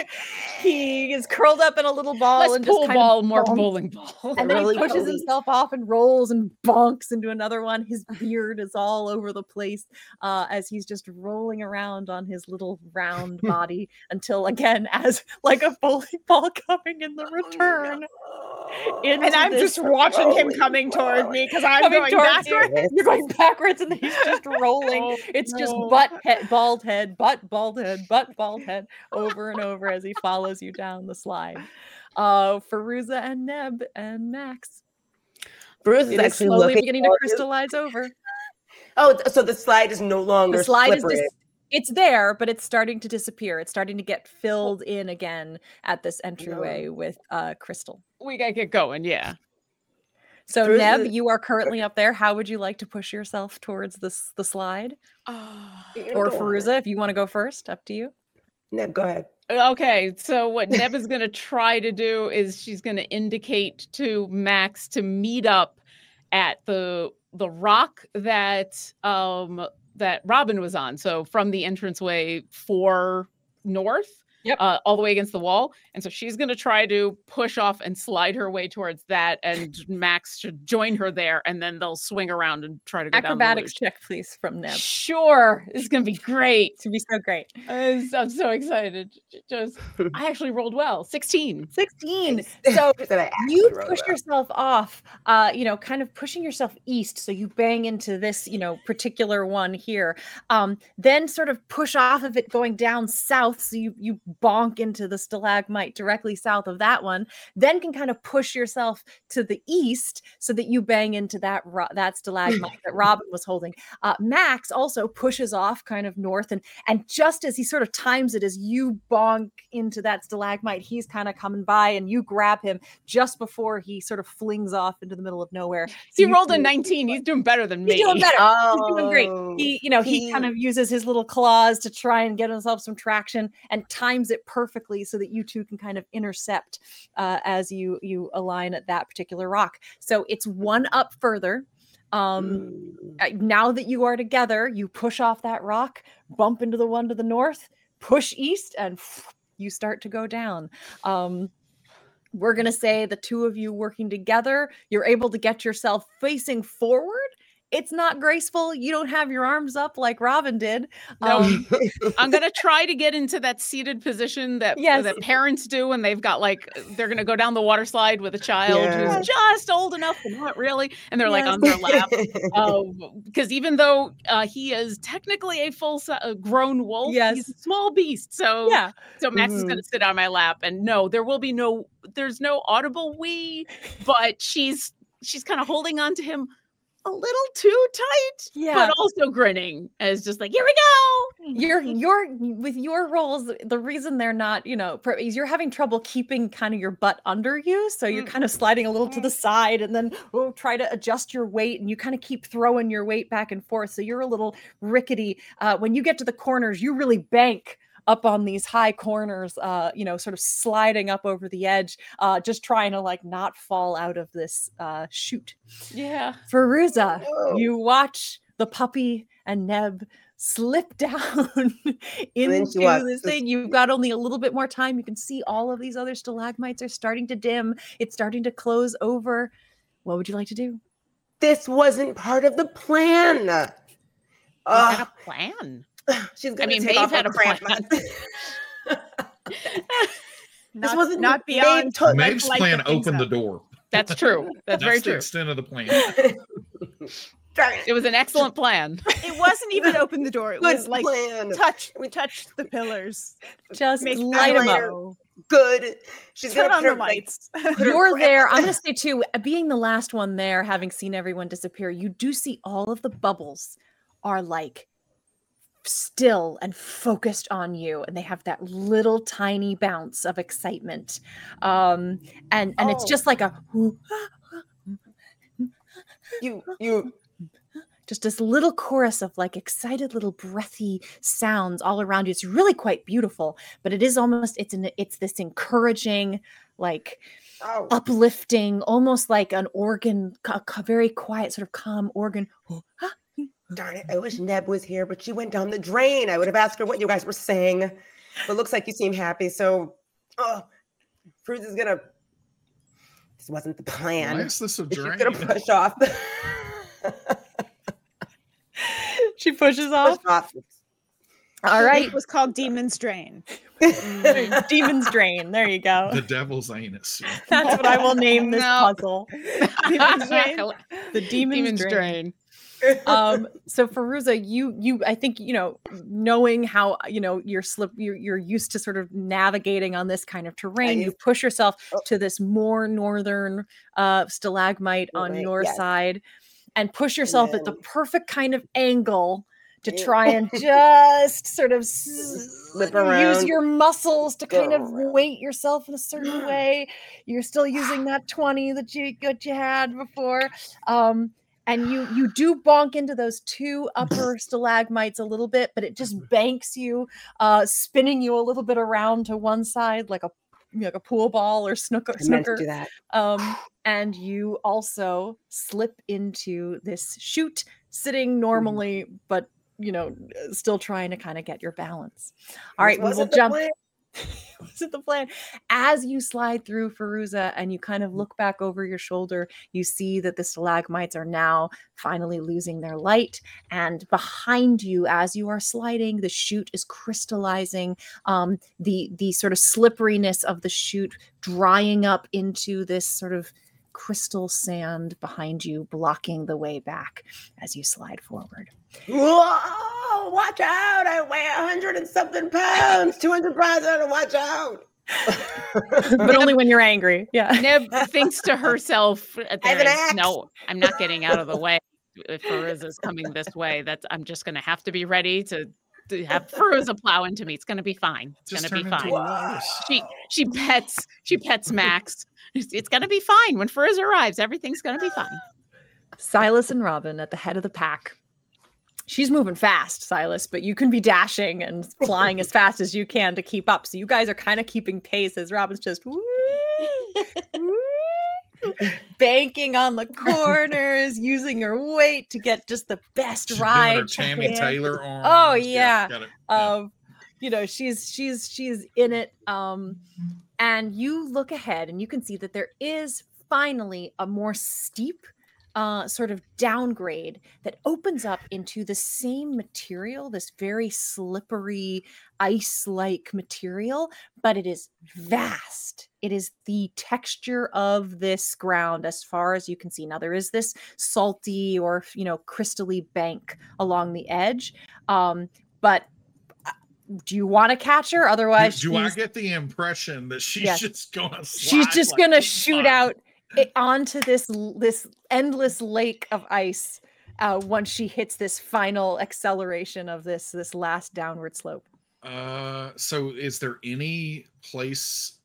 he is curled up in a little ball Less and just kind of ball, more bonks bowling ball. and then he pushes himself off and rolls and bonks into another one. His beard is all over the place uh, as he's just rolling around on his little round body until, again, as like a bowling ball coming in the return. into And I'm just watching him coming towards me because I'm Coming going towards you. backwards. You're going backwards and he's just rolling. Oh, it's just no. butt head, bald head, butt bald head, butt bald head over and over as he follows you down the slide. Uh, Feruza and Neb and Max. Bruce is It is actually slowly looking beginning to towards you. crystallize over. Oh, so the slide is no longer The slide is dis- it's there, but it's starting to disappear. It's starting to get filled in again at this entryway with uh crystal. we gotta get going. Yeah. So Bruce Neb, is- you are currently up there. How would you like to push yourself towards this the slide? You're Or going. Feruza, if you want to go first, up to you. Neb, go ahead. Okay, so what Neb is going to try to do is she's going to indicate to Max to meet up at the the rock that um that Robin was on. So from the entranceway for north, Yep. uh, all the way against the wall. And so she's going to try to push off and slide her way towards that, and Max should join her there, and then they'll swing around and try to go Acrobatics down check, please, from the Neb. luge. Sure, it's going to be great. To be so great. I'm so- I'm so excited. J- Just, I actually rolled well. 16. 16. So you push about. yourself off uh you know kind of pushing yourself east so you bang into this you know particular one here um then sort of push off of it going down south so you you bonk into the stalagmite directly south of that one then can kind of push yourself to the east so that you bang into that ro- that stalagmite that robin was holding uh max also pushes off kind of north and and just as he sort of times it as you bonk into that stalagmite he's kind of coming by and you grab him just before he sort of flings off into the middle of nowhere. He rolled a 19. He's doing better than me. He's doing better. Oh, doing great. Oh, he you know he, he- kind of uses his little claws to try and get himself some traction and times it perfectly so that you two can kind of intercept uh, as you you align at that particular rock so it's one up further um Mm. now that you are together you push off that rock bump into the one to the north push east and you start to go down um we're going to say the two of you working together you're able to get yourself facing forward it's not graceful you don't have your arms up like robin did No, um, I'm gonna try to get into that seated position that Yes. that parents do when they've got like they're gonna go down the water slide with a child Yeah. who's just old enough but not really, and they're like on their lap. Because even though uh, he is technically a full si- uh, grown wolf, Yes. he's a small beast. So yeah so Max is Mhm. gonna sit on my lap, and no, there will be no there's no audible wee, but she's she's kind of holding on to him a little too tight, yeah but also grinning as just like here we go. you're you're with your roles the reason they're not you know pro- is you're having trouble keeping kind of your butt under you so you're Mm. kind of sliding a little to the side and then oh try to adjust your weight and you kind of keep throwing your weight back and forth so you're a little rickety uh, when you get to the corners you really bank up on these high corners uh you know sort of sliding up over the edge uh just trying to like not fall out of this uh chute Yeah. Feruza, you watch the puppy and Neb slip down into she this this- thing. You've got only a little bit more time. You can see all of these other stalagmites are starting to dim. It's starting to close over. What would you like to do? this wasn't part of the plan. We had a plan. she's gonna mean, take Maeve off her had a cramp plan. Not, wasn't not beyond. told- like- Maeve's like plan the things the door. That's true. That's, very the true. extent of the plan. Darn it. It was an excellent plan. It wasn't even open the door. It Good was like plan. touch. We touched the pillars. Just Make light them later. up. Good. She's Turn gonna on put the her, like, lights. put You're there. I'm going to say, too, being the last one there, having seen everyone disappear, you do see all of the bubbles are like still and focused on you and they have that little tiny bounce of excitement. Um and and it's Oh. just like a You you just this little chorus of like excited little breathy sounds all around you. It's really quite beautiful but it is almost it's an it's this encouraging like oh. uplifting almost like an organ a very quiet sort of calm organ darn it. I wish Neb was here, but she went down the drain. I would have asked her what you guys were saying. But looks like you seem happy, so oh Fruits is gonna this wasn't the plan. Why is this a She's gonna push off. she pushes push off off. all right It was called Demon's Drain. demon's drain there you go The devil's anus. that's what i will name this No. puzzle Demon's Drain. the demon's, Demon's drain. drain. Um so Feruza, you you i think you know knowing how you know you're slip you're, you're used to sort of navigating on this kind of terrain you push yourself Oh. to this more northern uh stalagmite on Right, your yes. side and push yourself at the perfect kind of angle to Yeah. try and just sort of slip around. use your muscles to kind of around. weight yourself in a certain way you're still using that 20 that you that you had before um and you you do bonk into those two upper stalagmites a little bit but it just banks you uh spinning you a little bit around to one side like a like a pool ball or snooker I meant to snooker do that. um and you also slip into this chute sitting normally but you know still trying to kind of get your balance all right we will jump plan. was it the plan? As you slide through Feruza and you kind of look back over your shoulder, you see that the stalagmites are now finally losing their light. And behind you, as you are sliding, the chute is crystallizing. Um, the the sort of slipperiness of the chute drying up into this sort of crystal sand behind you, blocking the way back as you slide forward. Whoa! Watch out! I weigh a hundred and something pounds. Two hundred pounds. I watch out. but only when you're angry. Yeah. Neb thinks to herself at the I have an end, axe. no, I'm not getting out of the way. If Feruza's coming this way, that's I'm just gonna have to be ready to, to have Feruza plow into me. It's gonna be fine. It's gonna be fine. a. She she pets she pets Max. It's, it's gonna be fine. When Feruza arrives, everything's gonna be fine. Silas and Robin at the head of the pack. She's moving fast, Silas, but you can be dashing and flying as fast as you can to keep up. So you guys are kind of keeping pace as Robin's just woo, woo, banking on the corners, using her weight to get just the best She's ride. her Tammy. Taylor arms. Oh yeah. Yeah. Um, you know, she's she's she's in it. Um, and you look ahead and you can see that there is finally a more steep uh, sort of downgrade that opens up into the same material, this very slippery, ice like material, but it is vast. It is the texture of this ground as far as you can see. Now, there is this salty or, you know, crystally bank along the edge. Um, but uh, do you want to catch her? Otherwise, do I she's- get the impression that she's Yes. just gonna? she's just like gonna shoot out it onto this this endless lake of ice uh, once she hits this final acceleration of this this last downward slope. Uh, so is there any place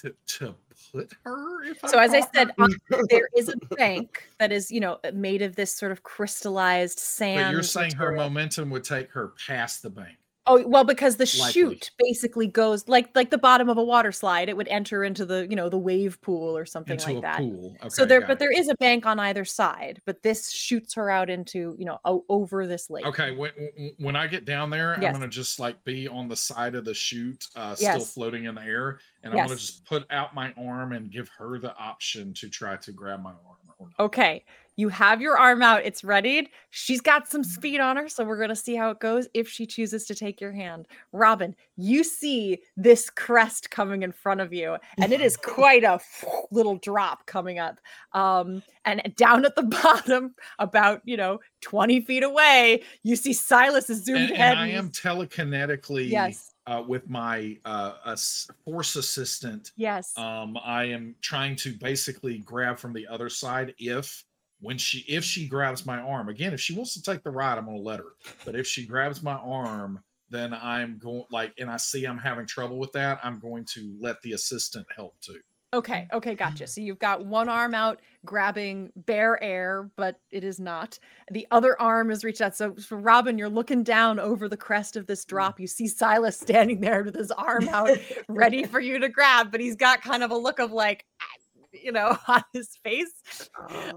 to to put her? So as I said, on- there is a bank that is you know made of this sort of crystallized sand. but you're saying her momentum would take her past the bank. Oh well, because the Likely. chute basically goes like like the bottom of a water slide. It would enter into the you know the wave pool or something into like that. pool. so there, but it. there is a bank on either side. But this shoots her out into you know o- over this lake. Okay, when, when- I get down there, Yes. I'm gonna just like be on the side of the chute, uh, still Yes. floating in the air, and I'm gonna just put out my arm and give her the option to try to grab my arm. Or not. Okay, you have your arm out. It's readied. She's got some speed on her, so we're going to see how it goes if she chooses to take your hand. Robin, you see this crest coming in front of you, and it is quite a little drop coming up. Um, and down at the bottom, about you know 20 feet away, you see Silas's zoomed And, head. and I am telekinetically Yes. uh, with my uh, ass- force assistant. Yes. Um, I am trying to basically grab from the other side if when she if she grabs my arm again if she wants to take the ride i'm going to let her but if she grabs my arm then i'm going like and i see i'm having trouble with that i'm going to let the assistant help too Okay, okay, gotcha. So you've got one arm out grabbing bare air, but it is not. The other arm is reached out. So for Robin, you're looking down over the crest of this drop. You see Silas standing there with his arm out, ready for you to grab, but he's got kind of a look of like, you know, on his face.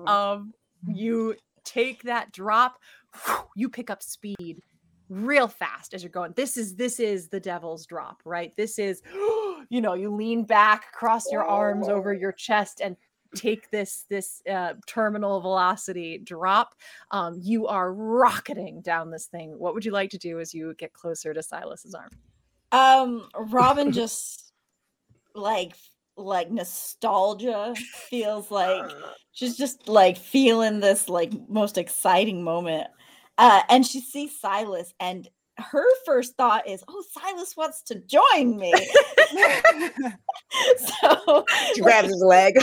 Um, you take that drop, you pick up speed real fast as you're going. This is this is the devil's drop, right? This is, you know, you lean back, cross your arms over your chest, and take this this uh, terminal velocity drop. Um, you are rocketing down this thing. What would you like to do as you get closer to Silas's arm? Um, Robin just like like nostalgia feels like she's just like feeling this like most exciting moment. Uh, and she sees Silas, and her first thought is, "Oh, Silas wants to join me." so She grabs his leg.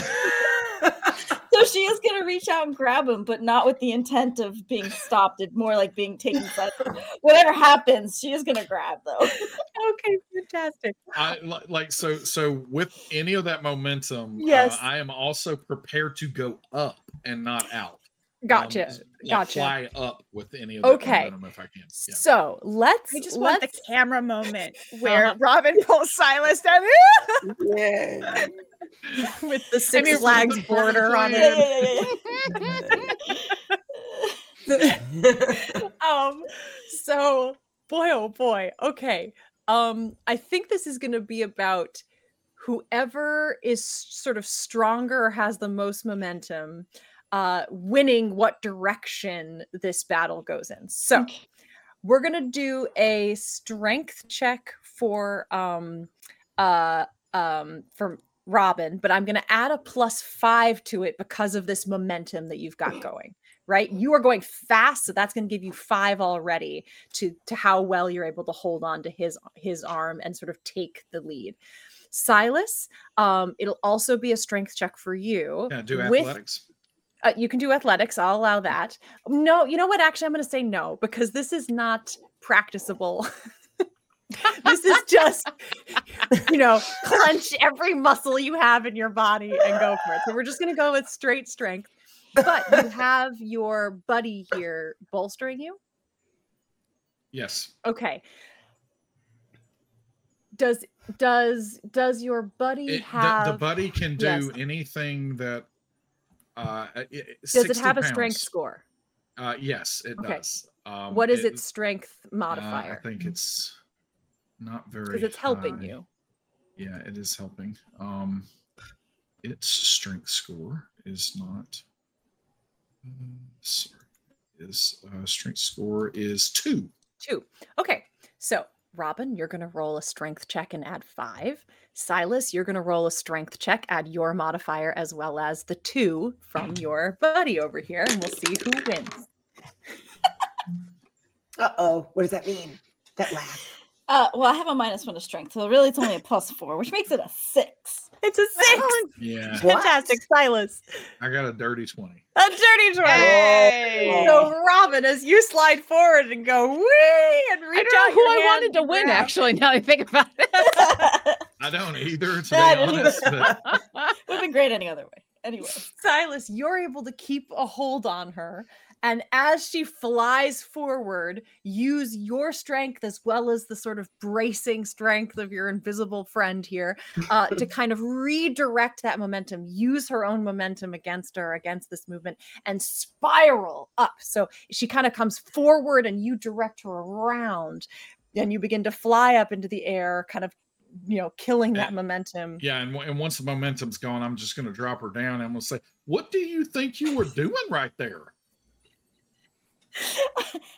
so she is going to reach out and grab him, but not with the intent of being stopped. It's more like being taken. Whatever happens, she is going to grab though. Okay, fantastic. i like so so with any of that momentum Yes. uh, i am also prepared to go up and not out Gotcha. s- like gotcha. fly up with any of that Okay. momentum if i can yeah. So let's I just want let's the camera moment where Uh-huh. Robin pulls Silas down. yeah. with the Six mean, Flags border on it. um so boy oh boy okay um i think this is going to be about whoever is sort of stronger or has the most momentum uh winning what direction this battle goes in. So we're going to do a strength check for um uh um for robin but i'm going to add a plus five to it because of this momentum that you've got going right? You are going fast so that's going to give you five already to to how well you're able to hold on to his his arm and sort of take the lead. Silas um it'll also be a strength check for you Can I do with- athletics uh, you can do athletics i'll allow that no you know what actually i'm going to say no because this is not practicable this is just you know clench every muscle you have in your body and go for it so we're just going to go with straight strength but you have your buddy here bolstering you Yes. Okay. Does does does your buddy It- have the, the buddy can do Yes. anything that. Uh, it- it- does it 60 have a strength score? Uh, yes, it Okay. does. Um, what is it- its strength uh, modifier? I think it's not very. Because it's helping high. you. Yeah, it is helping. Um, its strength score is not. Uh, sorry, is uh, strength score is two. Two. Okay. So, Robin, you're going to roll a strength check and add five. Silas, you're going to roll a strength check, add your modifier as well as the two from your buddy over here, and we'll see who wins. Uh oh. What does that mean? That laugh. Uh, well, I have a minus one to strength, so really it's only a plus four, which makes it a six. It's a six. Yeah, Fantastic, Silas. I got a dirty twenty. A dirty twenty. Hey! So, Robin, as you slide forward and go wee and reach I don't out know who I wanted to win, grab- actually, now I think about it. I don't either, to be honest. But Would have been great any other way. Anyway, Silas, you're able to keep a hold on her. And as she flies forward, use your strength as well as the sort of bracing strength of your invisible friend here uh, to kind of redirect that momentum, use her own momentum against her, against this movement, and spiral up. So she kind of comes forward and you direct her around. And you begin to fly up into the air, kind of, you know, killing that Yeah. momentum. yeah, and, w- and once the momentum's gone, I'm just going to drop her down. and I'm going to say, "What do you think you were doing right there?"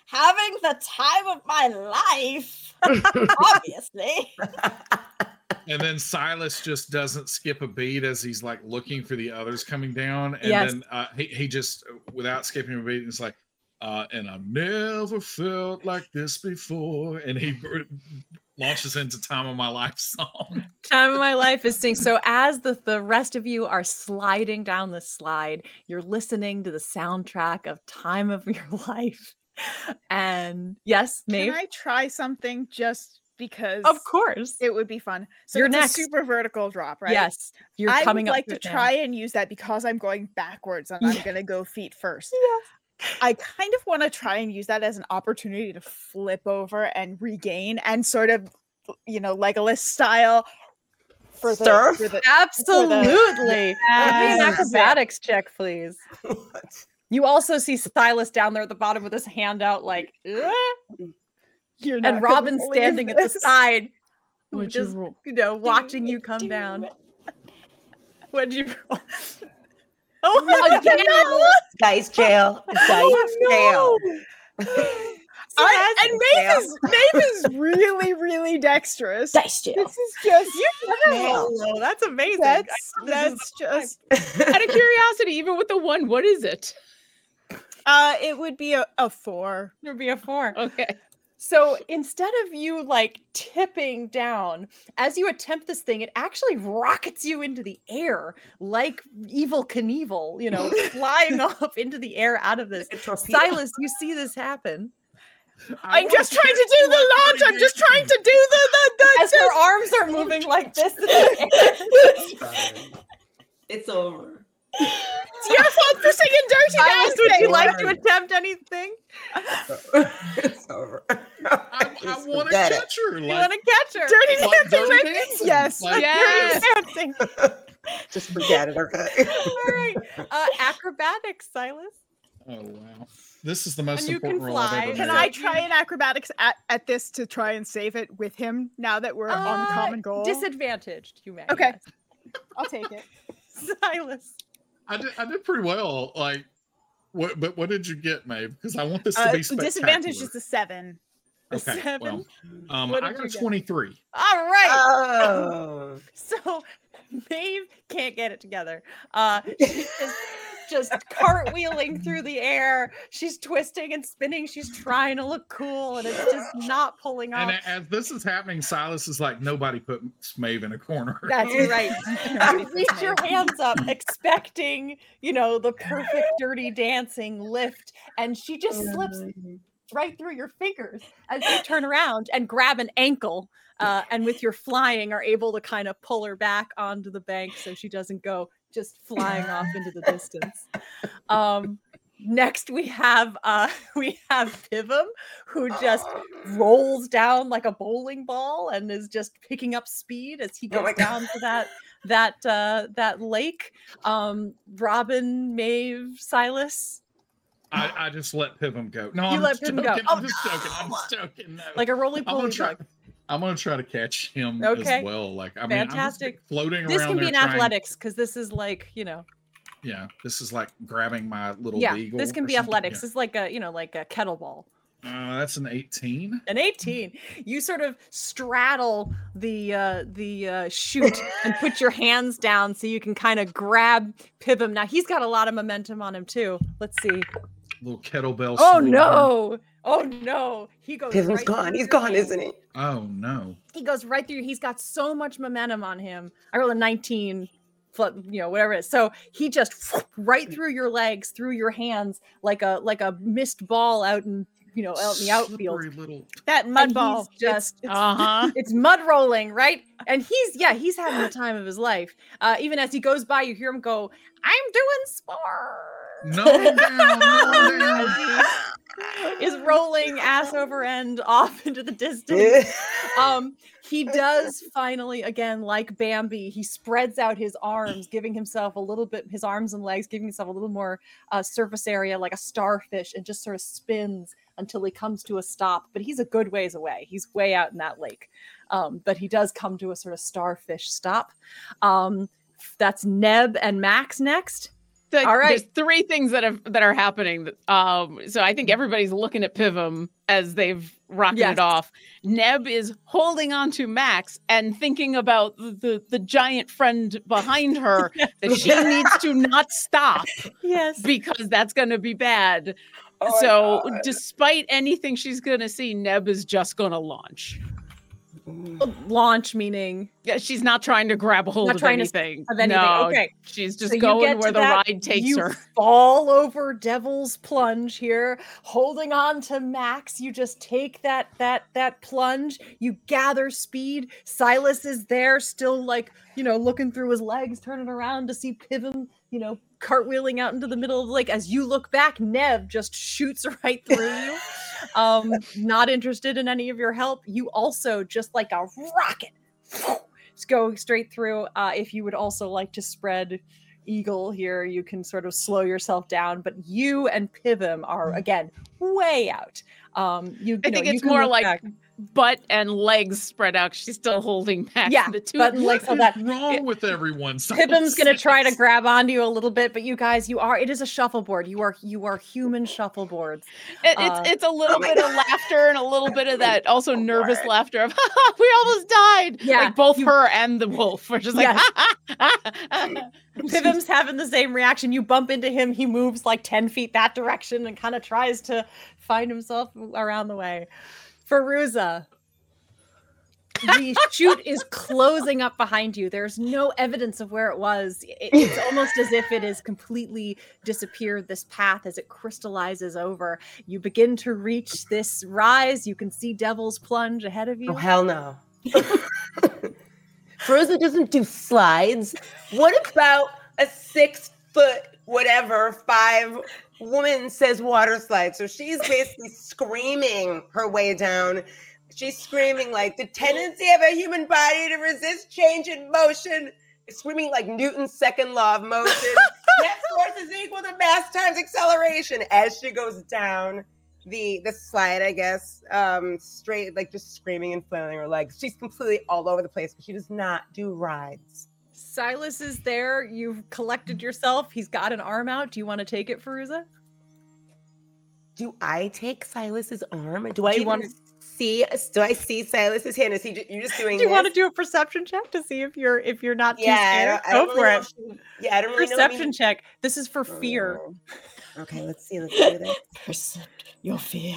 Having the time of my life, obviously. And then Silas just doesn't skip a beat as he's like looking for the others coming down. And Yes. then uh, he, he just, without skipping a beat, is like, uh, and I've never felt like this before. And he br- launches into Time of My Life song. time of my life is sing. So as the, the rest of you are sliding down the slide, you're listening to the soundtrack of Time of Your Life. And yes, Can I try something just because Of course. it would be fun? So You're it's next. a super vertical drop, right? Yes. You're I coming would up like to it now. try and use that because I'm going backwards and I'm Yeah. going to go feet first. Yes. I kind of want to try and use that as an opportunity to flip over and regain and sort of, you know, Legolas style for the, Surf? for the Absolutely. Give me an Yes. acrobatics check, please. You also see Silas down there at the bottom with his hand out, like, "Ugh," you're not and gonna Robin believe standing at the side, What'd you just roll? you know, watching you come down. What'd you roll? Oh, again? Dice jail. Dice Oh, jail. I, and Jail. Maeve is, Maeve is really, really dexterous. Dice jail. This is just Jail. Oh, that's amazing. that's I thought this was that's just Out of curiosity, even with the one, what is it? uh it would be a, a four. It would be a four. Okay. So instead of you like tipping down, as you attempt this thing, it actually rockets you into the air like Evel Knievel, you know, flying off into the air out of this. Silas, you see this happen. I I'm just trying to do the launch. I'm just trying to do the the, the As the, her arms are moving like this in the air. It's over. It's your fault for singing dirty Silas, would you like to attempt anything? it's over. I, I want to catch her. You Like, want to catch her? Dirty like dancing, Dirty baby. Dancing. Yes, Like, Yes. Dancing. Just forget it, okay? All right. Uh, acrobatics, Silas. Oh wow! This is the most And you can important role I've fly. ever Can made. I try an acrobatics at, at this to try and save it with him now that we're on Uh, common goal? Disadvantaged, you may. Okay. yes. I'll take it. Silas. I did. I did pretty well. Like, what? But what did you get, Maeve? Because I want this to Uh, be spectacular. disadvantage is a seven. a okay. seven. Well, um, I did got you a get? twenty-three. All right. Oh. So Maeve can't get it together. Uh she's just, just cartwheeling through the air. She's twisting and spinning. She's trying to look cool, and it's just not pulling off. And as this is happening, Silas is like, nobody put Smave in a corner. That's right. You reach your hands up, expecting, you know, the perfect dirty dancing lift, and she just slips right through your fingers as you turn around and grab an ankle. Uh, and with your flying, are able to kind of pull her back onto the bank so she doesn't go just flying off into the distance. Um, next we have uh we have Pivum who just rolls down like a bowling ball and is just picking up speed as he Oh my gets down to that that uh that lake. Um Robin, Maeve, Silas, I, I just let Pivum go. No, You I'm let just Pivum joking. go. I'm Oh, just joking. I'm just joking. No. like a roly I'm gonna poly try. bug. I'm gonna try to catch him Okay. as well. Like I mean, I'm Fantastic. floating This can be in trying- athletics because this is like, you know, Yeah, this is like grabbing my little yeah, this can be something. athletics. It's like a, you know, like a kettleball. Uh, that's an 18. An 18. You sort of straddle the uh the uh chute and put your hands down so you can kind of grab Pivum. Now he's got a lot of momentum on him too. Let's see. Little kettlebell. Oh no. Oh no. He goes Pivum's right gone. He's gone, hands. isn't he? Oh no. He goes right through. He's got so much momentum on him. I rolled a 19 foot, you know, whatever it is. So he just right through your legs, through your hands, like a like a missed ball out in you know out in the outfield. Slippery little. That mud And ball. just it's, Uh-huh. it's mud rolling, right? And he's yeah, he's having the time of his life. Uh, even as he goes by, you hear him go, "I'm doing sport." No down, no down. Is rolling ass over end off into the distance. um he does finally again like bambi he spreads out his arms giving himself a little bit his arms and legs giving himself a little more uh, surface area like a starfish and just sort of spins until he comes to a stop but he's a good ways away. He's way out in that lake. Um, but he does come to a sort of starfish stop. Um, that's neb and max next All right. There's three things that have that are happening. Um, so I think everybody's looking at Pivum as they've rocketed Yes. off. Neb is holding on to Max and thinking about the, the, the giant friend behind her that she needs to not stop yes because that's going to be bad. Oh so despite anything she's going to see, Neb is just going to launch. Launch meaning Yeah, she's not trying to grab a hold Not of trying to anything. of anything. No, Okay. she's just So going where the that, ride takes you her. fall over devil's plunge here holding on to max you just take that that that plunge you gather speed silas is there still like you know looking through his legs turning around to see pivum you know cartwheeling out into the middle of the lake as you look back neb just shoots right through you um not interested in any of your help you also just like a rocket just go straight through uh if you would also like to spread eagle here you can sort of slow yourself down but you and pivum are again way out um you, Mm. I you know, think you it's more like back. Butt and legs spread out. She's still holding Max. Yeah, the two butt and legs What so is that wrong with everyone? Pivum's gonna try to grab onto you a little bit, but you guys, you are it is a shuffleboard. You are you are human shuffleboards. It, Uh, it's it's a little oh bit of laughter and a little bit of that also nervous Lord. laughter of we almost died. Yeah, like both you- her and the wolf are just like Pivum's having the same reaction. You bump into him, he moves like 10 feet that direction and kind of tries to find himself around the way. Feruza. The chute is closing up behind you. There's no evidence of where it was. It- it's almost as if it has completely disappeared, this path, as it crystallizes over. You begin to reach this rise. You can see Devil's Plunge ahead of you. Oh hell no. Feruza doesn't do slides. What about a six foot whatever five woman says water slide? So she's basically screaming her way down. She's screaming like the tendency of a human body to resist change in motion. Screaming like Newton's second law of motion. Net force is equal to mass times acceleration as she goes down the the slide, I guess, um, straight like just screaming and flailing her legs. She's completely all over the place, but she does not do rides. Silas is there. You've collected yourself. He's got an arm out. Do you want to take it, Feruza? Do I take Silas's arm? Do I you wanna- see? Do I see Silas's hand? Is he? ju- You're just doing. Do you want to do a perception check to see if you're if you're not too Yeah, I scared? don't, I Go don't for really know it. if she- yeah, I don't really know. Perception check. This is for fear. Oh. Okay, let's see. Let's do this. Percept your fear.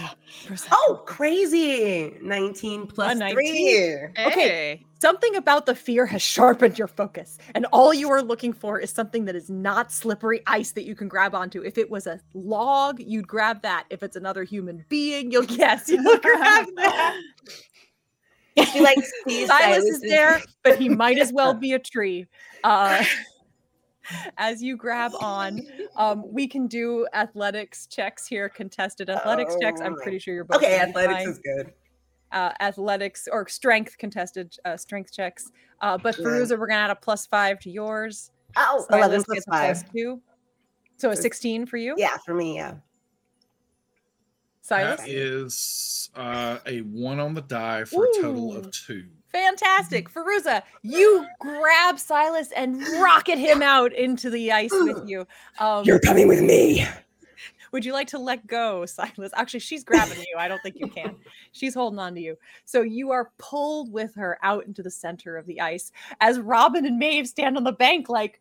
Oh, crazy! Nineteen plus 19? three. Okay. Something about the fear has sharpened your focus, and all you are looking for is something that is not slippery ice that you can grab onto. If it was a log, you'd grab that. If it's another human being, you'll guess you'll grab that. She like Silas is there, but he might as well be a tree. Uh, as you grab on. Um, we can do athletics checks here, contested athletics checks. I'm Oh. pretty sure you're both Okay, athletics fine. is good. Uh, athletics or strength contested uh, strength checks. Uh, but Sure. Feruza, we're gonna add a plus five to yours. Oh, Silas 11 gets plus 5. two. So a 16 for you, Yeah, for me, yeah. Silas. That is uh, a one on the die for a total of two. Fantastic. Feruza, you grab Silas and rocket him out into the ice with you. Um, You're coming with me. Would you like to let go, Silas? Actually, she's grabbing you. I don't think you can. She's holding on to you. So you are pulled with her out into the center of the ice as Robin and Maeve stand on the bank, like,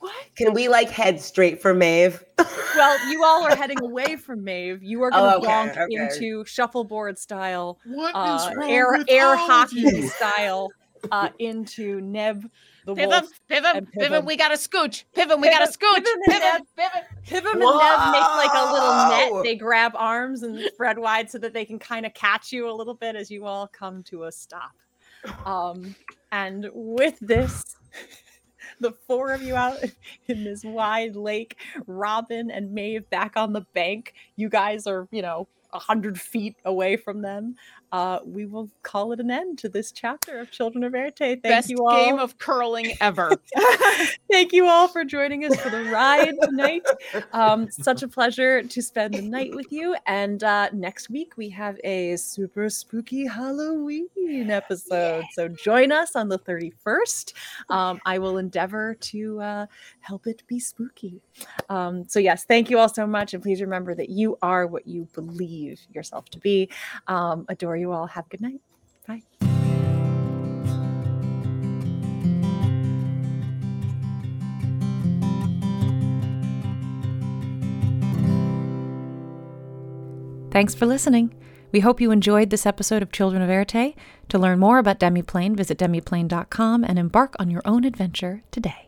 what? Can we like head straight for Maeve? Well, you all are heading away from Maeve. You are Oh, going to okay, bonk okay. into shuffleboard style, What is uh, wrong air with air all hockey you? style uh, into Neb the Pivot, wolf. pivot, and pivot. Pivot. We got a scooch. Pivot, we got a scooch. Pivot and Pivot, Neb. pivot. Pivot and Neb make like a little net. They grab arms and spread wide so that they can kind of catch you a little bit as you all come to a stop. Um, and with this, the four of you out in this wide lake, Robin and Maeve back on the bank. You guys are, you know, a hundred feet away from them. Uh, we will call it an end to this chapter of Children of Erte. Thank Best you all. game of curling ever. Thank you all for joining us for the ride tonight. Um, such a pleasure to spend the night with you. And uh, next week we have a super spooky Halloween episode. So join us on the 31st. Um, I will endeavor to uh, help it be spooky. Um, so, yes, thank you all so much. And please remember that you are what you believe yourself to be. Um, adore you all. Have a good night. Bye. Thanks for listening. We hope you enjoyed this episode of Children of Erte. To learn more about Demiplane, visit demiplane.com and embark on your own adventure today.